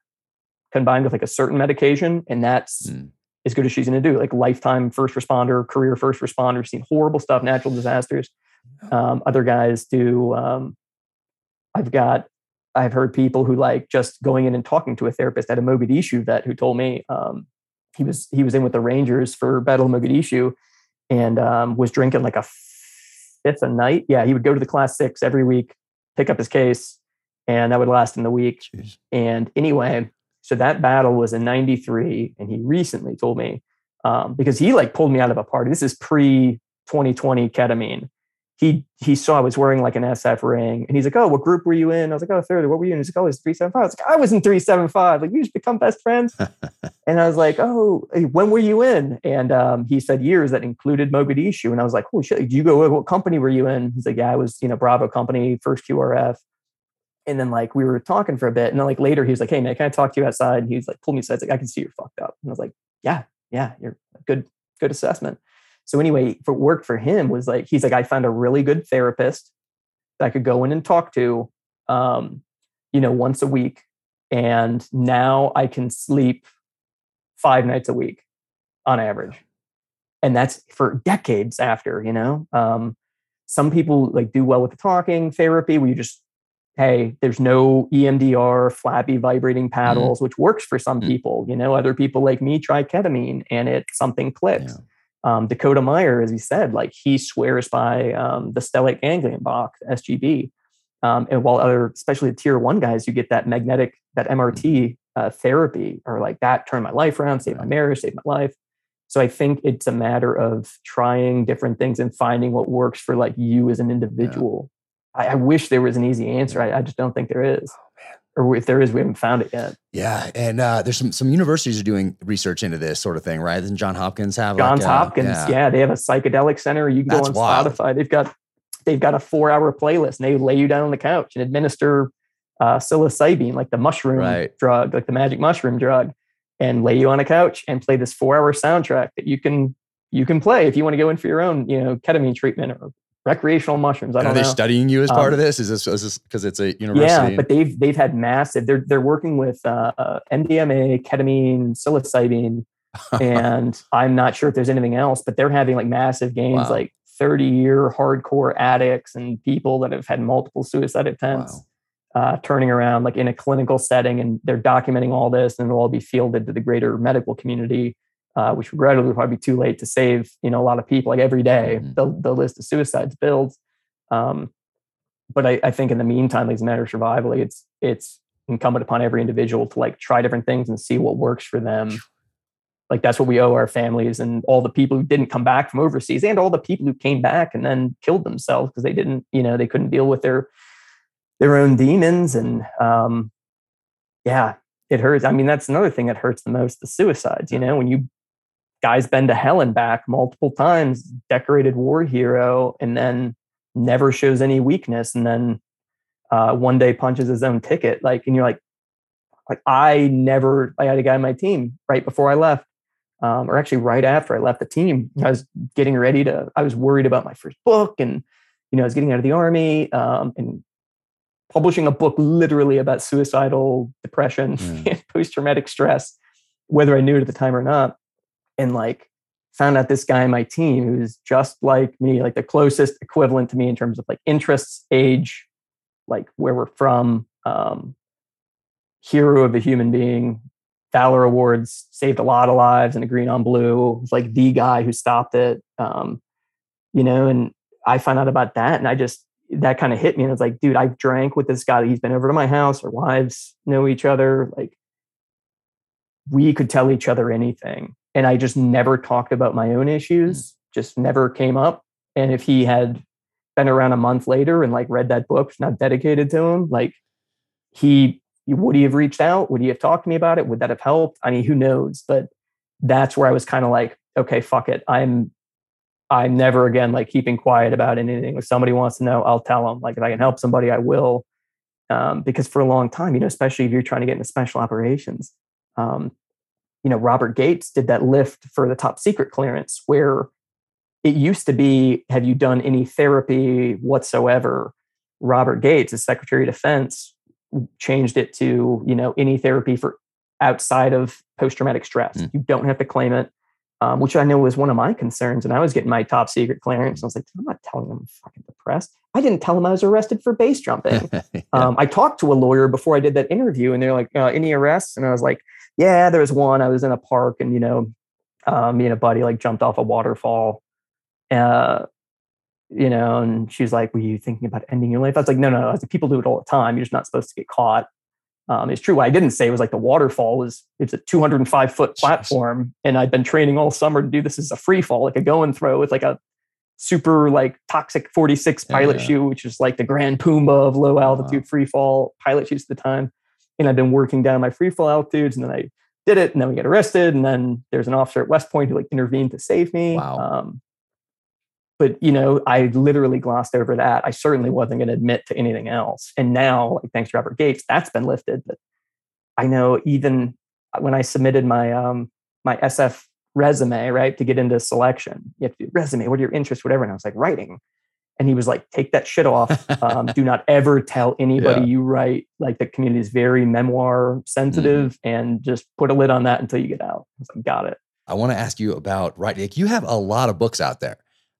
combined with like a certain medication, and that's Mm. As good as she's going to do. Like, lifetime first responder, career first responder, seen horrible stuff, natural disasters. Um, other guys do. Um, I've got I've heard people who like just going in and talking to a therapist at a Mogadishu vet who told me um, he was he was in with the Rangers for Battle of Mogadishu and um, was drinking like a fifth a night. Yeah, he would go to the class six every week, pick up his case, and that would last in the week. Jeez. And anyway, so that battle was in '93, and he recently told me um, because he like pulled me out of a party. This is pre 2020 ketamine. He he saw I was wearing like an SF ring, and he's like, "Oh, what group were you in?" I was like, "Oh, third. What were you in?" He's like, "Oh, it's three seven five. I was like, "I was in three seven five. Like, we just become best friends." <laughs> and I was like, "Oh, when were you in?" And um, he said years that included Mogadishu, and I was like, "Holy shit! Did you go? What company were you in?" He's like, "Yeah, I was, you know, Bravo company, first QRF." And then like we were talking for a bit, and then like later he was like, "Hey man, can I talk to you outside?" And he was like, "Pull me aside." Like, "I can see you're fucked up." And I was like, "Yeah, yeah, you're good, good assessment." So anyway, for work for him was like he's like I found a really good therapist that I could go in and talk to, um, you know, once a week, and now I can sleep five nights a week on average, and that's for decades after. You know, um, some people like do well with the talking therapy where you just hey, there's no EMDR, flappy vibrating mm-hmm. paddles, mm-hmm. which works for some mm-hmm. people. You know, other people like me try ketamine and it something clicks. Yeah um, Dakota Meyer, as he said, like he swears by um, the stellate ganglion block, SGB. Um, and while other, especially the tier one guys, you get that magnetic, that MRT mm-hmm. uh, therapy, or like that turned my life around, saved my marriage, saved my life. So I think it's a matter of trying different things and finding what works for like you as an individual. I, I, wish there was an easy answer. I, I just don't think there is. Oh, or if there is, we haven't found it yet. Yeah, and uh, there's some some universities are doing research into this sort of thing, right? Doesn't John Hopkins have? Johns like Hopkins, yeah. yeah. they have a psychedelic center. You can That's go on wild. Spotify. They've got they've got a four hour playlist, and they lay you down on the couch and administer uh, psilocybin, like the mushroom right. drug, like the magic mushroom drug, and lay you on a couch and play this four hour soundtrack that you can you can play if you want to go in for your own you know ketamine treatment or recreational mushrooms. I don't are they know. studying you as part um, of this? Is this is this because it's a university? Yeah, but they've they've had massive. They're they're working with uh, MDMA, ketamine, psilocybin, <laughs> and I'm not sure if there's anything else. But they're having like massive gains, wow. like 30 year hardcore addicts and people that have had multiple suicide attempts. Wow. Uh, turning around like in a clinical setting and they're documenting all this and it'll all be fielded to the greater medical community uh, which regrettably will probably be too late to save you know a lot of people. Like every day, mm-hmm. the the list of suicides builds. Um, but I, I, think in the meantime, like, it's a matter of survival. It's it's incumbent upon every individual to like try different things and see what works for them. Like that's what we owe our families and all the people who didn't come back from overseas and all the people who came back and then killed themselves because they didn't, you know, they couldn't deal with their their own demons and um, yeah, it hurts. I mean, that's another thing that hurts the most: the suicides. You know, when you guy's been to hell and back multiple times, decorated war hero, and then never shows any weakness, and then uh, one day punches his own ticket. Like, and you're like, like I never. I had a guy on my team right before I left, um, or actually right after I left the team. I was getting ready to. I was worried about my first book, and you know, I was getting out of the army um, and publishing a book literally about suicidal depression mm. <laughs> and post traumatic stress, whether I knew it at the time or not and like found out this guy on my team who's just like me, like the closest equivalent to me in terms of like interests, age, like where we're from, um, hero of a human being, Valor Awards, saved a lot of lives, and a green on blue. was like the guy who stopped it, um, you know. And I found out about that, and I just that kind of hit me. And it's like, dude, I've drank with this guy. He's been over to my house. Our wives know each other. Like, we could tell each other anything and I just never talked about my own issues, mm. just never came up. And if he had been around a month later and like read that book, not dedicated to him, like he would he have reached out? Would he have talked to me about it? Would that have helped? I mean, who knows? But that's where I was kind of like, okay, fuck it. I'm I'm never again like keeping quiet about anything. If somebody wants to know, I'll tell them. Like if I can help somebody, I will. Um, because for a long time, you know, especially if you're trying to get into special operations, um, you know, Robert Gates did that lift for the top secret clearance where it used to be, have you done any therapy whatsoever? Robert Gates, as Secretary of Defense, changed it to, you know, any therapy for outside of post-traumatic stress. Mm. You don't have to claim it. Um, which I know was one of my concerns. And I was getting my top secret clearance. I was like, I'm not telling him I'm fucking depressed. I didn't tell him I was arrested for base jumping. <laughs> yeah. um, I talked to a lawyer before I did that interview, and they're like, uh, any arrests? And I was like, yeah, there was one. I was in a park and, you know, um, me and a buddy like jumped off a waterfall. Uh, you know, and she's like, Were you thinking about ending your life? I was like, No, no, no. I was like, people do it all the time. You're just not supposed to get caught. um, is true. What I didn't say was like the waterfall was it's a 205 foot platform, and I'd been training all summer to do this as a free fall, like a go and throw with like a super like toxic 46 pilot yeah. chute, which is like the Grand Puma of low altitude wow. free fall pilot chutes at the time. And I've been working down my free fall altitudes, and then I did it, and then we get arrested, and then there's an officer at West Point who like intervened to save me. Wow. Um, but you know, I literally glossed over that. I certainly wasn't going to admit to anything else. And now, like, thanks to Robert Gates, that's been lifted. But I know even when I submitted my um, my SF resume, right, to get into selection, you have to do resume. What are your interests? Whatever. And I was like, writing. And he was like, take that shit off. <laughs> Um, do not ever tell anybody yeah. you write. Like the community is very memoir sensitive, mm-hmm. and just put a lid on that until you get out. I was like, got it. I want to ask you about writing. Like you have a lot of books out there.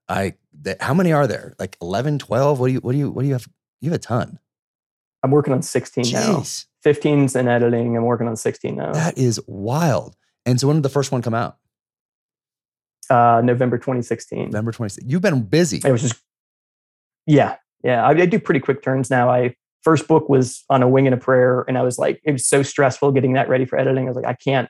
I that, how many are there? Like 11, 12? What do you what do you what do you have? You have a ton. I'm working on 16 Jeez. now. 15's in editing. I'm working on 16 now. That is wild. And so when did the first one come out? Uh, November 2016. November 2016. You've been busy. It was just, yeah, yeah. I, I, do pretty quick turns now. I first book was on a wing and a prayer, and I was like, it was so stressful getting that ready for editing. I was like, I can't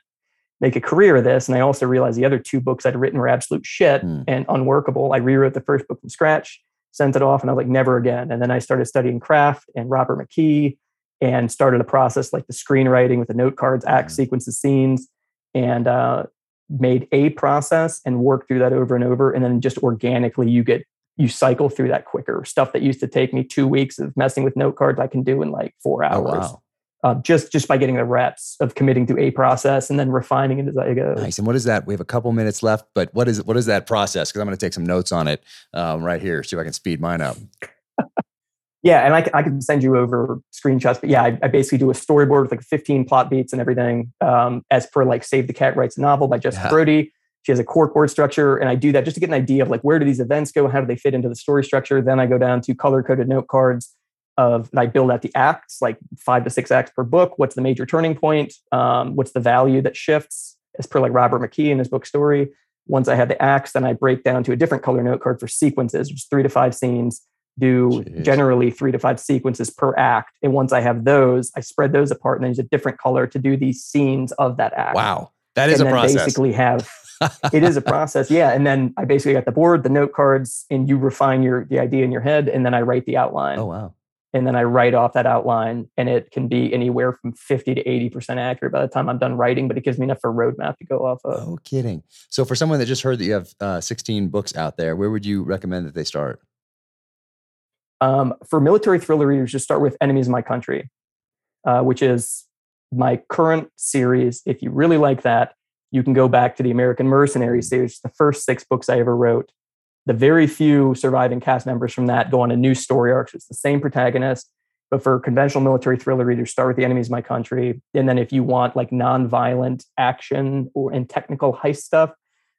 make a career of this. And I also realized the other two books I'd written were absolute shit mm. and unworkable. I rewrote the first book from scratch, sent it off, and I was like, never again. And then I started studying craft and Robert McKee and started a process like the screenwriting with the note cards, act mm. sequences, scenes, and uh, made a process and worked through that over and over. And then just organically, you get you cycle through that quicker. Stuff that used to take me two weeks of messing with note cards, I can do in like four hours. Oh, wow uh, just just by getting the reps of committing to a process and then refining it as I go. Nice. And what is that? We have a couple minutes left, but what is what is that process? Because I'm going to take some notes on it um, right here, see if I can speed mine up. <laughs> yeah, and I, I can send you over screenshots. But yeah, I, I, basically do a storyboard with like 15 plot beats and everything, um, as per like Save the Cat Writes a Novel by Jessica yeah. Brody. She has a corkboard structure, and I do that just to get an idea of like where do these events go, how do they fit into the story structure. Then I go down to color coded note cards of I build out the acts, like five to six acts per book. What's the major turning point? Um, what's the value that shifts? As per like Robert McKee in his book story. Once I have the acts, then I break down to a different color note card for sequences, which is three to five scenes. Do Jeez. generally three to five sequences per act. And once I have those, I spread those apart and then use a different color to do these scenes of that act. Wow. That is and a process. Basically, have it is a process, yeah. And then I basically got the board, the note cards, and you refine your the idea in your head, and then I write the outline. Oh wow! and then I write off that outline, and it can be anywhere from fifty to eighty percent accurate by the time I'm done writing. But it gives me enough for a roadmap to go off of. No kidding. So for someone that just heard that you have uh, 16 books out there, where would you recommend that they start? Um, for military thriller readers, just start with Enemies of My Country, uh, which is my current series. If you really like that, you can go back to the American Mercenary series, the first six books I ever wrote the very few surviving cast members from that go on a new story arc. So it's the same protagonist, but for conventional military thriller readers, start with the enemies of my country. And then if you want like non-violent action or and technical heist stuff,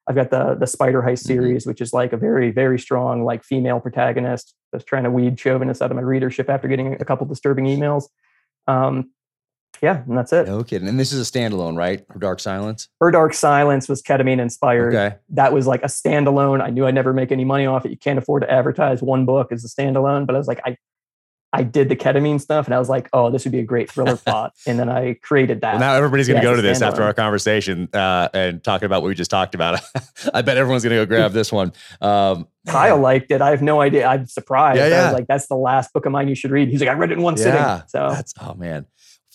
I've got the the Spider Heist mm-hmm. series, mm-hmm. which is like a very very strong like female protagonist that's trying to weed chauvinists out of my readership after getting a couple disturbing emails. Um, yeah, and that's it. No kidding. And this is a standalone, right? Her Dark Silence. Her Dark Silence was ketamine inspired. Okay. That was like a standalone. I knew I'd never make any money off it. You can't afford to advertise one book as a standalone, but I was like, I I did the ketamine stuff and I was like, oh, this would be a great thriller <laughs> plot. And then I created that. Well, now everybody's going to yeah, go to this after our conversation uh, and talking about what we just talked about. <laughs> I bet everyone's going to go grab this one. Um, Kyle liked it. I have no idea. I'm surprised. Yeah, yeah. I was like, that's the last book of mine you should read. He's like, I read it in one yeah, sitting. So that's, oh man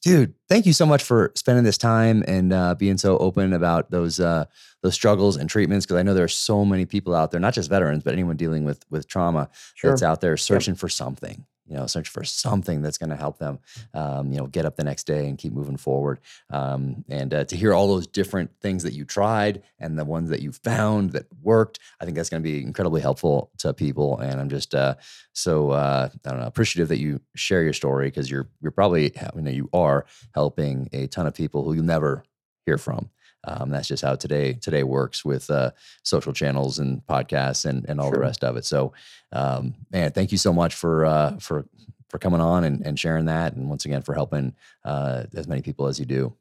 dude thank you so much for spending this time and uh, being so open about those uh, those struggles and treatments because i know there are so many people out there not just veterans but anyone dealing with with trauma sure. that's out there searching yep. for something you know, search for something that's going to help them, um, you know, get up the next day and keep moving forward. Um, and uh, to hear all those different things that you tried and the ones that you found that worked, I think that's going to be incredibly helpful to people. And I'm just uh, so uh, I don't know appreciative that you share your story because you're you're probably you know you are helping a ton of people who you'll never hear from. Um, that's just how today today works with uh, social channels and podcasts and, and all sure. the rest of it. So, um, man, thank you so much for uh, for for coming on and, and sharing that, and once again for helping uh, as many people as you do.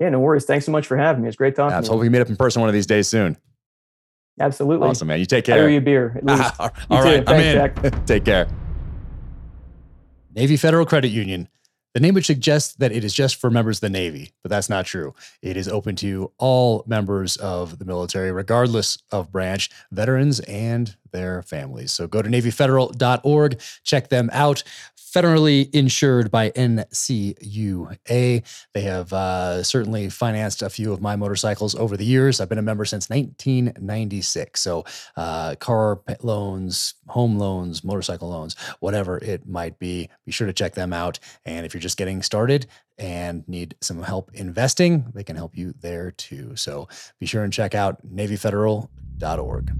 Yeah, no worries. Thanks so much for having me. It's great talking. Absolutely. We meet up in person one of these days soon. Absolutely. Awesome, man. You take care. I owe <laughs> you a beer. all right. Thanks, I'm in. <laughs> Take care. Navy Federal Credit Union The name would suggest that it is just for members of the Navy, but that's not true. It is open to all members of the military, regardless of branch, veterans and their families. So go to NavyFederal.org, check them out federally insured by NCUA. They have uh, certainly financed a few of my motorcycles over the years. I've been a member since 1996. So, uh, car loans, home loans, motorcycle loans, whatever it might be, be sure to check them out. And if you're just getting started, and need some help investing, they can help you there too. So be sure and check out NavyFederal.org.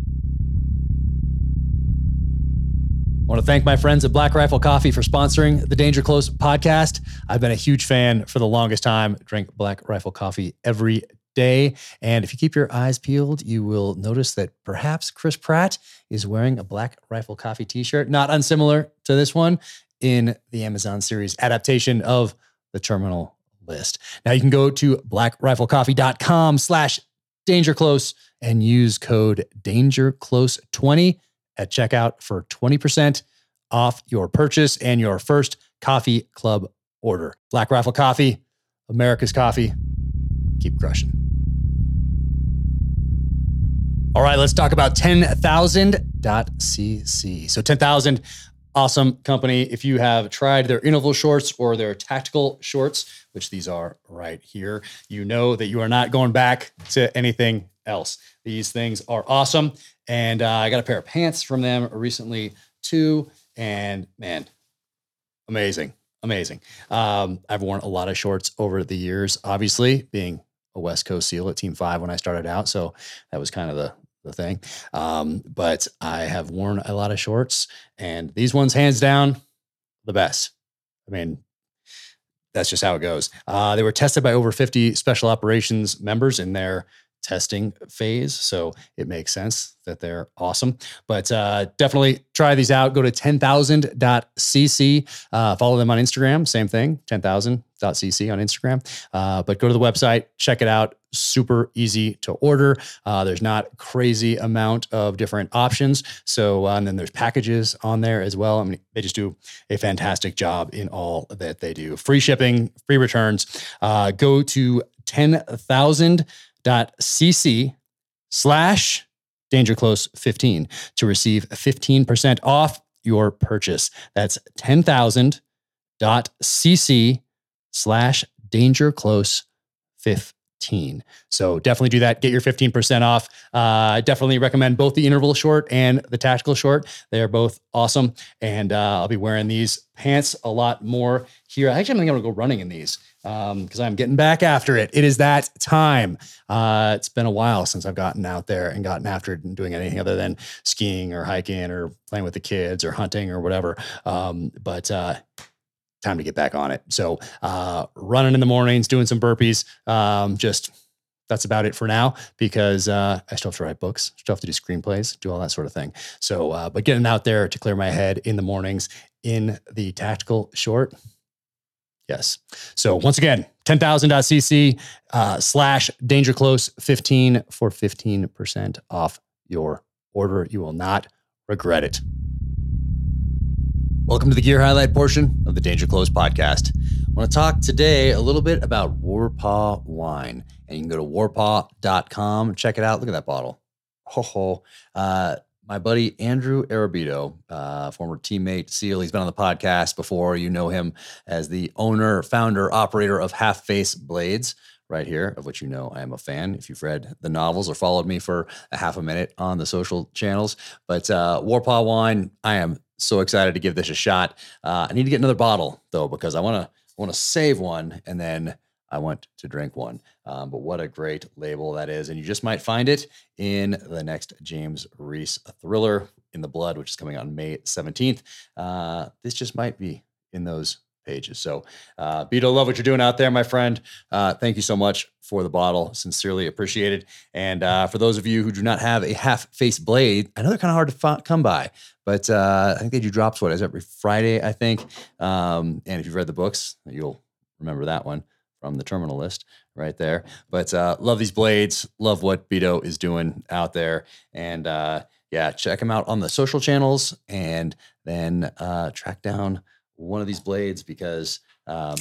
I want to thank my friends at Black Rifle Coffee for sponsoring the Danger Close podcast. I've been a huge fan for the longest time. Drink Black Rifle Coffee every day. And if you keep your eyes peeled, you will notice that perhaps Chris Pratt is wearing a Black Rifle Coffee t shirt, not unsimilar to this one in the Amazon series adaptation of the Terminal List. Now you can go to blackriflecoffee.com slash dangerclose and use code dangerclose20 at checkout for 20% off your purchase and your first coffee club order. Black Rifle Coffee, America's coffee. Keep crushing. All right, let's talk about 10,000.cc. So 10,000, awesome company. If you have tried their interval shorts or their tactical shorts, which these are right here, you know that you are not going back to anything else. These things are awesome. And uh, I got a pair of pants from them recently too. And man, amazing, amazing. Um, I've worn a lot of shorts over the years, obviously being a West Coast SEAL at Team Five when I started out. So that was kind of the the thing. Um, but I have worn a lot of shorts, and these ones, hands down, the best. I mean, that's just how it goes. Uh, they were tested by over 50 special operations members in their testing phase. So it makes sense that they're awesome. But uh, definitely try these out. Go to 10,000.cc. Uh, follow them on Instagram. Same thing, 10,000.cc on Instagram. Uh, but go to the website, check it out. Super easy to order. Uh, there's not crazy amount of different options. So, uh, and then there's packages on there as well. I mean, they just do a fantastic job in all that they do. Free shipping, free returns. Uh, go to 10,000 cc slash dangerclose15 to receive 15% off your purchase. That's 10,000.cc slash dangerclose15. So definitely do that. Get your 15% off. Uh, definitely recommend both the interval short and the tactical short. They are both awesome. And uh, I'll be wearing these pants a lot more here. Actually, I'm going to go running in these because um, I'm getting back after it. It is that time. Uh, it's been a while since I've gotten out there and gotten after it and doing anything other than skiing or hiking or playing with the kids or hunting or whatever. Um, but uh, time to get back on it. So uh, running in the mornings, doing some burpees, um, just that's about it for now because uh, I still have to write books, still have to do screenplays, do all that sort of thing. So, uh, but getting out there to clear my head in the mornings in the tactical short, yes. So once again, 10,000.cc uh, slash danger close 15 for 15% off your order. You will not regret it. Welcome to the gear highlight portion of the Danger Close podcast. I want to talk today a little bit about Warpaw wine. And you can go to warpaw.com, check it out. Look at that bottle. Ho ho. Uh, my buddy Andrew Arrabito, uh, former teammate SEAL, he's been on the podcast before. You know him as the owner, founder, operator of Half Face Blades right here, of which you know I am a fan if you've read the novels or followed me for a half a minute on the social channels. But uh, Warpaw Wine, I am so excited to give this a shot. Uh, I need to get another bottle though because I want to want to save one and then I want to drink one. Um, but what a great label that is, and you just might find it in the next James Reese thriller in the blood, which is coming on May seventeenth. Uh, this just might be in those pages. So, uh, Beto, love what you're doing out there, my friend. Uh, thank you so much for the bottle. Sincerely appreciated. And uh, for those of you who do not have a half face blade, I know they're kind of hard to f- come by, but uh, I think they do drops. What is every Friday? I think. Um, and if you've read the books, you'll remember that one from the terminal list right there. But uh, love these blades. Love what Beto is doing out there. And uh, yeah, check him out on the social channels and then uh, track down one of these blades because Um,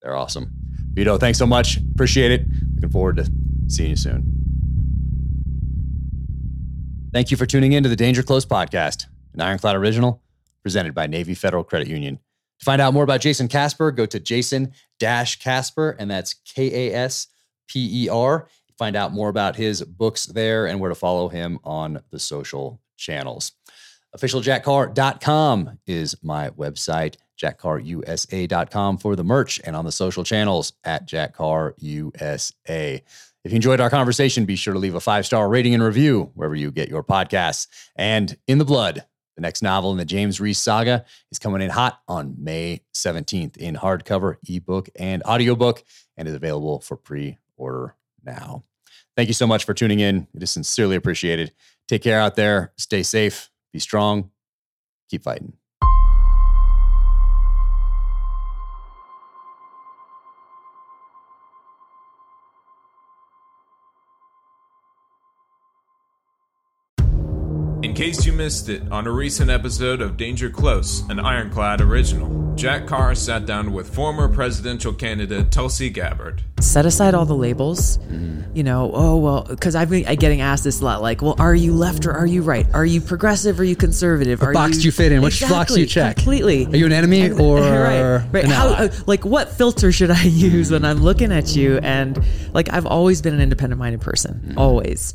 they're awesome. Vito, thanks so much. Appreciate it. Looking forward to seeing you soon. Thank you for tuning in to the Danger Close podcast, an Ironclad original presented by Navy Federal Credit Union. To find out more about Jason Kasper, go to Jason Kasper, and that's K A S P E R. Find out more about his books there and where to follow him on the social channels. OfficialJackCarr.com is my website, jackcarrusa.com for the merch and on the social channels at JackCarrUSA. If you enjoyed our conversation, be sure to leave a five star rating and review wherever you get your podcasts. And In the Blood, the next novel in the James Reese saga, is coming in hot on May 17th in hardcover, ebook, and audiobook, and is available for pre order now. Thank you so much for tuning in. It is sincerely appreciated. Take care out there. Stay safe. Be strong. Keep fighting. In case you missed it, on a recent episode of Danger Close, an Ironclad original, Jack Carr sat down with former presidential candidate Tulsi Gabbard. Set aside all the labels. Mm-hmm. You know, oh, well, because I've been getting asked this a lot like, well, are you left or are you right? Are you progressive or are you conservative? What are box you... do you fit in? Which exactly, box do you check? Completely. Are you an enemy and, or <laughs> right? right. How, uh, like, what filter should I <laughs> use when I'm looking at you? And like, I've always been an independent minded person, mm-hmm. always.